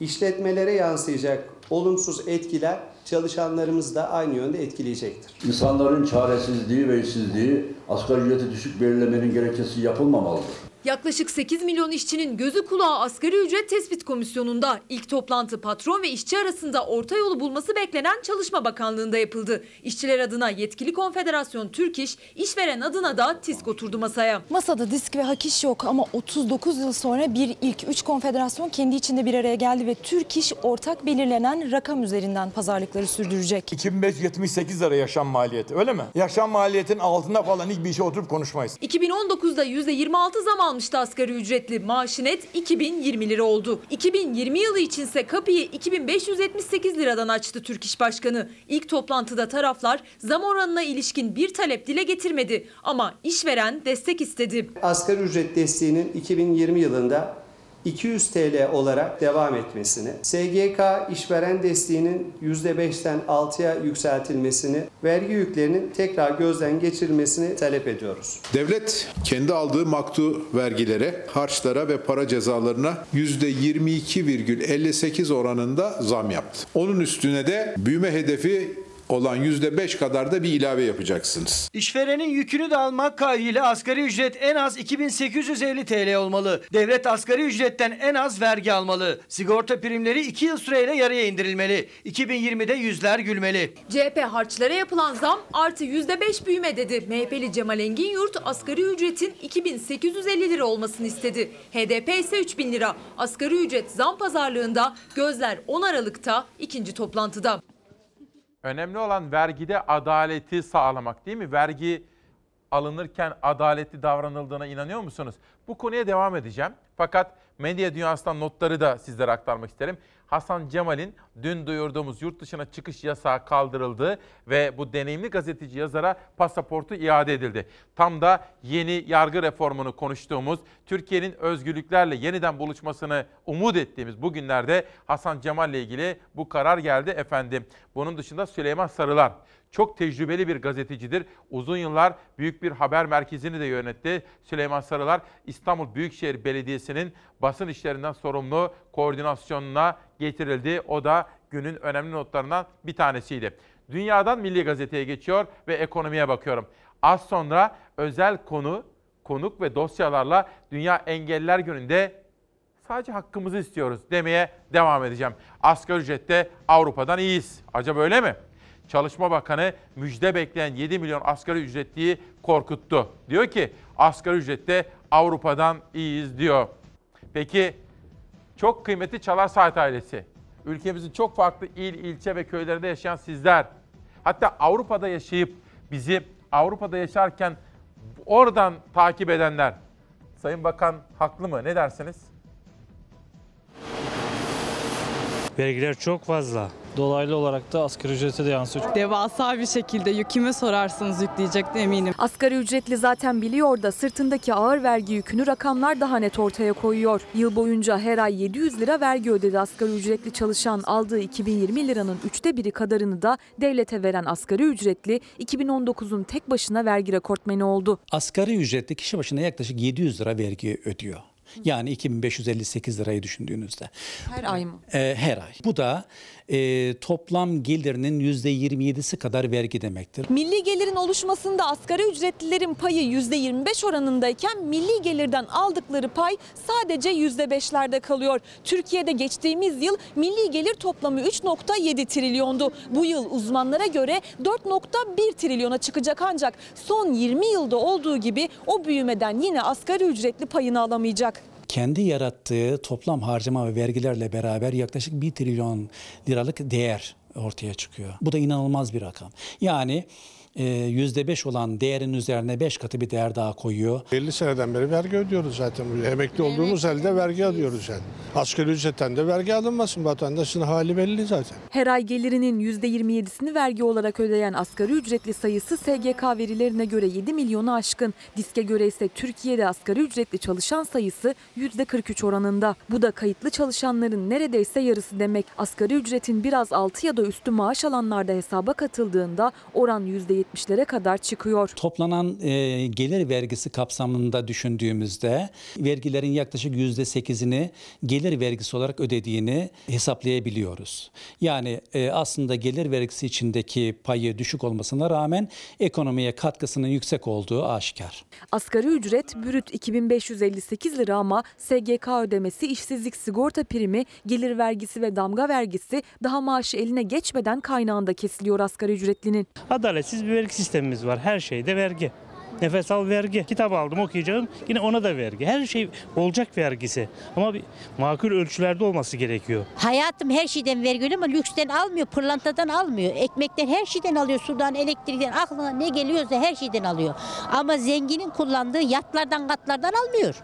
Speaker 46: işletmelere yansıyacak olumsuz etkiler çalışanlarımızı da aynı yönde etkileyecektir.
Speaker 48: İnsanların çaresizliği ve işsizliği asgari ücreti düşük belirlemenin gerekçesi yapılmamalıdır.
Speaker 47: Yaklaşık 8 milyon işçinin gözü kulağı asgari ücret tespit komisyonunda. İlk toplantı patron ve işçi arasında orta yolu bulması beklenen Çalışma Bakanlığı'nda yapıldı. İşçiler adına yetkili konfederasyon Türk İş, işveren adına da TİSK oturdu masaya.
Speaker 44: Masada disk ve hak iş yok ama 39 yıl sonra bir ilk 3 konfederasyon kendi içinde bir araya geldi ve Türk İş ortak belirlenen rakam üzerinden pazarlıkları sürdürecek.
Speaker 49: 2578 lira yaşam maliyeti öyle mi? Yaşam maliyetin altında falan hiçbir işe oturup konuşmayız.
Speaker 47: 2019'da %26 zam almıştı asgari ücretli. Maaşı net 2020 lira oldu. 2020 yılı içinse kapıyı 2578 liradan açtı Türk İş Başkanı. İlk toplantıda taraflar zam oranına ilişkin bir talep dile getirmedi. Ama işveren destek istedi.
Speaker 46: Asgari ücret desteğinin 2020 yılında 200 TL olarak devam etmesini, SGK işveren desteğinin %5'ten 6'ya yükseltilmesini, vergi yüklerinin tekrar gözden geçirilmesini talep ediyoruz.
Speaker 12: Devlet kendi aldığı maktu vergilere, harçlara ve para cezalarına %22,58 oranında zam yaptı. Onun üstüne de büyüme hedefi olan %5 kadar da bir ilave yapacaksınız.
Speaker 33: İşverenin yükünü de almak kaydıyla asgari ücret en az 2850 TL olmalı. Devlet asgari ücretten en az vergi almalı. Sigorta primleri 2 yıl süreyle yarıya indirilmeli. 2020'de yüzler gülmeli.
Speaker 47: CHP harçlara yapılan zam artı %5 büyüme dedi. MHP'li Cemal Engin Yurt asgari ücretin 2850 lira olmasını istedi. HDP ise 3000 lira. Asgari ücret zam pazarlığında gözler 10 Aralık'ta ikinci toplantıda.
Speaker 1: Önemli olan vergide adaleti sağlamak değil mi? Vergi alınırken adaletli davranıldığına inanıyor musunuz? Bu konuya devam edeceğim. Fakat medya dünyasından notları da sizlere aktarmak isterim. Hasan Cemal'in dün duyurduğumuz yurt dışına çıkış yasağı kaldırıldı ve bu deneyimli gazeteci yazara pasaportu iade edildi. Tam da yeni yargı reformunu konuştuğumuz, Türkiye'nin özgürlüklerle yeniden buluşmasını umut ettiğimiz bu günlerde Hasan Cemal ile ilgili bu karar geldi efendim. Bunun dışında Süleyman Sarılar çok tecrübeli bir gazetecidir. Uzun yıllar büyük bir haber merkezini de yönetti. Süleyman Sarılar İstanbul Büyükşehir Belediyesi'nin basın işlerinden sorumlu koordinasyonuna getirildi. O da günün önemli notlarından bir tanesiydi. Dünyadan Milli Gazete'ye geçiyor ve ekonomiye bakıyorum. Az sonra özel konu, konuk ve dosyalarla Dünya Engelliler Günü'nde sadece hakkımızı istiyoruz demeye devam edeceğim. Asgari ücrette Avrupa'dan iyiyiz. Acaba öyle mi? Çalışma Bakanı müjde bekleyen 7 milyon asgari ücretliyi korkuttu. Diyor ki asgari ücrette Avrupa'dan iyiyiz diyor. Peki çok kıymetli Çalar Saat ailesi. Ülkemizin çok farklı il, ilçe ve köylerinde yaşayan sizler. Hatta Avrupa'da yaşayıp bizi Avrupa'da yaşarken oradan takip edenler. Sayın Bakan haklı mı? Ne dersiniz?
Speaker 50: Vergiler çok fazla. Dolaylı olarak da asgari ücrete de yansıyor.
Speaker 51: Devasa bir şekilde yük kime sorarsanız yükleyecek de eminim.
Speaker 16: Asgari ücretli zaten biliyor da sırtındaki ağır vergi yükünü rakamlar daha net ortaya koyuyor. Yıl boyunca her ay 700 lira vergi ödedi asgari ücretli çalışan aldığı 2020 liranın üçte biri kadarını da devlete veren asgari ücretli 2019'un tek başına vergi rekortmeni oldu.
Speaker 52: Asgari ücretli kişi başına yaklaşık 700 lira vergi ödüyor. Yani 2558 lirayı düşündüğünüzde.
Speaker 51: Her ay mı?
Speaker 52: Ee, her ay. Bu da e, toplam gelirinin %27'si kadar vergi demektir.
Speaker 53: Milli gelirin oluşmasında asgari ücretlilerin payı %25 oranındayken milli gelirden aldıkları pay sadece %5'lerde kalıyor. Türkiye'de geçtiğimiz yıl milli gelir toplamı 3.7 trilyondu. Bu yıl uzmanlara göre 4.1 trilyona çıkacak ancak son 20 yılda olduğu gibi o büyümeden yine asgari ücretli payını alamayacak.
Speaker 52: Kendi yarattığı toplam harcama ve vergilerle beraber yaklaşık 1 trilyon liralık değer ortaya çıkıyor. Bu da inanılmaz bir rakam. Yani %5 olan değerin üzerine 5 katı bir değer daha koyuyor.
Speaker 54: 50 seneden beri vergi ödüyoruz zaten. Emekli olduğumuz halde vergi alıyoruz yani. Asgari ücretten de vergi alınmasın. Vatandaşın hali belli zaten.
Speaker 16: Her ay gelirinin %27'sini vergi olarak ödeyen asgari ücretli sayısı SGK verilerine göre 7 milyonu aşkın. Diske göre ise Türkiye'de asgari ücretli çalışan sayısı %43 oranında. Bu da kayıtlı çalışanların neredeyse yarısı demek. Asgari ücretin biraz altı ya da üstü maaş alanlarda hesaba katıldığında oran %70'lere kadar çıkıyor.
Speaker 52: Toplanan e, gelir vergisi kapsamında düşündüğümüzde vergilerin yaklaşık %8'ini gelir vergisi olarak ödediğini hesaplayabiliyoruz. Yani e, aslında gelir vergisi içindeki payı düşük olmasına rağmen ekonomiye katkısının yüksek olduğu aşikar.
Speaker 16: Asgari ücret brüt 2558 lira ama SGK ödemesi, işsizlik sigorta primi, gelir vergisi ve damga vergisi daha maaşı eline geçmeden kaynağında kesiliyor asgari ücretlinin.
Speaker 50: Adaletsiz bir vergi sistemimiz var. Her şeyde vergi. Nefes al vergi. Kitap aldım okuyacağım. Yine ona da vergi. Her şey olacak vergisi. Ama bir makul ölçülerde olması gerekiyor.
Speaker 55: Hayatım her şeyden vergi ama lüksten almıyor, pırlantadan almıyor. Ekmekten her şeyden alıyor, sudan, elektrikten, aklına ne geliyorsa her şeyden alıyor. Ama zenginin kullandığı yatlardan, katlardan almıyor.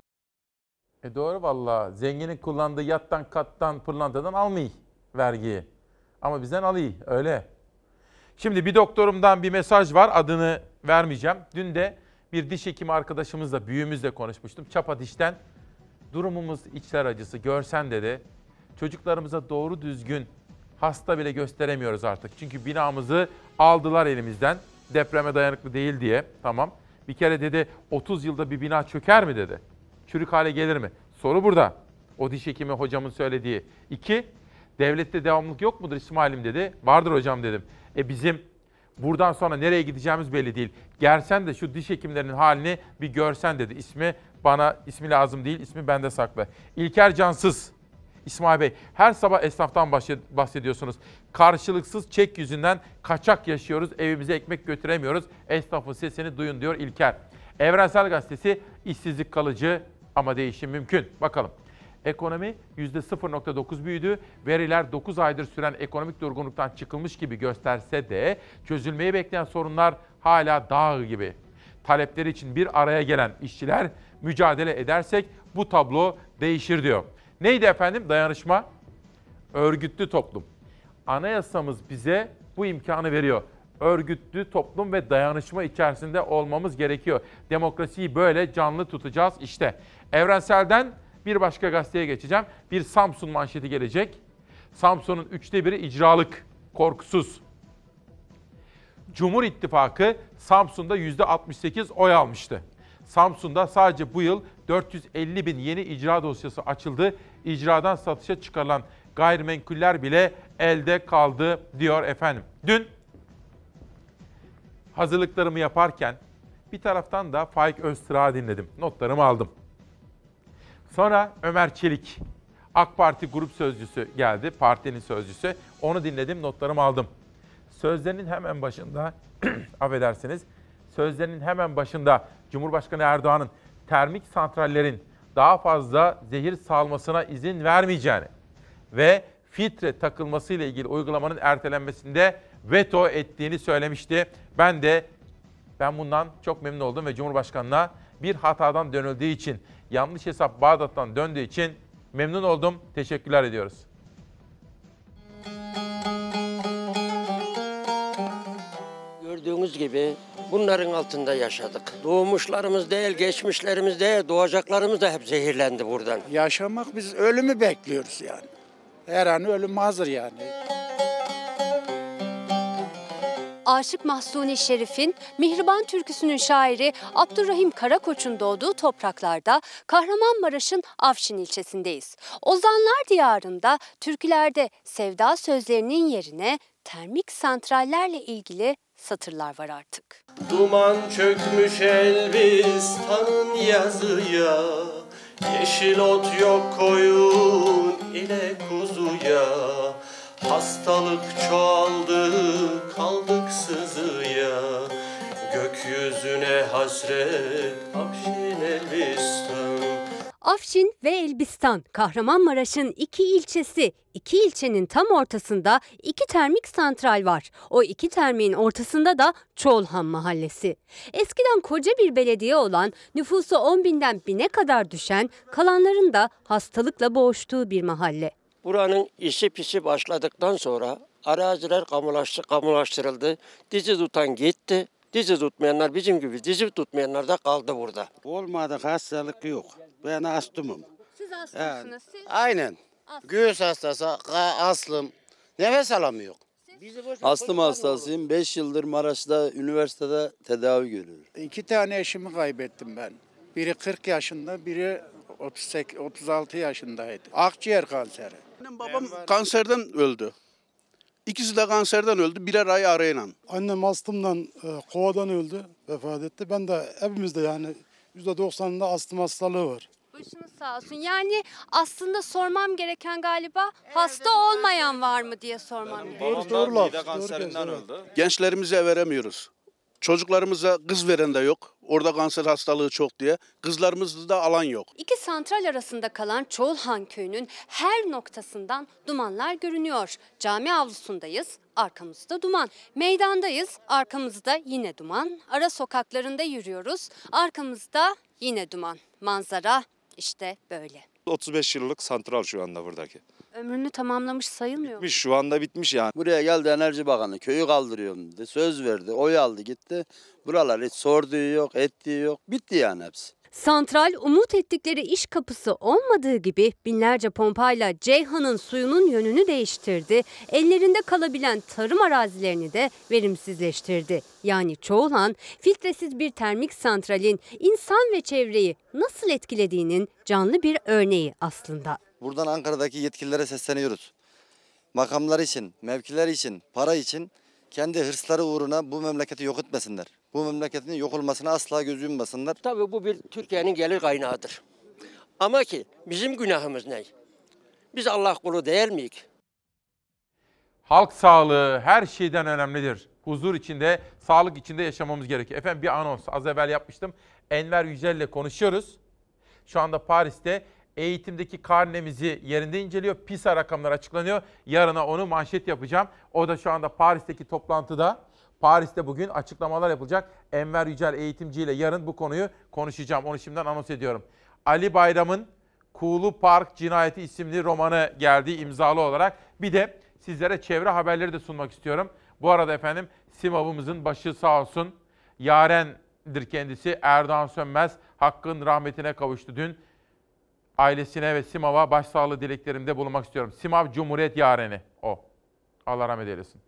Speaker 1: E doğru valla. Zenginin kullandığı yattan, kattan, pırlantadan almayı vergiyi. Ama bizden alıyı öyle. Şimdi bir doktorumdan bir mesaj var adını vermeyeceğim. Dün de bir diş hekimi arkadaşımızla, büyüğümüzle konuşmuştum. Çapa dişten durumumuz içler acısı görsen dedi. Çocuklarımıza doğru düzgün hasta bile gösteremiyoruz artık. Çünkü binamızı aldılar elimizden. Depreme dayanıklı değil diye. Tamam. Bir kere dedi 30 yılda bir bina çöker mi dedi. Çürük hale gelir mi? Soru burada. O diş hekimi hocamın söylediği. İki, devlette devamlılık yok mudur İsmail'im dedi. Vardır hocam dedim. E bizim buradan sonra nereye gideceğimiz belli değil. Gelsen de şu diş hekimlerinin halini bir görsen dedi. İsmi bana ismi lazım değil, ismi bende saklı. İlker Cansız. İsmail Bey, her sabah esnaftan bahsediyorsunuz. Karşılıksız çek yüzünden kaçak yaşıyoruz, evimize ekmek götüremiyoruz. Esnafın sesini duyun diyor İlker. Evrensel Gazetesi işsizlik kalıcı ama değişim mümkün. Bakalım. Ekonomi %0.9 büyüdü. Veriler 9 aydır süren ekonomik durgunluktan çıkılmış gibi gösterse de çözülmeyi bekleyen sorunlar hala dağ gibi. Talepleri için bir araya gelen işçiler mücadele edersek bu tablo değişir diyor. Neydi efendim dayanışma? Örgütlü toplum. Anayasamız bize bu imkanı veriyor. Örgütlü toplum ve dayanışma içerisinde olmamız gerekiyor. Demokrasiyi böyle canlı tutacağız işte. Evrensel'den bir başka gazeteye geçeceğim. Bir Samsun manşeti gelecek. Samsun'un üçte biri icralık, korkusuz. Cumhur İttifakı Samsun'da %68 oy almıştı. Samsun'da sadece bu yıl 450 bin yeni icra dosyası açıldı. İcradan satışa çıkarılan gayrimenkuller bile elde kaldı diyor efendim. Dün hazırlıklarımı yaparken bir taraftan da Faik Öztürk'ü dinledim. Notlarımı aldım. Sonra Ömer Çelik, AK Parti grup sözcüsü geldi, partinin sözcüsü. Onu dinledim, notlarımı aldım. Sözlerinin hemen başında, affedersiniz, sözlerinin hemen başında Cumhurbaşkanı Erdoğan'ın termik santrallerin daha fazla zehir salmasına izin vermeyeceğini ve filtre takılması ile ilgili uygulamanın ertelenmesinde veto ettiğini söylemişti. Ben de ben bundan çok memnun oldum ve Cumhurbaşkanı'na bir hatadan dönüldüğü için, yanlış hesap Bağdat'tan döndüğü için memnun oldum. Teşekkürler ediyoruz.
Speaker 56: Gördüğünüz gibi bunların altında yaşadık. Doğmuşlarımız değil, geçmişlerimiz değil, doğacaklarımız da hep zehirlendi buradan.
Speaker 57: Yaşamak biz ölümü bekliyoruz yani. Her an ölüm hazır yani.
Speaker 39: Aşık Mahsuni Şerif'in Mihriban türküsünün şairi Abdurrahim Karakoç'un doğduğu topraklarda Kahramanmaraş'ın Afşin ilçesindeyiz. Ozanlar diyarında türkülerde sevda sözlerinin yerine termik santrallerle ilgili satırlar var artık.
Speaker 58: Duman çökmüş Elbistan'ın yazıya Yeşil ot yok koyun ile kuzuya Hastalık çoğaldı kaldık sızıya Gökyüzüne hasret Afşin Elbistan
Speaker 39: Afşin ve Elbistan, Kahramanmaraş'ın iki ilçesi. İki ilçenin tam ortasında iki termik santral var. O iki termiğin ortasında da Çoğulhan Mahallesi. Eskiden koca bir belediye olan, nüfusu 10 binden bine kadar düşen, kalanların da hastalıkla boğuştuğu bir mahalle.
Speaker 56: Buranın işi pisi başladıktan sonra araziler kamulaştı, kamulaştırıldı. Dizi tutan gitti. Dizi tutmayanlar bizim gibi dizi tutmayanlar da kaldı burada.
Speaker 59: Olmadık hastalık yok. Ben astımım.
Speaker 39: Siz hastasınız. Siz
Speaker 59: Aynen. Göğüs hastası, aslım. Nefes alamıyor.
Speaker 60: Astım hastasıyım. 5 yıldır Maraş'ta üniversitede tedavi görüyorum.
Speaker 57: İki tane eşimi kaybettim ben. Biri 40 yaşında, biri 38, 36 yaşındaydı. Akciğer kanseri.
Speaker 60: Babam kanserden öldü. İkisi de kanserden öldü birer ay arayla.
Speaker 61: Annem astımdan, e, kovadan öldü, vefat etti. Ben de hepimizde yani %90'ında astım hastalığı var.
Speaker 39: Başınız sağ olsun. Yani aslında sormam gereken galiba hasta olmayan var mı diye sormam gerekiyor.
Speaker 61: Doğru, doğru laf.
Speaker 60: mide
Speaker 61: doğru
Speaker 60: kanserinden öldü. Gençlerimize veremiyoruz. Çocuklarımıza kız veren de yok. Orada kanser hastalığı çok diye. Kızlarımızda da alan yok.
Speaker 39: İki santral arasında kalan Çoğulhan köyünün her noktasından dumanlar görünüyor. Cami avlusundayız, arkamızda duman. Meydandayız, arkamızda yine duman. Ara sokaklarında yürüyoruz, arkamızda yine duman. Manzara İşte böyle.
Speaker 62: 35 yıllık santral şu anda buradaki.
Speaker 39: Ömrünü tamamlamış sayılmıyor mu?
Speaker 62: Bitmiş şu anda bitmiş yani.
Speaker 63: Buraya geldi Enerji Bakanı köyü kaldırıyorum dedi. Söz verdi. Oy aldı gitti. Buralar hiç sorduğu yok, ettiği yok. Bitti yani hepsi.
Speaker 39: Santral umut ettikleri iş kapısı olmadığı gibi binlerce pompayla Ceyhan'ın suyunun yönünü değiştirdi. Ellerinde kalabilen tarım arazilerini de verimsizleştirdi. Yani Çoğulan filtresiz bir termik santralin insan ve çevreyi nasıl etkilediğinin canlı bir örneği aslında.
Speaker 63: Buradan Ankara'daki yetkililere sesleniyoruz. Makamlar için, mevkiler için, para için kendi hırsları uğruna bu memleketi yok etmesinler. Bu memleketin yok olmasına asla göz yummasınlar.
Speaker 56: Tabii bu bir Türkiye'nin gelir kaynağıdır. Ama ki bizim günahımız ne? Biz Allah kulu değil miyik?
Speaker 1: Halk sağlığı her şeyden önemlidir. Huzur içinde, sağlık içinde yaşamamız gerekiyor. Efendim bir anons az evvel yapmıştım. Enver Yücel ile konuşuyoruz. Şu anda Paris'te eğitimdeki karnemizi yerinde inceliyor. PISA rakamları açıklanıyor. Yarına onu manşet yapacağım. O da şu anda Paris'teki toplantıda. Paris'te bugün açıklamalar yapılacak. Enver Yücel eğitimciyle yarın bu konuyu konuşacağım. Onu şimdiden anons ediyorum. Ali Bayram'ın Kuğulu Park Cinayeti isimli romanı geldi imzalı olarak. Bir de sizlere çevre haberleri de sunmak istiyorum. Bu arada efendim Simav'ımızın başı sağ olsun. Yarendir kendisi Erdoğan Sönmez. Hakkın rahmetine kavuştu dün. Ailesine ve Simav'a başsağlığı dileklerimde bulunmak istiyorum. Simav Cumhuriyet Yareni o. Allah rahmet eylesin.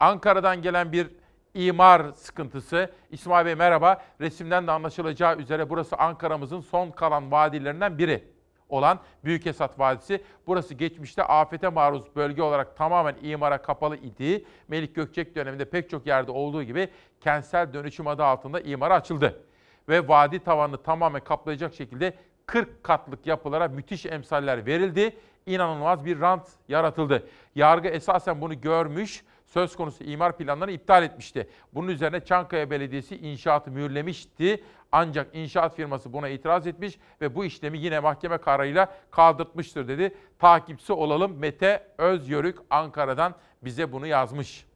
Speaker 1: Ankara'dan gelen bir imar sıkıntısı. İsmail Bey merhaba. Resimden de anlaşılacağı üzere burası Ankara'mızın son kalan vadilerinden biri olan Büyük Esat Vadisi. Burası geçmişte afete maruz bölge olarak tamamen imara kapalı idi. Melik Gökçek döneminde pek çok yerde olduğu gibi kentsel dönüşüm adı altında imara açıldı. Ve vadi tavanını tamamen kaplayacak şekilde 40 katlık yapılara müthiş emsaller verildi. İnanılmaz bir rant yaratıldı. Yargı esasen bunu görmüş, söz konusu imar planlarını iptal etmişti. Bunun üzerine Çankaya Belediyesi inşaatı mühürlemişti. Ancak inşaat firması buna itiraz etmiş ve bu işlemi yine mahkeme kararıyla kaldırtmıştır dedi. Takipçisi olalım Mete Özyörük Ankara'dan bize bunu yazmış.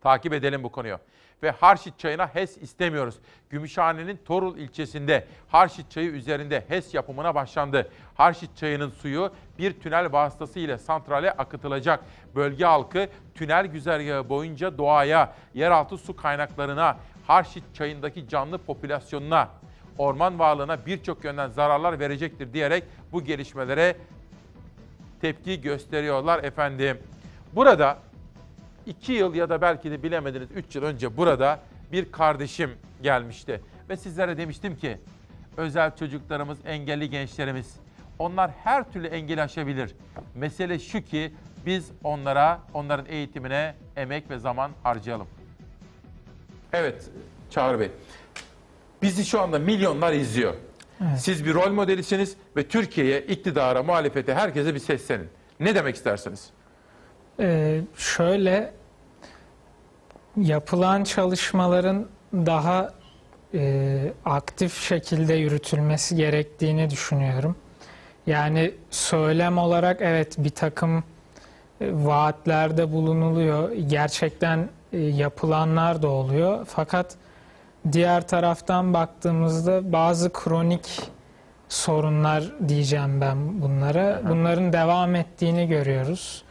Speaker 1: Takip edelim bu konuyu. Ve Harşit çayına HES istemiyoruz. Gümüşhane'nin Torul ilçesinde Harşit çayı üzerinde HES yapımına başlandı. Harşit çayının suyu bir tünel vasıtasıyla santrale akıtılacak. Bölge halkı tünel güzergahı boyunca doğaya, yeraltı su kaynaklarına, Harşit çayındaki canlı popülasyonuna, orman varlığına birçok yönden zararlar verecektir diyerek bu gelişmelere tepki gösteriyorlar efendim. Burada 2 yıl ya da belki de bilemediniz 3 yıl önce burada bir kardeşim gelmişti. Ve sizlere demiştim ki özel çocuklarımız, engelli gençlerimiz onlar her türlü engeli aşabilir. Mesele şu ki biz onlara, onların eğitimine emek ve zaman harcayalım. Evet Çağrı Bey. Bizi şu anda milyonlar izliyor.
Speaker 64: Evet.
Speaker 1: Siz bir rol modelisiniz ve Türkiye'ye, iktidara, muhalefete, herkese bir seslenin. Ne demek istersiniz?
Speaker 64: Ee, şöyle yapılan çalışmaların daha e, aktif şekilde yürütülmesi gerektiğini düşünüyorum. Yani söylem olarak evet bir takım e, vaatlerde bulunuluyor. Gerçekten e, yapılanlar da oluyor. Fakat diğer taraftan baktığımızda bazı kronik sorunlar diyeceğim ben bunlara. Bunların devam ettiğini görüyoruz.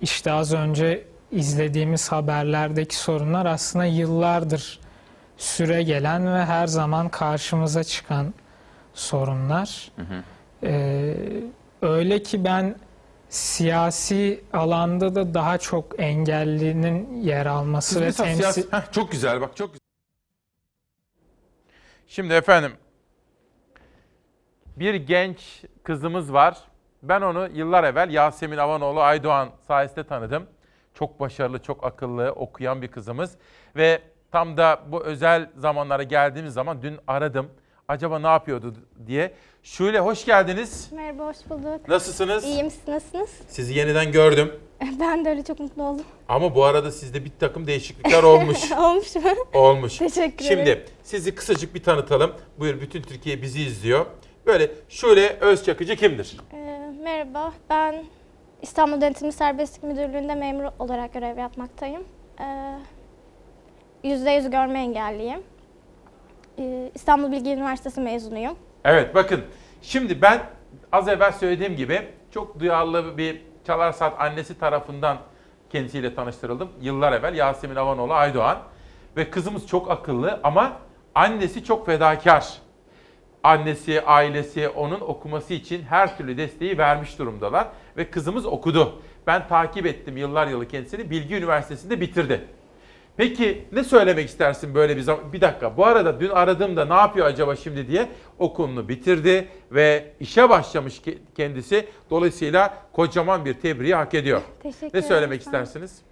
Speaker 64: İşte az önce izlediğimiz haberlerdeki sorunlar aslında yıllardır süre gelen ve her zaman karşımıza çıkan sorunlar. Ee, öyle ki ben siyasi alanda da daha çok engellinin yer alması
Speaker 1: Siz
Speaker 64: ve temsil...
Speaker 1: siyasi- Heh, çok güzel bak çok güzel. Şimdi efendim bir genç kızımız var. Ben onu yıllar evvel Yasemin Avanoğlu Aydoğan sayesinde tanıdım. Çok başarılı, çok akıllı, okuyan bir kızımız. Ve tam da bu özel zamanlara geldiğimiz zaman dün aradım. Acaba ne yapıyordu diye. Şöyle hoş geldiniz.
Speaker 65: Merhaba, hoş bulduk.
Speaker 1: Nasılsınız?
Speaker 65: İyiyim, siz nasılsınız?
Speaker 1: Sizi yeniden gördüm.
Speaker 65: Ben de öyle çok mutlu oldum.
Speaker 1: Ama bu arada sizde bir takım değişiklikler olmuş.
Speaker 65: Olmuş mu?
Speaker 1: Olmuş.
Speaker 65: Teşekkür ederim.
Speaker 1: Şimdi sizi kısacık bir tanıtalım. Buyur bütün Türkiye bizi izliyor. Böyle Şule Özçakıcı kimdir?
Speaker 65: Ee, merhaba, ben İstanbul Denetimli Serbestlik Müdürlüğü'nde memur olarak görev yapmaktayım. Ee, %100 görme engelliyim. Ee, İstanbul Bilgi Üniversitesi mezunuyum.
Speaker 1: Evet bakın şimdi ben az evvel söylediğim gibi çok duyarlı bir Çalar Saat annesi tarafından kendisiyle tanıştırıldım. Yıllar evvel Yasemin Avanoğlu Aydoğan. Ve kızımız çok akıllı ama annesi çok fedakar. Annesi, ailesi onun okuması için her türlü desteği vermiş durumdalar. Ve kızımız okudu. Ben takip ettim yıllar yılı kendisini. Bilgi Üniversitesi'nde bitirdi. Peki ne söylemek istersin böyle bir zaman? Bir dakika bu arada dün aradığımda ne yapıyor acaba şimdi diye okulunu bitirdi ve işe başlamış ke- kendisi. Dolayısıyla kocaman bir tebriği hak ediyor.
Speaker 65: Teşekkür
Speaker 1: Ne söylemek
Speaker 65: ederim.
Speaker 1: istersiniz?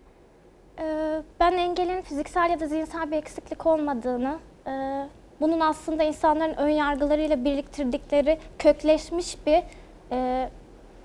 Speaker 65: Ee, Ben engelin fiziksel ya da zihinsel bir eksiklik olmadığını, e, bunun aslında insanların ön yargılarıyla biriktirdikleri kökleşmiş bir e,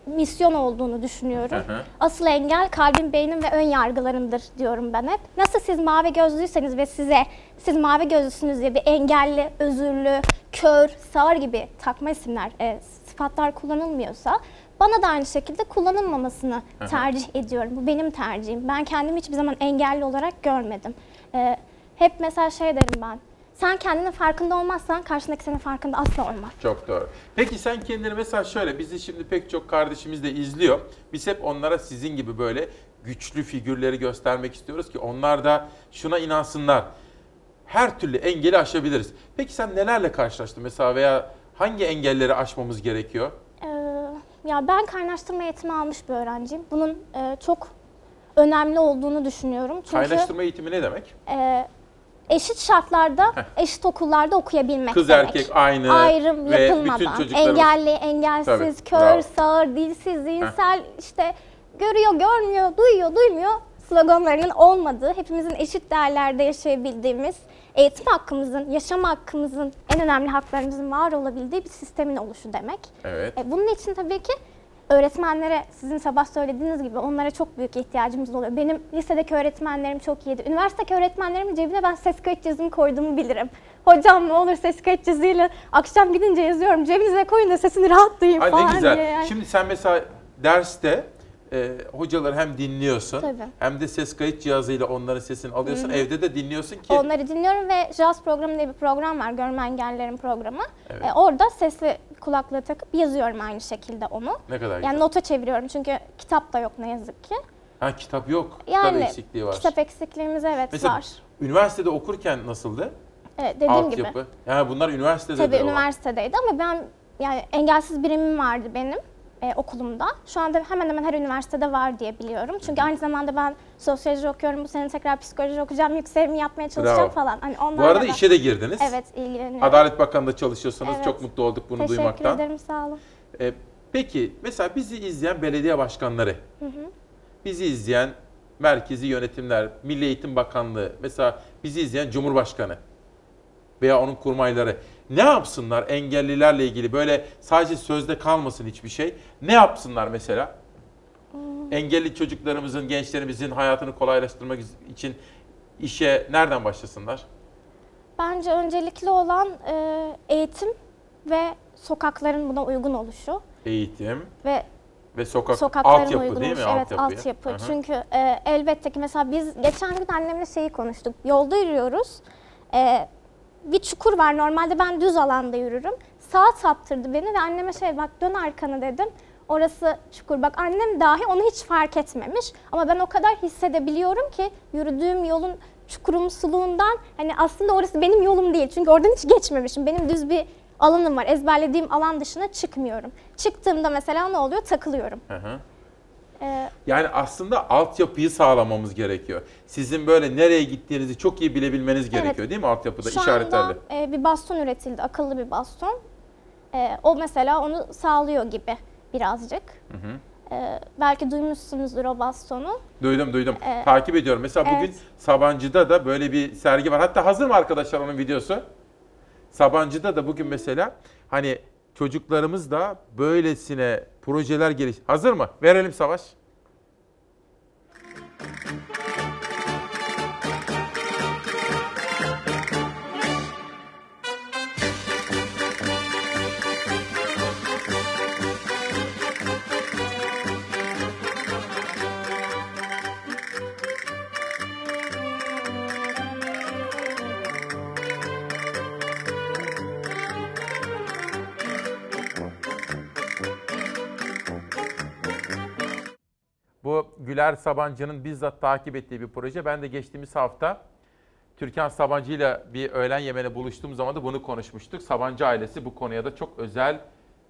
Speaker 65: misyon olduğunu düşünüyorum.
Speaker 66: Hı hı.
Speaker 65: Asıl engel kalbin, beynin ve ön yargılarındır diyorum ben hep. Nasıl siz mavi gözlüyseniz ve size siz mavi gözlüsünüz diye bir engelli, özürlü, kör, sağır gibi takma isimler, e, sıfatlar kullanılmıyorsa bana da aynı şekilde kullanılmamasını
Speaker 66: Hı hı.
Speaker 65: tercih ediyorum. Bu benim tercihim. Ben kendimi hiçbir zaman engelli olarak görmedim. E, hep mesela şey derim ben. Sen kendinin farkında olmazsan karşındaki senin farkında asla olmaz.
Speaker 1: Çok doğru. Peki sen kendini mesela şöyle bizi şimdi pek çok kardeşimiz de izliyor. Biz hep onlara sizin gibi böyle güçlü figürleri göstermek istiyoruz ki onlar da şuna inansınlar. Her türlü engeli aşabiliriz. Peki sen nelerle karşılaştın mesela veya hangi engelleri aşmamız gerekiyor?
Speaker 65: Ee, ya ben kaynaştırma eğitimi almış bir öğrenciyim. Bunun e, çok önemli olduğunu düşünüyorum. Çünkü
Speaker 1: Kaynaştırma eğitimi ne demek?
Speaker 65: e, eşit şartlarda, eşit okullarda okuyabilmek
Speaker 1: Kız
Speaker 65: demek.
Speaker 1: erkek aynı
Speaker 65: Ayrım
Speaker 1: ve
Speaker 65: yapılmadan.
Speaker 1: bütün çocuklarımız-
Speaker 65: Engelli, engelsiz,
Speaker 1: Tabii,
Speaker 65: kör,
Speaker 1: bravo.
Speaker 65: sağır, dilsiz, zihinsel işte görüyor, görmüyor, duyuyor, duymuyor sloganlarının olmadığı, hepimizin eşit değerlerde yaşayabildiğimiz, eğitim hakkımızın, yaşam hakkımızın, en önemli haklarımızın var olabildiği bir sistemin oluşu demek.
Speaker 1: Evet.
Speaker 65: E, bunun için tabii ki öğretmenlere sizin sabah söylediğiniz gibi onlara çok büyük ihtiyacımız oluyor. Benim lisedeki öğretmenlerim çok iyiydi. Üniversitedeki öğretmenlerimin cebine ben ses kayıt cihazımı koyduğumu bilirim. Hocam ne olur ses kayıt cihazıyla akşam gidince yazıyorum. Cebinize koyun da sesini rahat duyayım
Speaker 1: Ay
Speaker 65: falan
Speaker 1: ne güzel.
Speaker 65: diye. yani.
Speaker 1: Şimdi sen mesela derste e, hocaları hem dinliyorsun
Speaker 65: Tabii.
Speaker 1: hem de ses kayıt cihazıyla onların sesini alıyorsun.
Speaker 65: Hı hı.
Speaker 1: Evde de dinliyorsun ki
Speaker 65: Onları dinliyorum ve JAS programı diye bir program var. Görme engellilerin programı.
Speaker 1: Evet.
Speaker 65: E, orada sesli kulaklığı takıp yazıyorum aynı şekilde onu.
Speaker 1: ne kadar
Speaker 65: Yani
Speaker 1: güzel.
Speaker 65: nota çeviriyorum çünkü kitap da yok ne yazık ki.
Speaker 1: Ha kitap yok.
Speaker 65: Yani
Speaker 1: kitap eksikliği var.
Speaker 65: kitap eksikliğimiz evet
Speaker 1: Mesela
Speaker 65: var.
Speaker 1: üniversitede okurken nasıldı?
Speaker 65: Evet, dediğim gibi.
Speaker 1: Altyapı. Yani bunlar üniversitede
Speaker 65: Tabii
Speaker 1: de
Speaker 65: üniversitedeydi ama ben yani engelsiz birimim vardı benim e, okulumda. Şu anda hemen hemen her üniversitede var diye biliyorum. Çünkü aynı zamanda ben sosyoloji okuyorum. Bu sene tekrar psikoloji okuyacağım. Yükseğimi yapmaya çalışacağım
Speaker 1: Bravo.
Speaker 65: falan. Hani
Speaker 1: Bu arada
Speaker 65: da-
Speaker 1: işe de girdiniz.
Speaker 65: Evet ilgileniyorum.
Speaker 1: Adalet Bakanlığı'nda çalışıyorsunuz.
Speaker 65: Evet.
Speaker 1: Çok mutlu olduk bunu
Speaker 65: Teşekkür
Speaker 1: duymaktan.
Speaker 65: ederim sağ olun.
Speaker 1: E, peki mesela bizi izleyen belediye başkanları,
Speaker 65: Hı hı.
Speaker 1: bizi izleyen merkezi yönetimler, Milli Eğitim Bakanlığı, mesela bizi izleyen Cumhurbaşkanı veya onun kurmayları ne yapsınlar engellilerle ilgili böyle sadece sözde kalmasın hiçbir şey. Ne yapsınlar mesela? Engelli çocuklarımızın, gençlerimizin hayatını kolaylaştırmak için işe nereden başlasınlar?
Speaker 65: Bence öncelikli olan e, eğitim ve sokakların buna uygun oluşu
Speaker 1: Eğitim
Speaker 65: ve
Speaker 1: ve sokak
Speaker 65: sokakların
Speaker 1: altyapı
Speaker 65: uygun
Speaker 1: değil mi?
Speaker 65: Evet altyapı.
Speaker 1: Hı.
Speaker 65: Çünkü e, elbette ki mesela biz geçen gün annemle şeyi konuştuk. Yolda yürüyoruz. E, bir çukur var. Normalde ben düz alanda yürürüm. Sağa saptırdı beni ve anneme şey bak dön arkanı dedim. Orası çukur. Bak annem dahi onu hiç fark etmemiş. Ama ben o kadar hissedebiliyorum ki yürüdüğüm yolun çukurumsuluğundan hani aslında orası benim yolum değil. Çünkü oradan hiç geçmemişim. Benim düz bir alanım var. Ezberlediğim alan dışına çıkmıyorum. Çıktığımda mesela ne oluyor? Takılıyorum.
Speaker 1: Hı hı. Yani aslında altyapıyı sağlamamız gerekiyor. Sizin böyle nereye gittiğinizi çok iyi bilebilmeniz gerekiyor
Speaker 65: Evet.
Speaker 1: değil mi altyapıda
Speaker 65: Şu
Speaker 1: işaretlerle?
Speaker 65: anda e, bir baston üretildi, akıllı bir baston. E, o mesela onu sağlıyor gibi birazcık.
Speaker 1: Hı hı.
Speaker 65: E, belki duymuşsunuzdur o bastonu.
Speaker 1: Duydum duydum.
Speaker 65: Ee,
Speaker 1: Takip ediyorum. Mesela bugün
Speaker 65: evet.
Speaker 1: Sabancı'da da böyle bir sergi var. Hatta hazır mı arkadaşlar onun videosu? Sabancı'da da bugün mesela hani çocuklarımız da böylesine projeler geliş. Hazır mı? Verelim Savaş. Güler Sabancı'nın bizzat takip ettiği bir proje. Ben de geçtiğimiz hafta Türkan Sabancı ile bir öğlen yemeğine buluştuğum zaman da bunu konuşmuştuk. Sabancı ailesi bu konuya da çok özel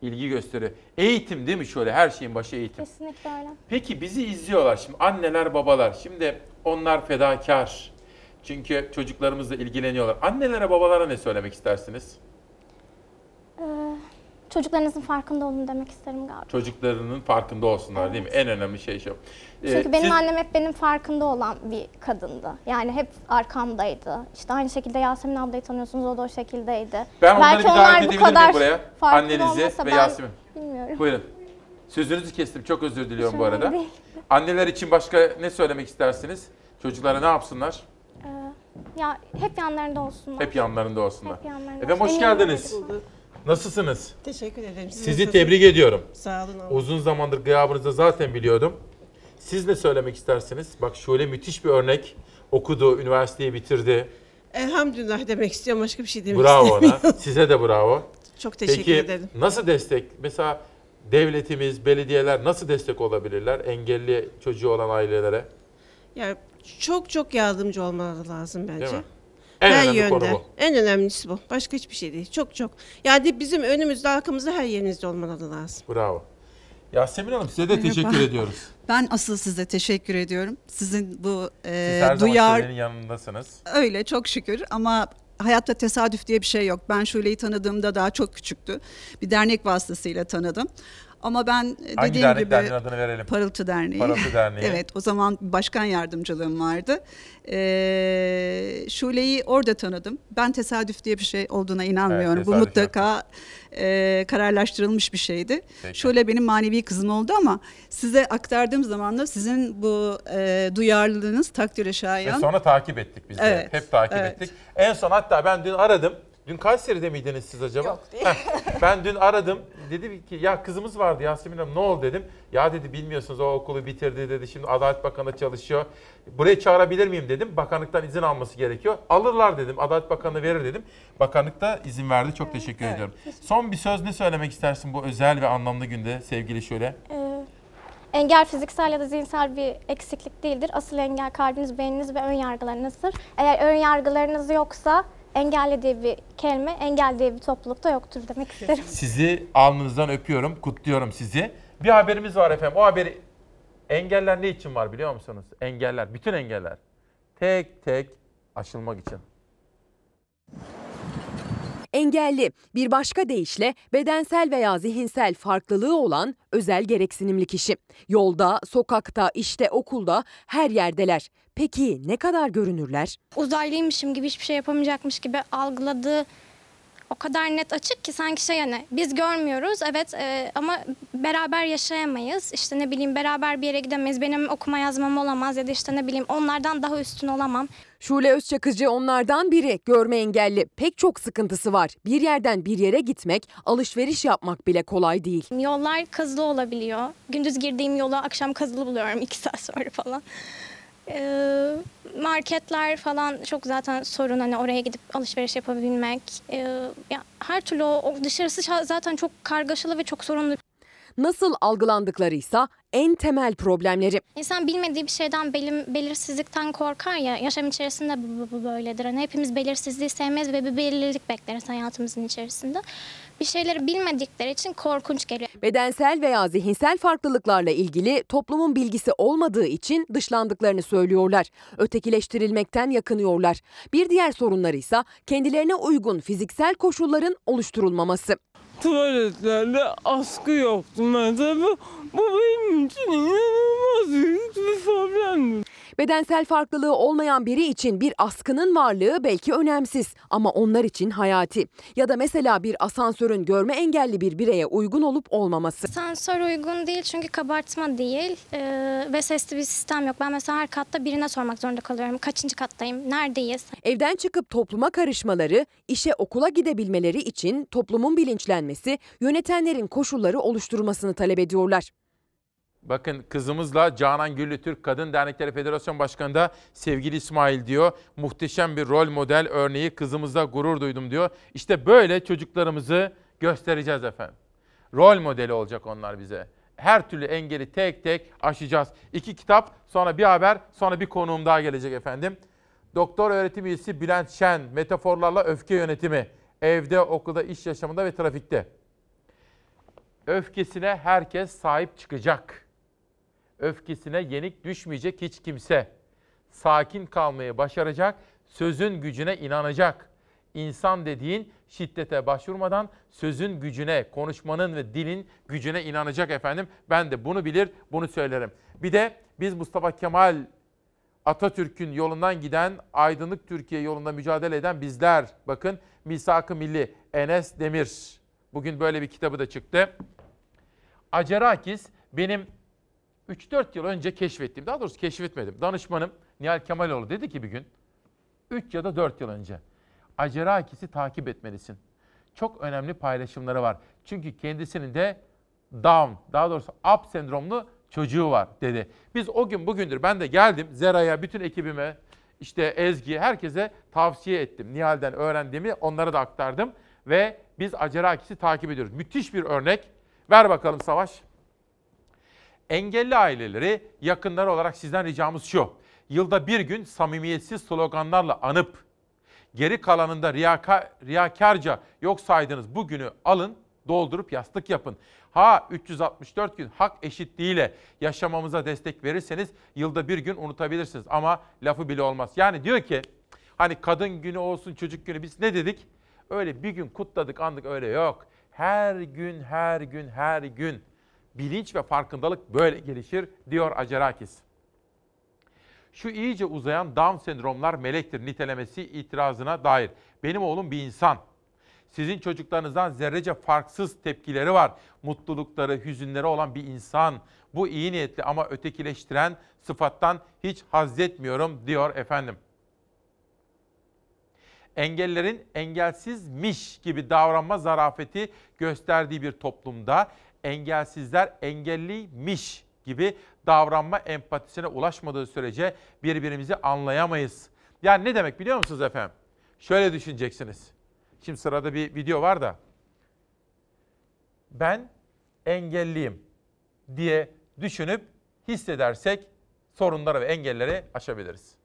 Speaker 1: ilgi gösteriyor. Eğitim değil mi şöyle? Her şeyin başı eğitim.
Speaker 67: Kesinlikle öyle.
Speaker 1: Peki bizi izliyorlar şimdi anneler babalar. Şimdi onlar fedakar. Çünkü çocuklarımızla ilgileniyorlar. Annelere babalara ne söylemek istersiniz?
Speaker 67: Ee, çocuklarınızın farkında olun demek isterim galiba.
Speaker 1: Çocuklarının farkında olsunlar değil mi? En önemli şey şu. Ee,
Speaker 67: Çünkü benim
Speaker 1: siz-
Speaker 67: annem hep benim farkında olan bir kadındı. Yani hep arkamdaydı. İşte aynı şekilde Yasemin ablayı tanıyorsunuz o da o şekildeydi.
Speaker 1: Ben
Speaker 67: Belki onlar bu kadar
Speaker 1: buraya? Annenizi ve Yasemin.
Speaker 67: Bilmiyorum.
Speaker 1: Buyurun. Sözünüzü kestim. Çok özür diliyorum bu
Speaker 67: Hiç
Speaker 1: arada.
Speaker 67: önemli değil.
Speaker 1: Anneler için başka ne söylemek istersiniz? Çocuklara ne yapsınlar?
Speaker 67: Ee, ya hep yanlarında olsunlar.
Speaker 1: Hep yanlarında olsunlar.
Speaker 67: Hep yanlarında
Speaker 1: Efendim hoş geldiniz.
Speaker 67: Eminim.
Speaker 1: Nasılsınız?
Speaker 66: Teşekkür ederim. Siz
Speaker 1: Sizi
Speaker 66: nasılsınız?
Speaker 1: tebrik ediyorum.
Speaker 66: Sağ olun.
Speaker 1: Uzun zamandır gıyabınızda zaten biliyordum. Siz ne söylemek istersiniz? Bak şöyle müthiş bir örnek. Okudu, üniversiteyi bitirdi.
Speaker 66: Elhamdülillah demek istiyorum. Başka bir şey demek
Speaker 1: Bravo ona. Size de bravo.
Speaker 66: Çok teşekkür
Speaker 1: Peki,
Speaker 66: ederim.
Speaker 1: nasıl destek? Mesela devletimiz, belediyeler nasıl destek olabilirler engelli çocuğu olan ailelere?
Speaker 66: Ya çok çok yardımcı olmaları lazım bence.
Speaker 1: Değil mi? En
Speaker 66: her
Speaker 1: önemli
Speaker 66: yönde.
Speaker 1: konu bu.
Speaker 66: En önemlisi bu. Başka hiçbir şey değil. Çok çok. Yani bizim önümüzde, arkamızda her yerimizde olmaları lazım.
Speaker 1: Bravo. Yasemin Hanım size de
Speaker 52: Merhaba.
Speaker 1: teşekkür ediyoruz.
Speaker 52: Ben asıl size teşekkür ediyorum. Sizin bu
Speaker 1: Siz
Speaker 52: e,
Speaker 1: her zaman
Speaker 52: duyar
Speaker 1: şöylenin yanındasınız.
Speaker 52: öyle çok şükür ama hayatta tesadüf diye bir şey yok. Ben Şule'yi tanıdığımda daha çok küçüktü. Bir dernek vasıtasıyla tanıdım. Ama ben e,
Speaker 1: Hangi
Speaker 52: dediğim
Speaker 1: dernek?
Speaker 52: gibi
Speaker 1: Derneğin adını verelim.
Speaker 52: Parıltı Derneği.
Speaker 1: Parıltı Derneği.
Speaker 52: evet o zaman başkan yardımcılığım vardı. Ee, Şule'yi orada tanıdım. Ben tesadüf diye bir şey olduğuna inanmıyorum.
Speaker 1: Evet,
Speaker 52: Bu mutlaka e, kararlaştırılmış bir şeydi.
Speaker 1: Peki.
Speaker 52: Şule benim manevi kızım oldu ama size aktardığım zaman da sizin bu e, duyarlılığınız takdire
Speaker 1: Ve
Speaker 52: şayan.
Speaker 1: sonra takip ettik biz de.
Speaker 52: Evet,
Speaker 1: Hep takip
Speaker 52: evet.
Speaker 1: ettik. En son hatta ben dün aradım. Dün Kayseri'de miydiniz siz acaba?
Speaker 52: Yok, değil.
Speaker 1: Heh, ben dün aradım. Dedi ki ya kızımız vardı Yasemin Hanım ne oldu dedim. Ya dedi bilmiyorsunuz o okulu bitirdi dedi. Şimdi Adalet Bakanı çalışıyor. Buraya çağırabilir miyim dedim. Bakanlıktan izin alması gerekiyor. Alırlar dedim. Adalet Bakanı verir dedim. Bakanlık da izin verdi. Çok teşekkür ediyorum. Son bir söz ne söylemek istersin bu özel ve anlamlı günde sevgili şöyle?
Speaker 67: Ee, engel fiziksel ya da zihinsel bir eksiklik değildir. Asıl engel kalbiniz, beyniniz ve ön yargılarınızdır. Eğer ön yargılarınız yoksa engelli diye bir kelime, engel diye bir toplulukta yoktur demek isterim.
Speaker 1: Sizi alnınızdan öpüyorum, kutluyorum sizi. Bir haberimiz var efendim. O haberi engeller ne için var biliyor musunuz? Engeller, bütün engeller. Tek tek aşılmak için.
Speaker 16: Engelli, bir başka deyişle bedensel veya zihinsel farklılığı olan özel gereksinimli kişi. Yolda, sokakta, işte, okulda her yerdeler. Peki ne kadar görünürler?
Speaker 65: uzaylıymışım gibi hiçbir şey yapamayacakmış gibi algıladığı o kadar net açık ki sanki şey yani biz görmüyoruz evet e, ama beraber yaşayamayız. İşte ne bileyim beraber bir yere gidemeyiz. Benim okuma yazmam olamaz ya da işte ne bileyim onlardan daha üstün olamam.
Speaker 16: Şule Özçakıcı onlardan biri. Görme engelli. Pek çok sıkıntısı var. Bir yerden bir yere gitmek, alışveriş yapmak bile kolay değil.
Speaker 65: Yollar kazılı olabiliyor. Gündüz girdiğim yola akşam kazılı buluyorum iki saat sonra falan. Ee, marketler falan çok zaten sorun hani oraya gidip alışveriş yapabilmek. Ee, ya her türlü o, dışarısı şa- zaten çok kargaşalı ve çok sorunlu.
Speaker 16: Nasıl algılandıklarıysa en temel problemleri.
Speaker 65: İnsan bilmediği bir şeyden belim, belirsizlikten korkar ya. Yaşam içerisinde bu, bu, bu böyledir. Hani hepimiz belirsizliği sevmez ve bir belirlilik bekleriz hayatımızın içerisinde. Bir şeyleri bilmedikleri için korkunç geliyor.
Speaker 16: Bedensel veya zihinsel farklılıklarla ilgili toplumun bilgisi olmadığı için dışlandıklarını söylüyorlar. Ötekileştirilmekten yakınıyorlar. Bir diğer sorunları ise kendilerine uygun fiziksel koşulların oluşturulmaması.
Speaker 68: Tuvaletlerde askı yoktu mesela. Bu, bu benim için inanılmaz büyük bir problemdi.
Speaker 16: Bedensel farklılığı olmayan biri için bir askının varlığı belki önemsiz ama onlar için hayati. Ya da mesela bir asansörün görme engelli bir bireye uygun olup olmaması.
Speaker 65: Sensör uygun değil çünkü kabartma değil ee, ve sesli bir sistem yok. Ben mesela her katta birine sormak zorunda kalıyorum. Kaçıncı kattayım? Neredeyiz?
Speaker 16: Evden çıkıp topluma karışmaları, işe okula gidebilmeleri için toplumun bilinçlenmesi, yönetenlerin koşulları oluşturulmasını talep ediyorlar.
Speaker 1: Bakın kızımızla Canan Güllü Türk Kadın Dernekleri Federasyon Başkanı da sevgili İsmail diyor. Muhteşem bir rol model örneği kızımızda gurur duydum diyor. İşte böyle çocuklarımızı göstereceğiz efendim. Rol modeli olacak onlar bize. Her türlü engeli tek tek aşacağız. İki kitap, sonra bir haber, sonra bir konuğum daha gelecek efendim. Doktor öğretim üyesi Bülent Şen, metaforlarla öfke yönetimi. Evde, okulda, iş yaşamında ve trafikte. Öfkesine herkes sahip çıkacak. Öfkesine yenik düşmeyecek hiç kimse. Sakin kalmayı başaracak, sözün gücüne inanacak. İnsan dediğin şiddete başvurmadan sözün gücüne, konuşmanın ve dilin gücüne inanacak efendim. Ben de bunu bilir, bunu söylerim. Bir de biz Mustafa Kemal Atatürk'ün yolundan giden, aydınlık Türkiye yolunda mücadele eden bizler. Bakın Misak-ı Milli Enes Demir. Bugün böyle bir kitabı da çıktı. Acerakis benim 3-4 yıl önce keşfettiğim, daha doğrusu keşfetmedim. Danışmanım Nihal Kemaloğlu dedi ki bir gün, 3 ya da 4 yıl önce. Acerakis'i takip etmelisin. Çok önemli paylaşımları var. Çünkü kendisinin de Down, daha doğrusu up sendromlu çocuğu var dedi. Biz o gün bugündür ben de geldim Zera'ya, bütün ekibime, işte Ezgi'ye, herkese tavsiye ettim. Nihal'den öğrendiğimi onlara da aktardım. Ve biz Acerakis'i takip ediyoruz. Müthiş bir örnek. Ver bakalım Savaş. Engelli aileleri, yakınları olarak sizden ricamız şu. Yılda bir gün samimiyetsiz sloganlarla anıp, geri kalanında riyaka, riyakarca yok saydığınız bu günü alın, doldurup yastık yapın. Ha 364 gün hak eşitliğiyle yaşamamıza destek verirseniz yılda bir gün unutabilirsiniz ama lafı bile olmaz. Yani diyor ki hani kadın günü olsun çocuk günü biz ne dedik? Öyle bir gün kutladık andık öyle yok. Her gün her gün her gün bilinç ve farkındalık böyle gelişir diyor Acerakis. Şu iyice uzayan Down sendromlar melektir nitelemesi itirazına dair. Benim oğlum bir insan. Sizin çocuklarınızdan zerrece farksız tepkileri var. Mutlulukları, hüzünleri olan bir insan. Bu iyi niyetli ama ötekileştiren sıfattan hiç haz etmiyorum diyor efendim. Engellerin engelsizmiş gibi davranma zarafeti gösterdiği bir toplumda engelsizler engelliymiş gibi davranma empatisine ulaşmadığı sürece birbirimizi anlayamayız. Yani ne demek biliyor musunuz efendim? Şöyle düşüneceksiniz. Şimdi sırada bir video var da. Ben engelliyim diye düşünüp hissedersek sorunları ve engelleri aşabiliriz.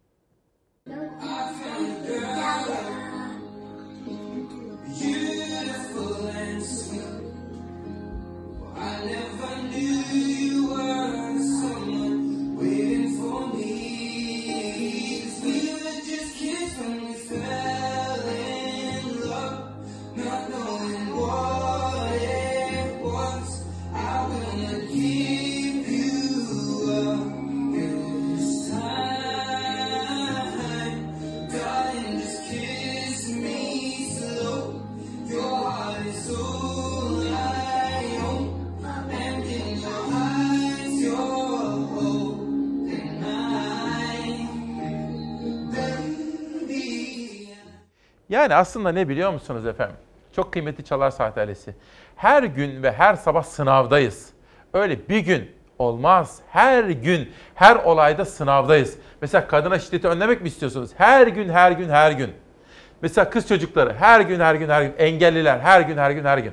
Speaker 1: Yani aslında ne biliyor musunuz efendim? Çok kıymetli Çalar Saat ailesi. Her gün ve her sabah sınavdayız. Öyle bir gün olmaz. Her gün, her olayda sınavdayız. Mesela kadına şiddeti önlemek mi istiyorsunuz? Her gün, her gün, her gün. Mesela kız çocukları her gün, her gün, her gün. Engelliler her gün, her gün, her gün.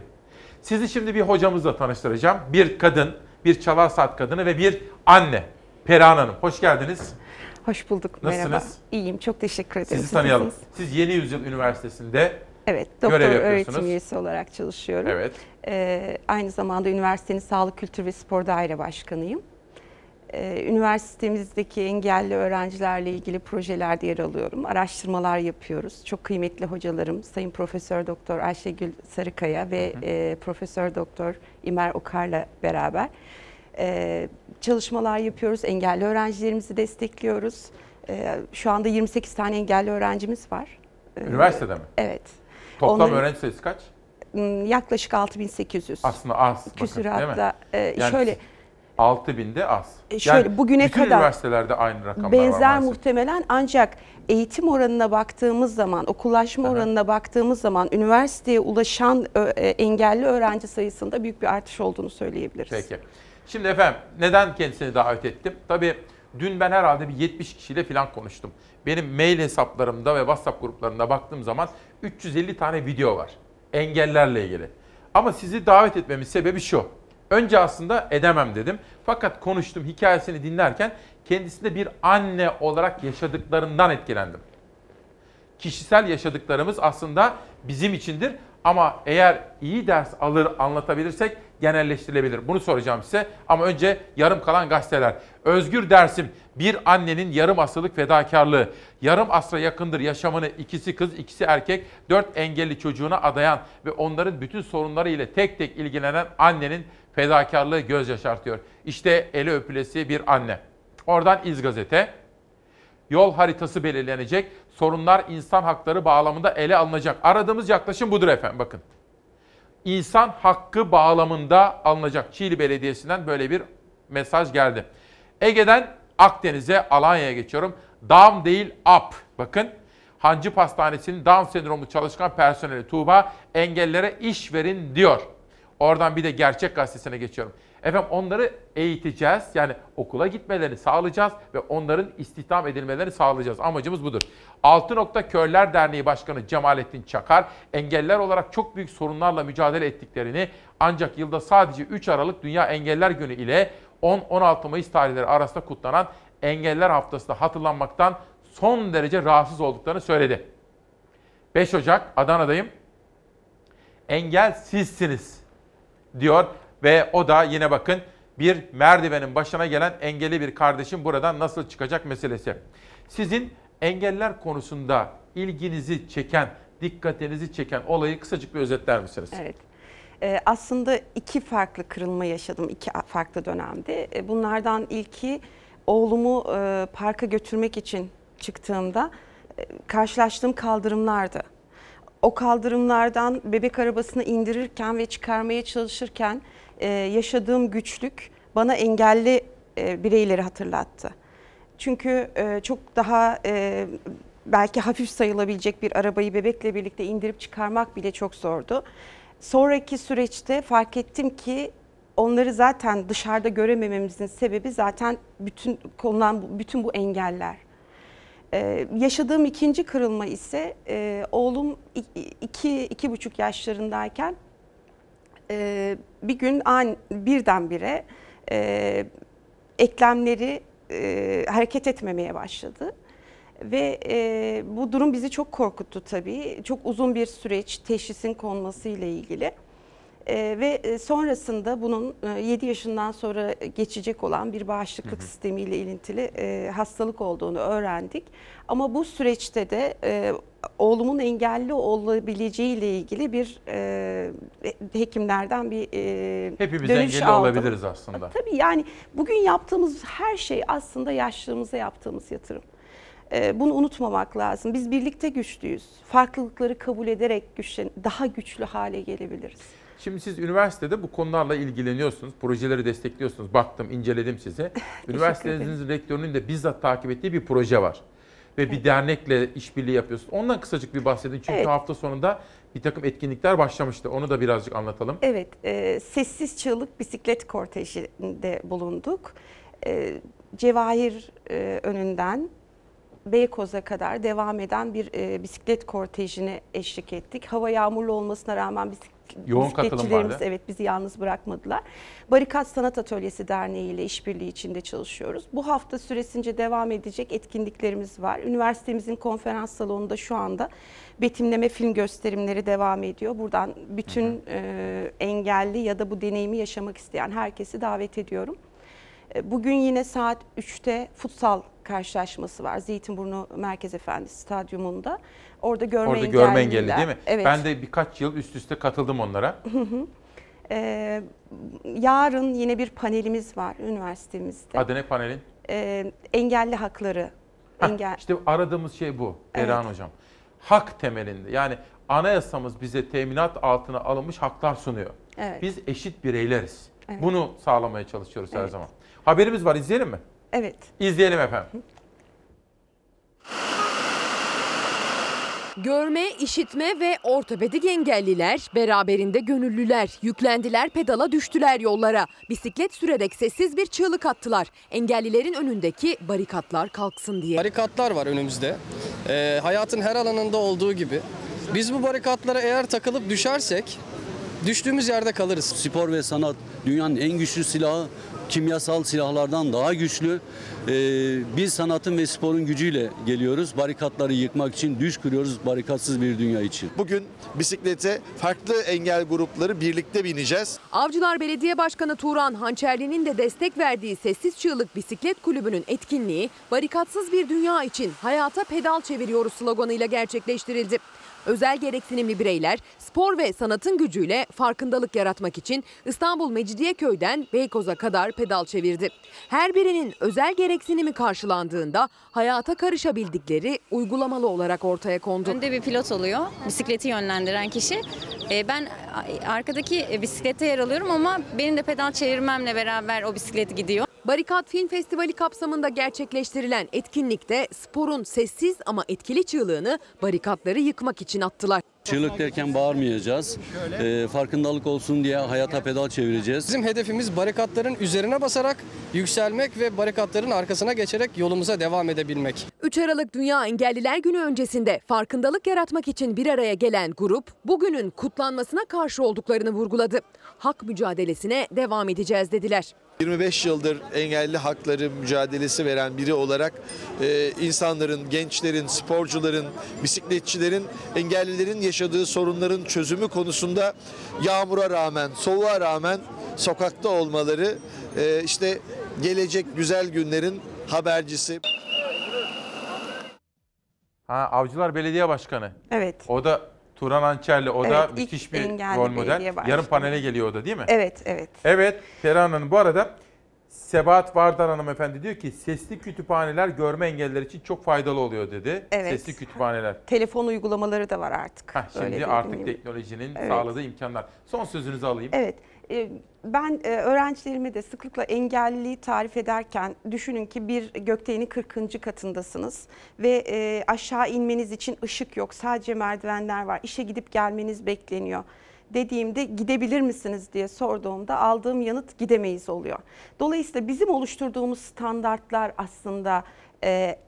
Speaker 1: Sizi şimdi bir hocamızla tanıştıracağım. Bir kadın, bir Çalar Saat kadını ve bir anne. Perihan Hanım, hoş geldiniz.
Speaker 69: Hoş bulduk.
Speaker 1: Nasılsınız?
Speaker 69: Merhaba. İyiyim. Çok teşekkür ederim.
Speaker 1: Sizi
Speaker 69: Siz
Speaker 1: tanıyalım. Siz Yeni Yüzyıl Üniversitesi'nde
Speaker 69: Evet, doktor öğretim üyesi olarak çalışıyorum.
Speaker 1: Evet.
Speaker 69: Ee, aynı zamanda üniversitenin Sağlık, Kültür ve Spor Daire Başkanıyım. Ee, üniversitemizdeki engelli öğrencilerle ilgili projelerde yer alıyorum. Araştırmalar yapıyoruz. Çok kıymetli hocalarım Sayın Profesör Doktor Ayşegül Sarıkaya ve e, Profesör Doktor İmer Okar'la beraber e, çalışmalar yapıyoruz. Engelli öğrencilerimizi destekliyoruz. E, şu anda 28 tane engelli öğrencimiz var. Ee,
Speaker 1: Üniversitede mi?
Speaker 69: Evet.
Speaker 1: Toplam
Speaker 69: Onların-
Speaker 1: öğrenci sayısı kaç?
Speaker 69: Hmm, Yaklaşık 6800.
Speaker 1: Aslında az. bakın,
Speaker 69: Küsür
Speaker 1: mi?
Speaker 69: hatta. E,
Speaker 1: Yani
Speaker 69: şöyle
Speaker 1: 6000 de az.
Speaker 69: E, şöyle, bugüne
Speaker 1: bütün
Speaker 69: kadar
Speaker 1: üniversitelerde aynı rakamlar var
Speaker 69: benzer muhtemelen ancak eğitim oranına baktığımız zaman, okullaşma oranına baktığımız zaman üniversiteye ulaşan e, engelli öğrenci sayısında büyük bir artış olduğunu söyleyebiliriz.
Speaker 1: Peki. Şimdi efendim neden kendisini davet ettim? Tabii dün ben herhalde bir 70 kişiyle falan konuştum. Benim mail hesaplarımda ve WhatsApp gruplarında baktığım zaman 350 tane video var. Engellerle ilgili. Ama sizi davet etmemin sebebi şu. Önce aslında edemem dedim. Fakat konuştum hikayesini dinlerken kendisinde bir anne olarak yaşadıklarından etkilendim. Kişisel yaşadıklarımız aslında bizim içindir ama eğer iyi ders alır anlatabilirsek genelleştirilebilir. Bunu soracağım size ama önce yarım kalan gazeteler. Özgür Dersim bir annenin yarım asırlık fedakarlığı. Yarım asra yakındır yaşamını ikisi kız ikisi erkek dört engelli çocuğuna adayan ve onların bütün sorunları ile tek tek ilgilenen annenin fedakarlığı göz yaşartıyor. İşte eli öpülesi bir anne. Oradan İz Gazete. Yol haritası belirlenecek. Sorunlar insan hakları bağlamında ele alınacak. Aradığımız yaklaşım budur efendim bakın. İnsan hakkı bağlamında alınacak. Çiğli Belediyesi'nden böyle bir mesaj geldi. Ege'den Akdeniz'e, Alanya'ya geçiyorum. Down değil up. Bakın Hancı Pastanesi'nin Down sendromlu çalışkan personeli Tuğba engellere iş verin diyor. Oradan bir de Gerçek Gazetesi'ne geçiyorum. Efendim onları eğiteceğiz. Yani okula gitmelerini sağlayacağız ve onların istihdam edilmelerini sağlayacağız. Amacımız budur. Altı Nokta Körler Derneği Başkanı Cemalettin Çakar, engeller olarak çok büyük sorunlarla mücadele ettiklerini ancak yılda sadece 3 Aralık Dünya Engeller Günü ile 10-16 Mayıs tarihleri arasında kutlanan Engeller Haftası'nda hatırlanmaktan son derece rahatsız olduklarını söyledi. 5 Ocak Adana'dayım. Engel sizsiniz diyor ve o da yine bakın bir merdivenin başına gelen engelli bir kardeşim buradan nasıl çıkacak meselesi. Sizin engeller konusunda ilginizi çeken, dikkatinizi çeken olayı kısacık bir özetler misiniz?
Speaker 69: Evet. Ee, aslında iki farklı kırılma yaşadım iki farklı dönemde. Ee, bunlardan ilki oğlumu e, parka götürmek için çıktığımda e, karşılaştığım kaldırımlardı. O kaldırımlardan bebek arabasını indirirken ve çıkarmaya çalışırken e, yaşadığım güçlük bana engelli e, bireyleri hatırlattı. Çünkü e, çok daha belki hafif sayılabilecek bir arabayı bebekle birlikte indirip çıkarmak bile çok zordu. Sonraki süreçte fark ettim ki onları zaten dışarıda göremememizin sebebi zaten bütün konulan bütün bu engeller. Ee, yaşadığım ikinci kırılma ise e, oğlum iki, iki buçuk yaşlarındayken e, bir gün an, birdenbire e, eklemleri e, hareket etmemeye başladı. Ve e, bu durum bizi çok korkuttu tabii. Çok uzun bir süreç teşhisin konması ile ilgili. E, ve sonrasında bunun e, 7 yaşından sonra geçecek olan bir bağışıklık hı hı. sistemiyle ilintili e, hastalık olduğunu öğrendik. Ama bu süreçte de e, oğlumun engelli olabileceği ile ilgili bir e, hekimlerden bir e,
Speaker 1: Hepimiz
Speaker 69: dönüş
Speaker 1: engelli
Speaker 69: aldım.
Speaker 1: olabiliriz aslında.
Speaker 69: Tabii yani bugün yaptığımız her şey aslında yaşlılığımıza yaptığımız yatırım. E, bunu unutmamak lazım. Biz birlikte güçlüyüz. Farklılıkları kabul ederek güçlen daha güçlü hale gelebiliriz.
Speaker 1: Şimdi siz üniversitede bu konularla ilgileniyorsunuz, projeleri destekliyorsunuz. Baktım, inceledim sizi. Üniversitenizin rektörünün de bizzat takip ettiği bir proje var. Ve bir dernekle işbirliği yapıyorsunuz. Ondan kısacık bir bahsedin. Çünkü
Speaker 69: Evet.
Speaker 1: hafta sonunda bir takım etkinlikler başlamıştı. Onu da birazcık anlatalım.
Speaker 69: Evet, e, sessiz çığlık bisiklet kortejinde bulunduk. E, Cevahir e, önünden Beykoz'a kadar devam eden bir e, bisiklet kortejine eşlik ettik. Hava yağmurlu olmasına rağmen bisik-
Speaker 1: Yoğun katılım vardı.
Speaker 69: evet bizi yalnız bırakmadılar. Barikat Sanat Atölyesi Derneği ile işbirliği içinde çalışıyoruz. Bu hafta süresince devam edecek etkinliklerimiz var. Üniversitemizin konferans salonunda şu anda betimleme film gösterimleri devam ediyor. Buradan bütün e, engelli ya da bu deneyimi yaşamak isteyen herkesi davet ediyorum. E, Bugün yine saat 3'te futsal karşılaşması var. Zeytinburnu Merkez Efendi Stadyumunda. Orada görme
Speaker 1: Orada görme engelli
Speaker 69: engelliler-
Speaker 1: değil mi?
Speaker 69: Evet.
Speaker 1: Ben de birkaç yıl üst üste katıldım onlara.
Speaker 69: Hı hı. Ee, yarın yine bir panelimiz var üniversitemizde.
Speaker 1: Adı ne panelin?
Speaker 69: Ee, engelli hakları.
Speaker 1: Heh,
Speaker 69: Engel.
Speaker 1: İşte aradığımız şey bu
Speaker 69: Evet.
Speaker 1: Perihan Hocam. Hak temelinde yani anayasamız bize teminat altına alınmış haklar sunuyor.
Speaker 69: Evet.
Speaker 1: Biz eşit bireyleriz.
Speaker 69: Evet.
Speaker 1: Bunu sağlamaya çalışıyoruz her
Speaker 69: Evet.
Speaker 1: zaman. Haberimiz var izleyelim mi?
Speaker 69: Evet.
Speaker 1: İzleyelim efendim.
Speaker 70: Görme, işitme ve ortopedik engelliler beraberinde gönüllüler yüklendiler pedala düştüler yollara. Bisiklet sürerek sessiz bir çığlık attılar. Engellilerin önündeki barikatlar kalksın diye.
Speaker 71: Barikatlar var önümüzde. Ee, hayatın her alanında olduğu gibi. Biz bu barikatlara eğer takılıp düşersek düştüğümüz yerde kalırız.
Speaker 72: Spor ve sanat
Speaker 46: Dünyanın en güçlü silahı kimyasal silahlardan daha güçlü. Ee, biz sanatın ve sporun gücüyle geliyoruz. Barikatları yıkmak için düş kuruyoruz barikatsız bir dünya için.
Speaker 72: Bugün bisiklete farklı engel grupları birlikte bineceğiz.
Speaker 16: Avcılar Belediye Başkanı Turan Hançerli'nin de destek verdiği Sessiz Çığlık Bisiklet Kulübü'nün etkinliği barikatsız bir dünya için hayata pedal çeviriyoruz sloganıyla gerçekleştirildi. Özel gereksinimli bireyler spor ve sanatın gücüyle farkındalık yaratmak için İstanbul Mecidiyeköy'den Beykoz'a kadar pedal çevirdi. Her birinin özel gereksinimi karşılandığında hayata karışabildikleri uygulamalı olarak ortaya kondu.
Speaker 73: Önde bir pilot oluyor, bisikleti yönlendiren kişi. Ee, Ben arkadaki e, bisiklette yer alıyorum ama benim de pedal çevirmemle beraber o bisiklet gidiyor.
Speaker 16: Barikat Film Festivali kapsamında gerçekleştirilen etkinlikte sporun sessiz ama etkili çığlığını barikatları yıkmak için attılar.
Speaker 46: Çığlık derken bağırmayacağız. Ee, farkındalık olsun diye hayata pedal çevireceğiz.
Speaker 71: Bizim hedefimiz barikatların üzerine basarak yükselmek ve barikatların arkasına geçerek yolumuza devam edebilmek.
Speaker 16: 3 Aralık Dünya Engelliler Günü öncesinde farkındalık yaratmak için bir araya gelen grup bugünün kutlanmasına karşı olduklarını vurguladı. Hak mücadelesine devam edeceğiz dediler.
Speaker 72: 25 yıldır engelli hakları mücadelesi veren biri olarak e, insanların, gençlerin, sporcuların, bisikletçilerin, engellilerin yaşadığı sorunların çözümü konusunda yağmura rağmen, soğuğa rağmen sokakta olmaları e, işte gelecek güzel günlerin habercisi.
Speaker 1: Ha, Avcılar Belediye Başkanı.
Speaker 69: Evet.
Speaker 1: O da Turan Ançerli. O da
Speaker 69: Evet,
Speaker 1: müthiş bir rol model. Yarın panele geliyor o da değil mi?
Speaker 69: Evet, evet.
Speaker 1: Evet Ferhan Hanım. Bu arada Sebahat Vardar hanımefendi diyor ki sesli kütüphaneler görme engelliler için çok faydalı oluyor dedi.
Speaker 69: Evet.
Speaker 1: Sesli kütüphaneler.
Speaker 69: Telefon uygulamaları da var artık. Öyle
Speaker 1: şimdi artık teknolojinin
Speaker 69: Evet.
Speaker 1: sağladığı imkanlar. Son sözünüzü alayım.
Speaker 69: Evet. E, Ben e, öğrencilerime de sıklıkla engelliliği tarif ederken düşünün ki bir gökdelenin 40. katındasınız ve e, aşağı inmeniz için ışık yok. Sadece merdivenler var. İşe gidip gelmeniz bekleniyor. Dediğimde gidebilir misiniz diye sorduğumda aldığım yanıt gidemeyiz oluyor. Dolayısıyla bizim oluşturduğumuz standartlar aslında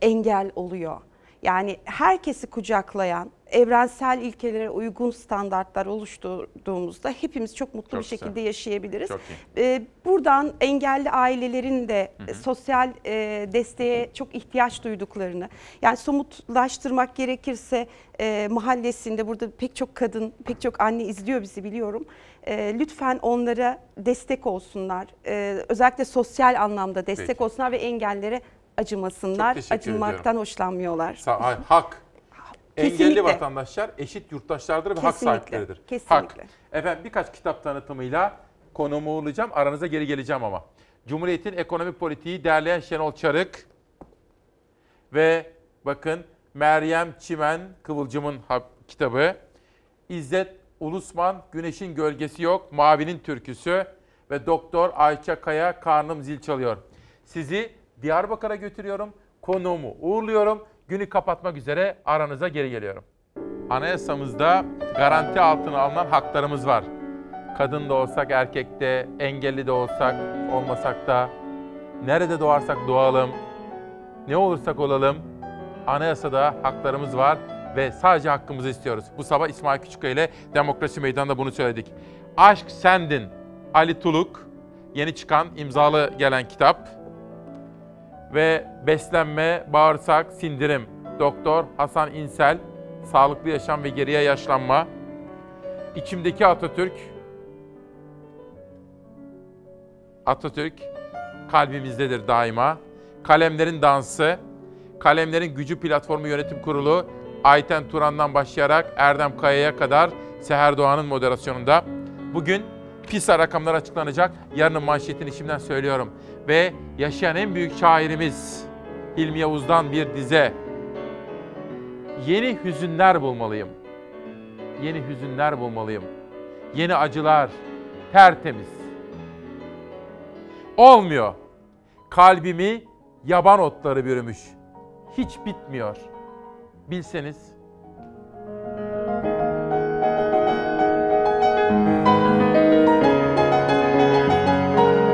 Speaker 69: engel oluyor. Yani herkesi kucaklayan, evrensel ilkelere uygun standartlar oluşturduğumuzda hepimiz çok mutlu
Speaker 74: Çok
Speaker 69: bir
Speaker 74: güzel.
Speaker 69: şekilde yaşayabiliriz. Ee, buradan engelli ailelerin de
Speaker 74: Hı hı.
Speaker 69: sosyal e, desteğe çok ihtiyaç duyduklarını, yani somutlaştırmak gerekirse e, mahallesinde burada pek çok kadın, pek çok anne izliyor bizi biliyorum. E, lütfen onlara destek olsunlar. E, özellikle sosyal anlamda destek
Speaker 1: Peki.
Speaker 69: olsunlar ve engellere acımasınlar. Acınmaktan
Speaker 1: ediyorum.
Speaker 69: hoşlanmıyorlar.
Speaker 1: Sa- hak. Engelli
Speaker 69: Kesinlikle.
Speaker 1: vatandaşlar eşit yurttaşlardır ve hak
Speaker 69: Kesinlikle,
Speaker 1: sahipleridir.
Speaker 69: kesinlikle.
Speaker 1: Hak. Efendim birkaç kitap tanıtımıyla konumu uğurlayacağım. Aranıza geri geleceğim ama. Cumhuriyet'in ekonomi politiği derleyen Şenol Çarık ve bakın Meryem Çimen Kıvılcım'ın kitabı. İzzet Ulusman Güneşin Gölgesi Yok Mavinin Türküsü ve Doktor Ayça Kaya Karnım Zil Çalıyor. Sizi Diyarbakır'a götürüyorum. Konuğumu uğurluyorum. Günü kapatmak üzere aranıza geri geliyorum. Anayasamızda garanti altına alınan haklarımız var. Kadın da olsak, erkek de, engelli de olsak, olmasak da, nerede doğarsak doğalım, ne olursak olalım, anayasada haklarımız var ve sadece hakkımızı istiyoruz. Bu sabah İsmail Küçükkaya ile Demokrasi Meydanı'nda bunu söyledik. Aşk Sendin, Ali Tuluk, yeni çıkan imzalı gelen kitap ve Beslenme, Bağırsak, Sindirim, Doktor Hasan İnsel, Sağlıklı Yaşam ve Geriye Yaşlanma, İçimdeki Atatürk, Atatürk kalbimizdedir daima. Kalemlerin Dansı, Kalemlerin Gücü Platformu Yönetim Kurulu, Ayten Turan'dan başlayarak Erdem Kaya'ya kadar Seher Doğan'ın moderasyonunda. Bugün PISA rakamları açıklanacak. Yarının manşetini şimdiden söylüyorum. Ve yaşayan en büyük şairimiz Hilmi Yavuz'dan bir dize. Yeni hüzünler bulmalıyım. Yeni hüzünler bulmalıyım. Yeni acılar, tertemiz. Olmuyor. Kalbimi yaban otları bürümüş. Hiç bitmiyor. Bilseniz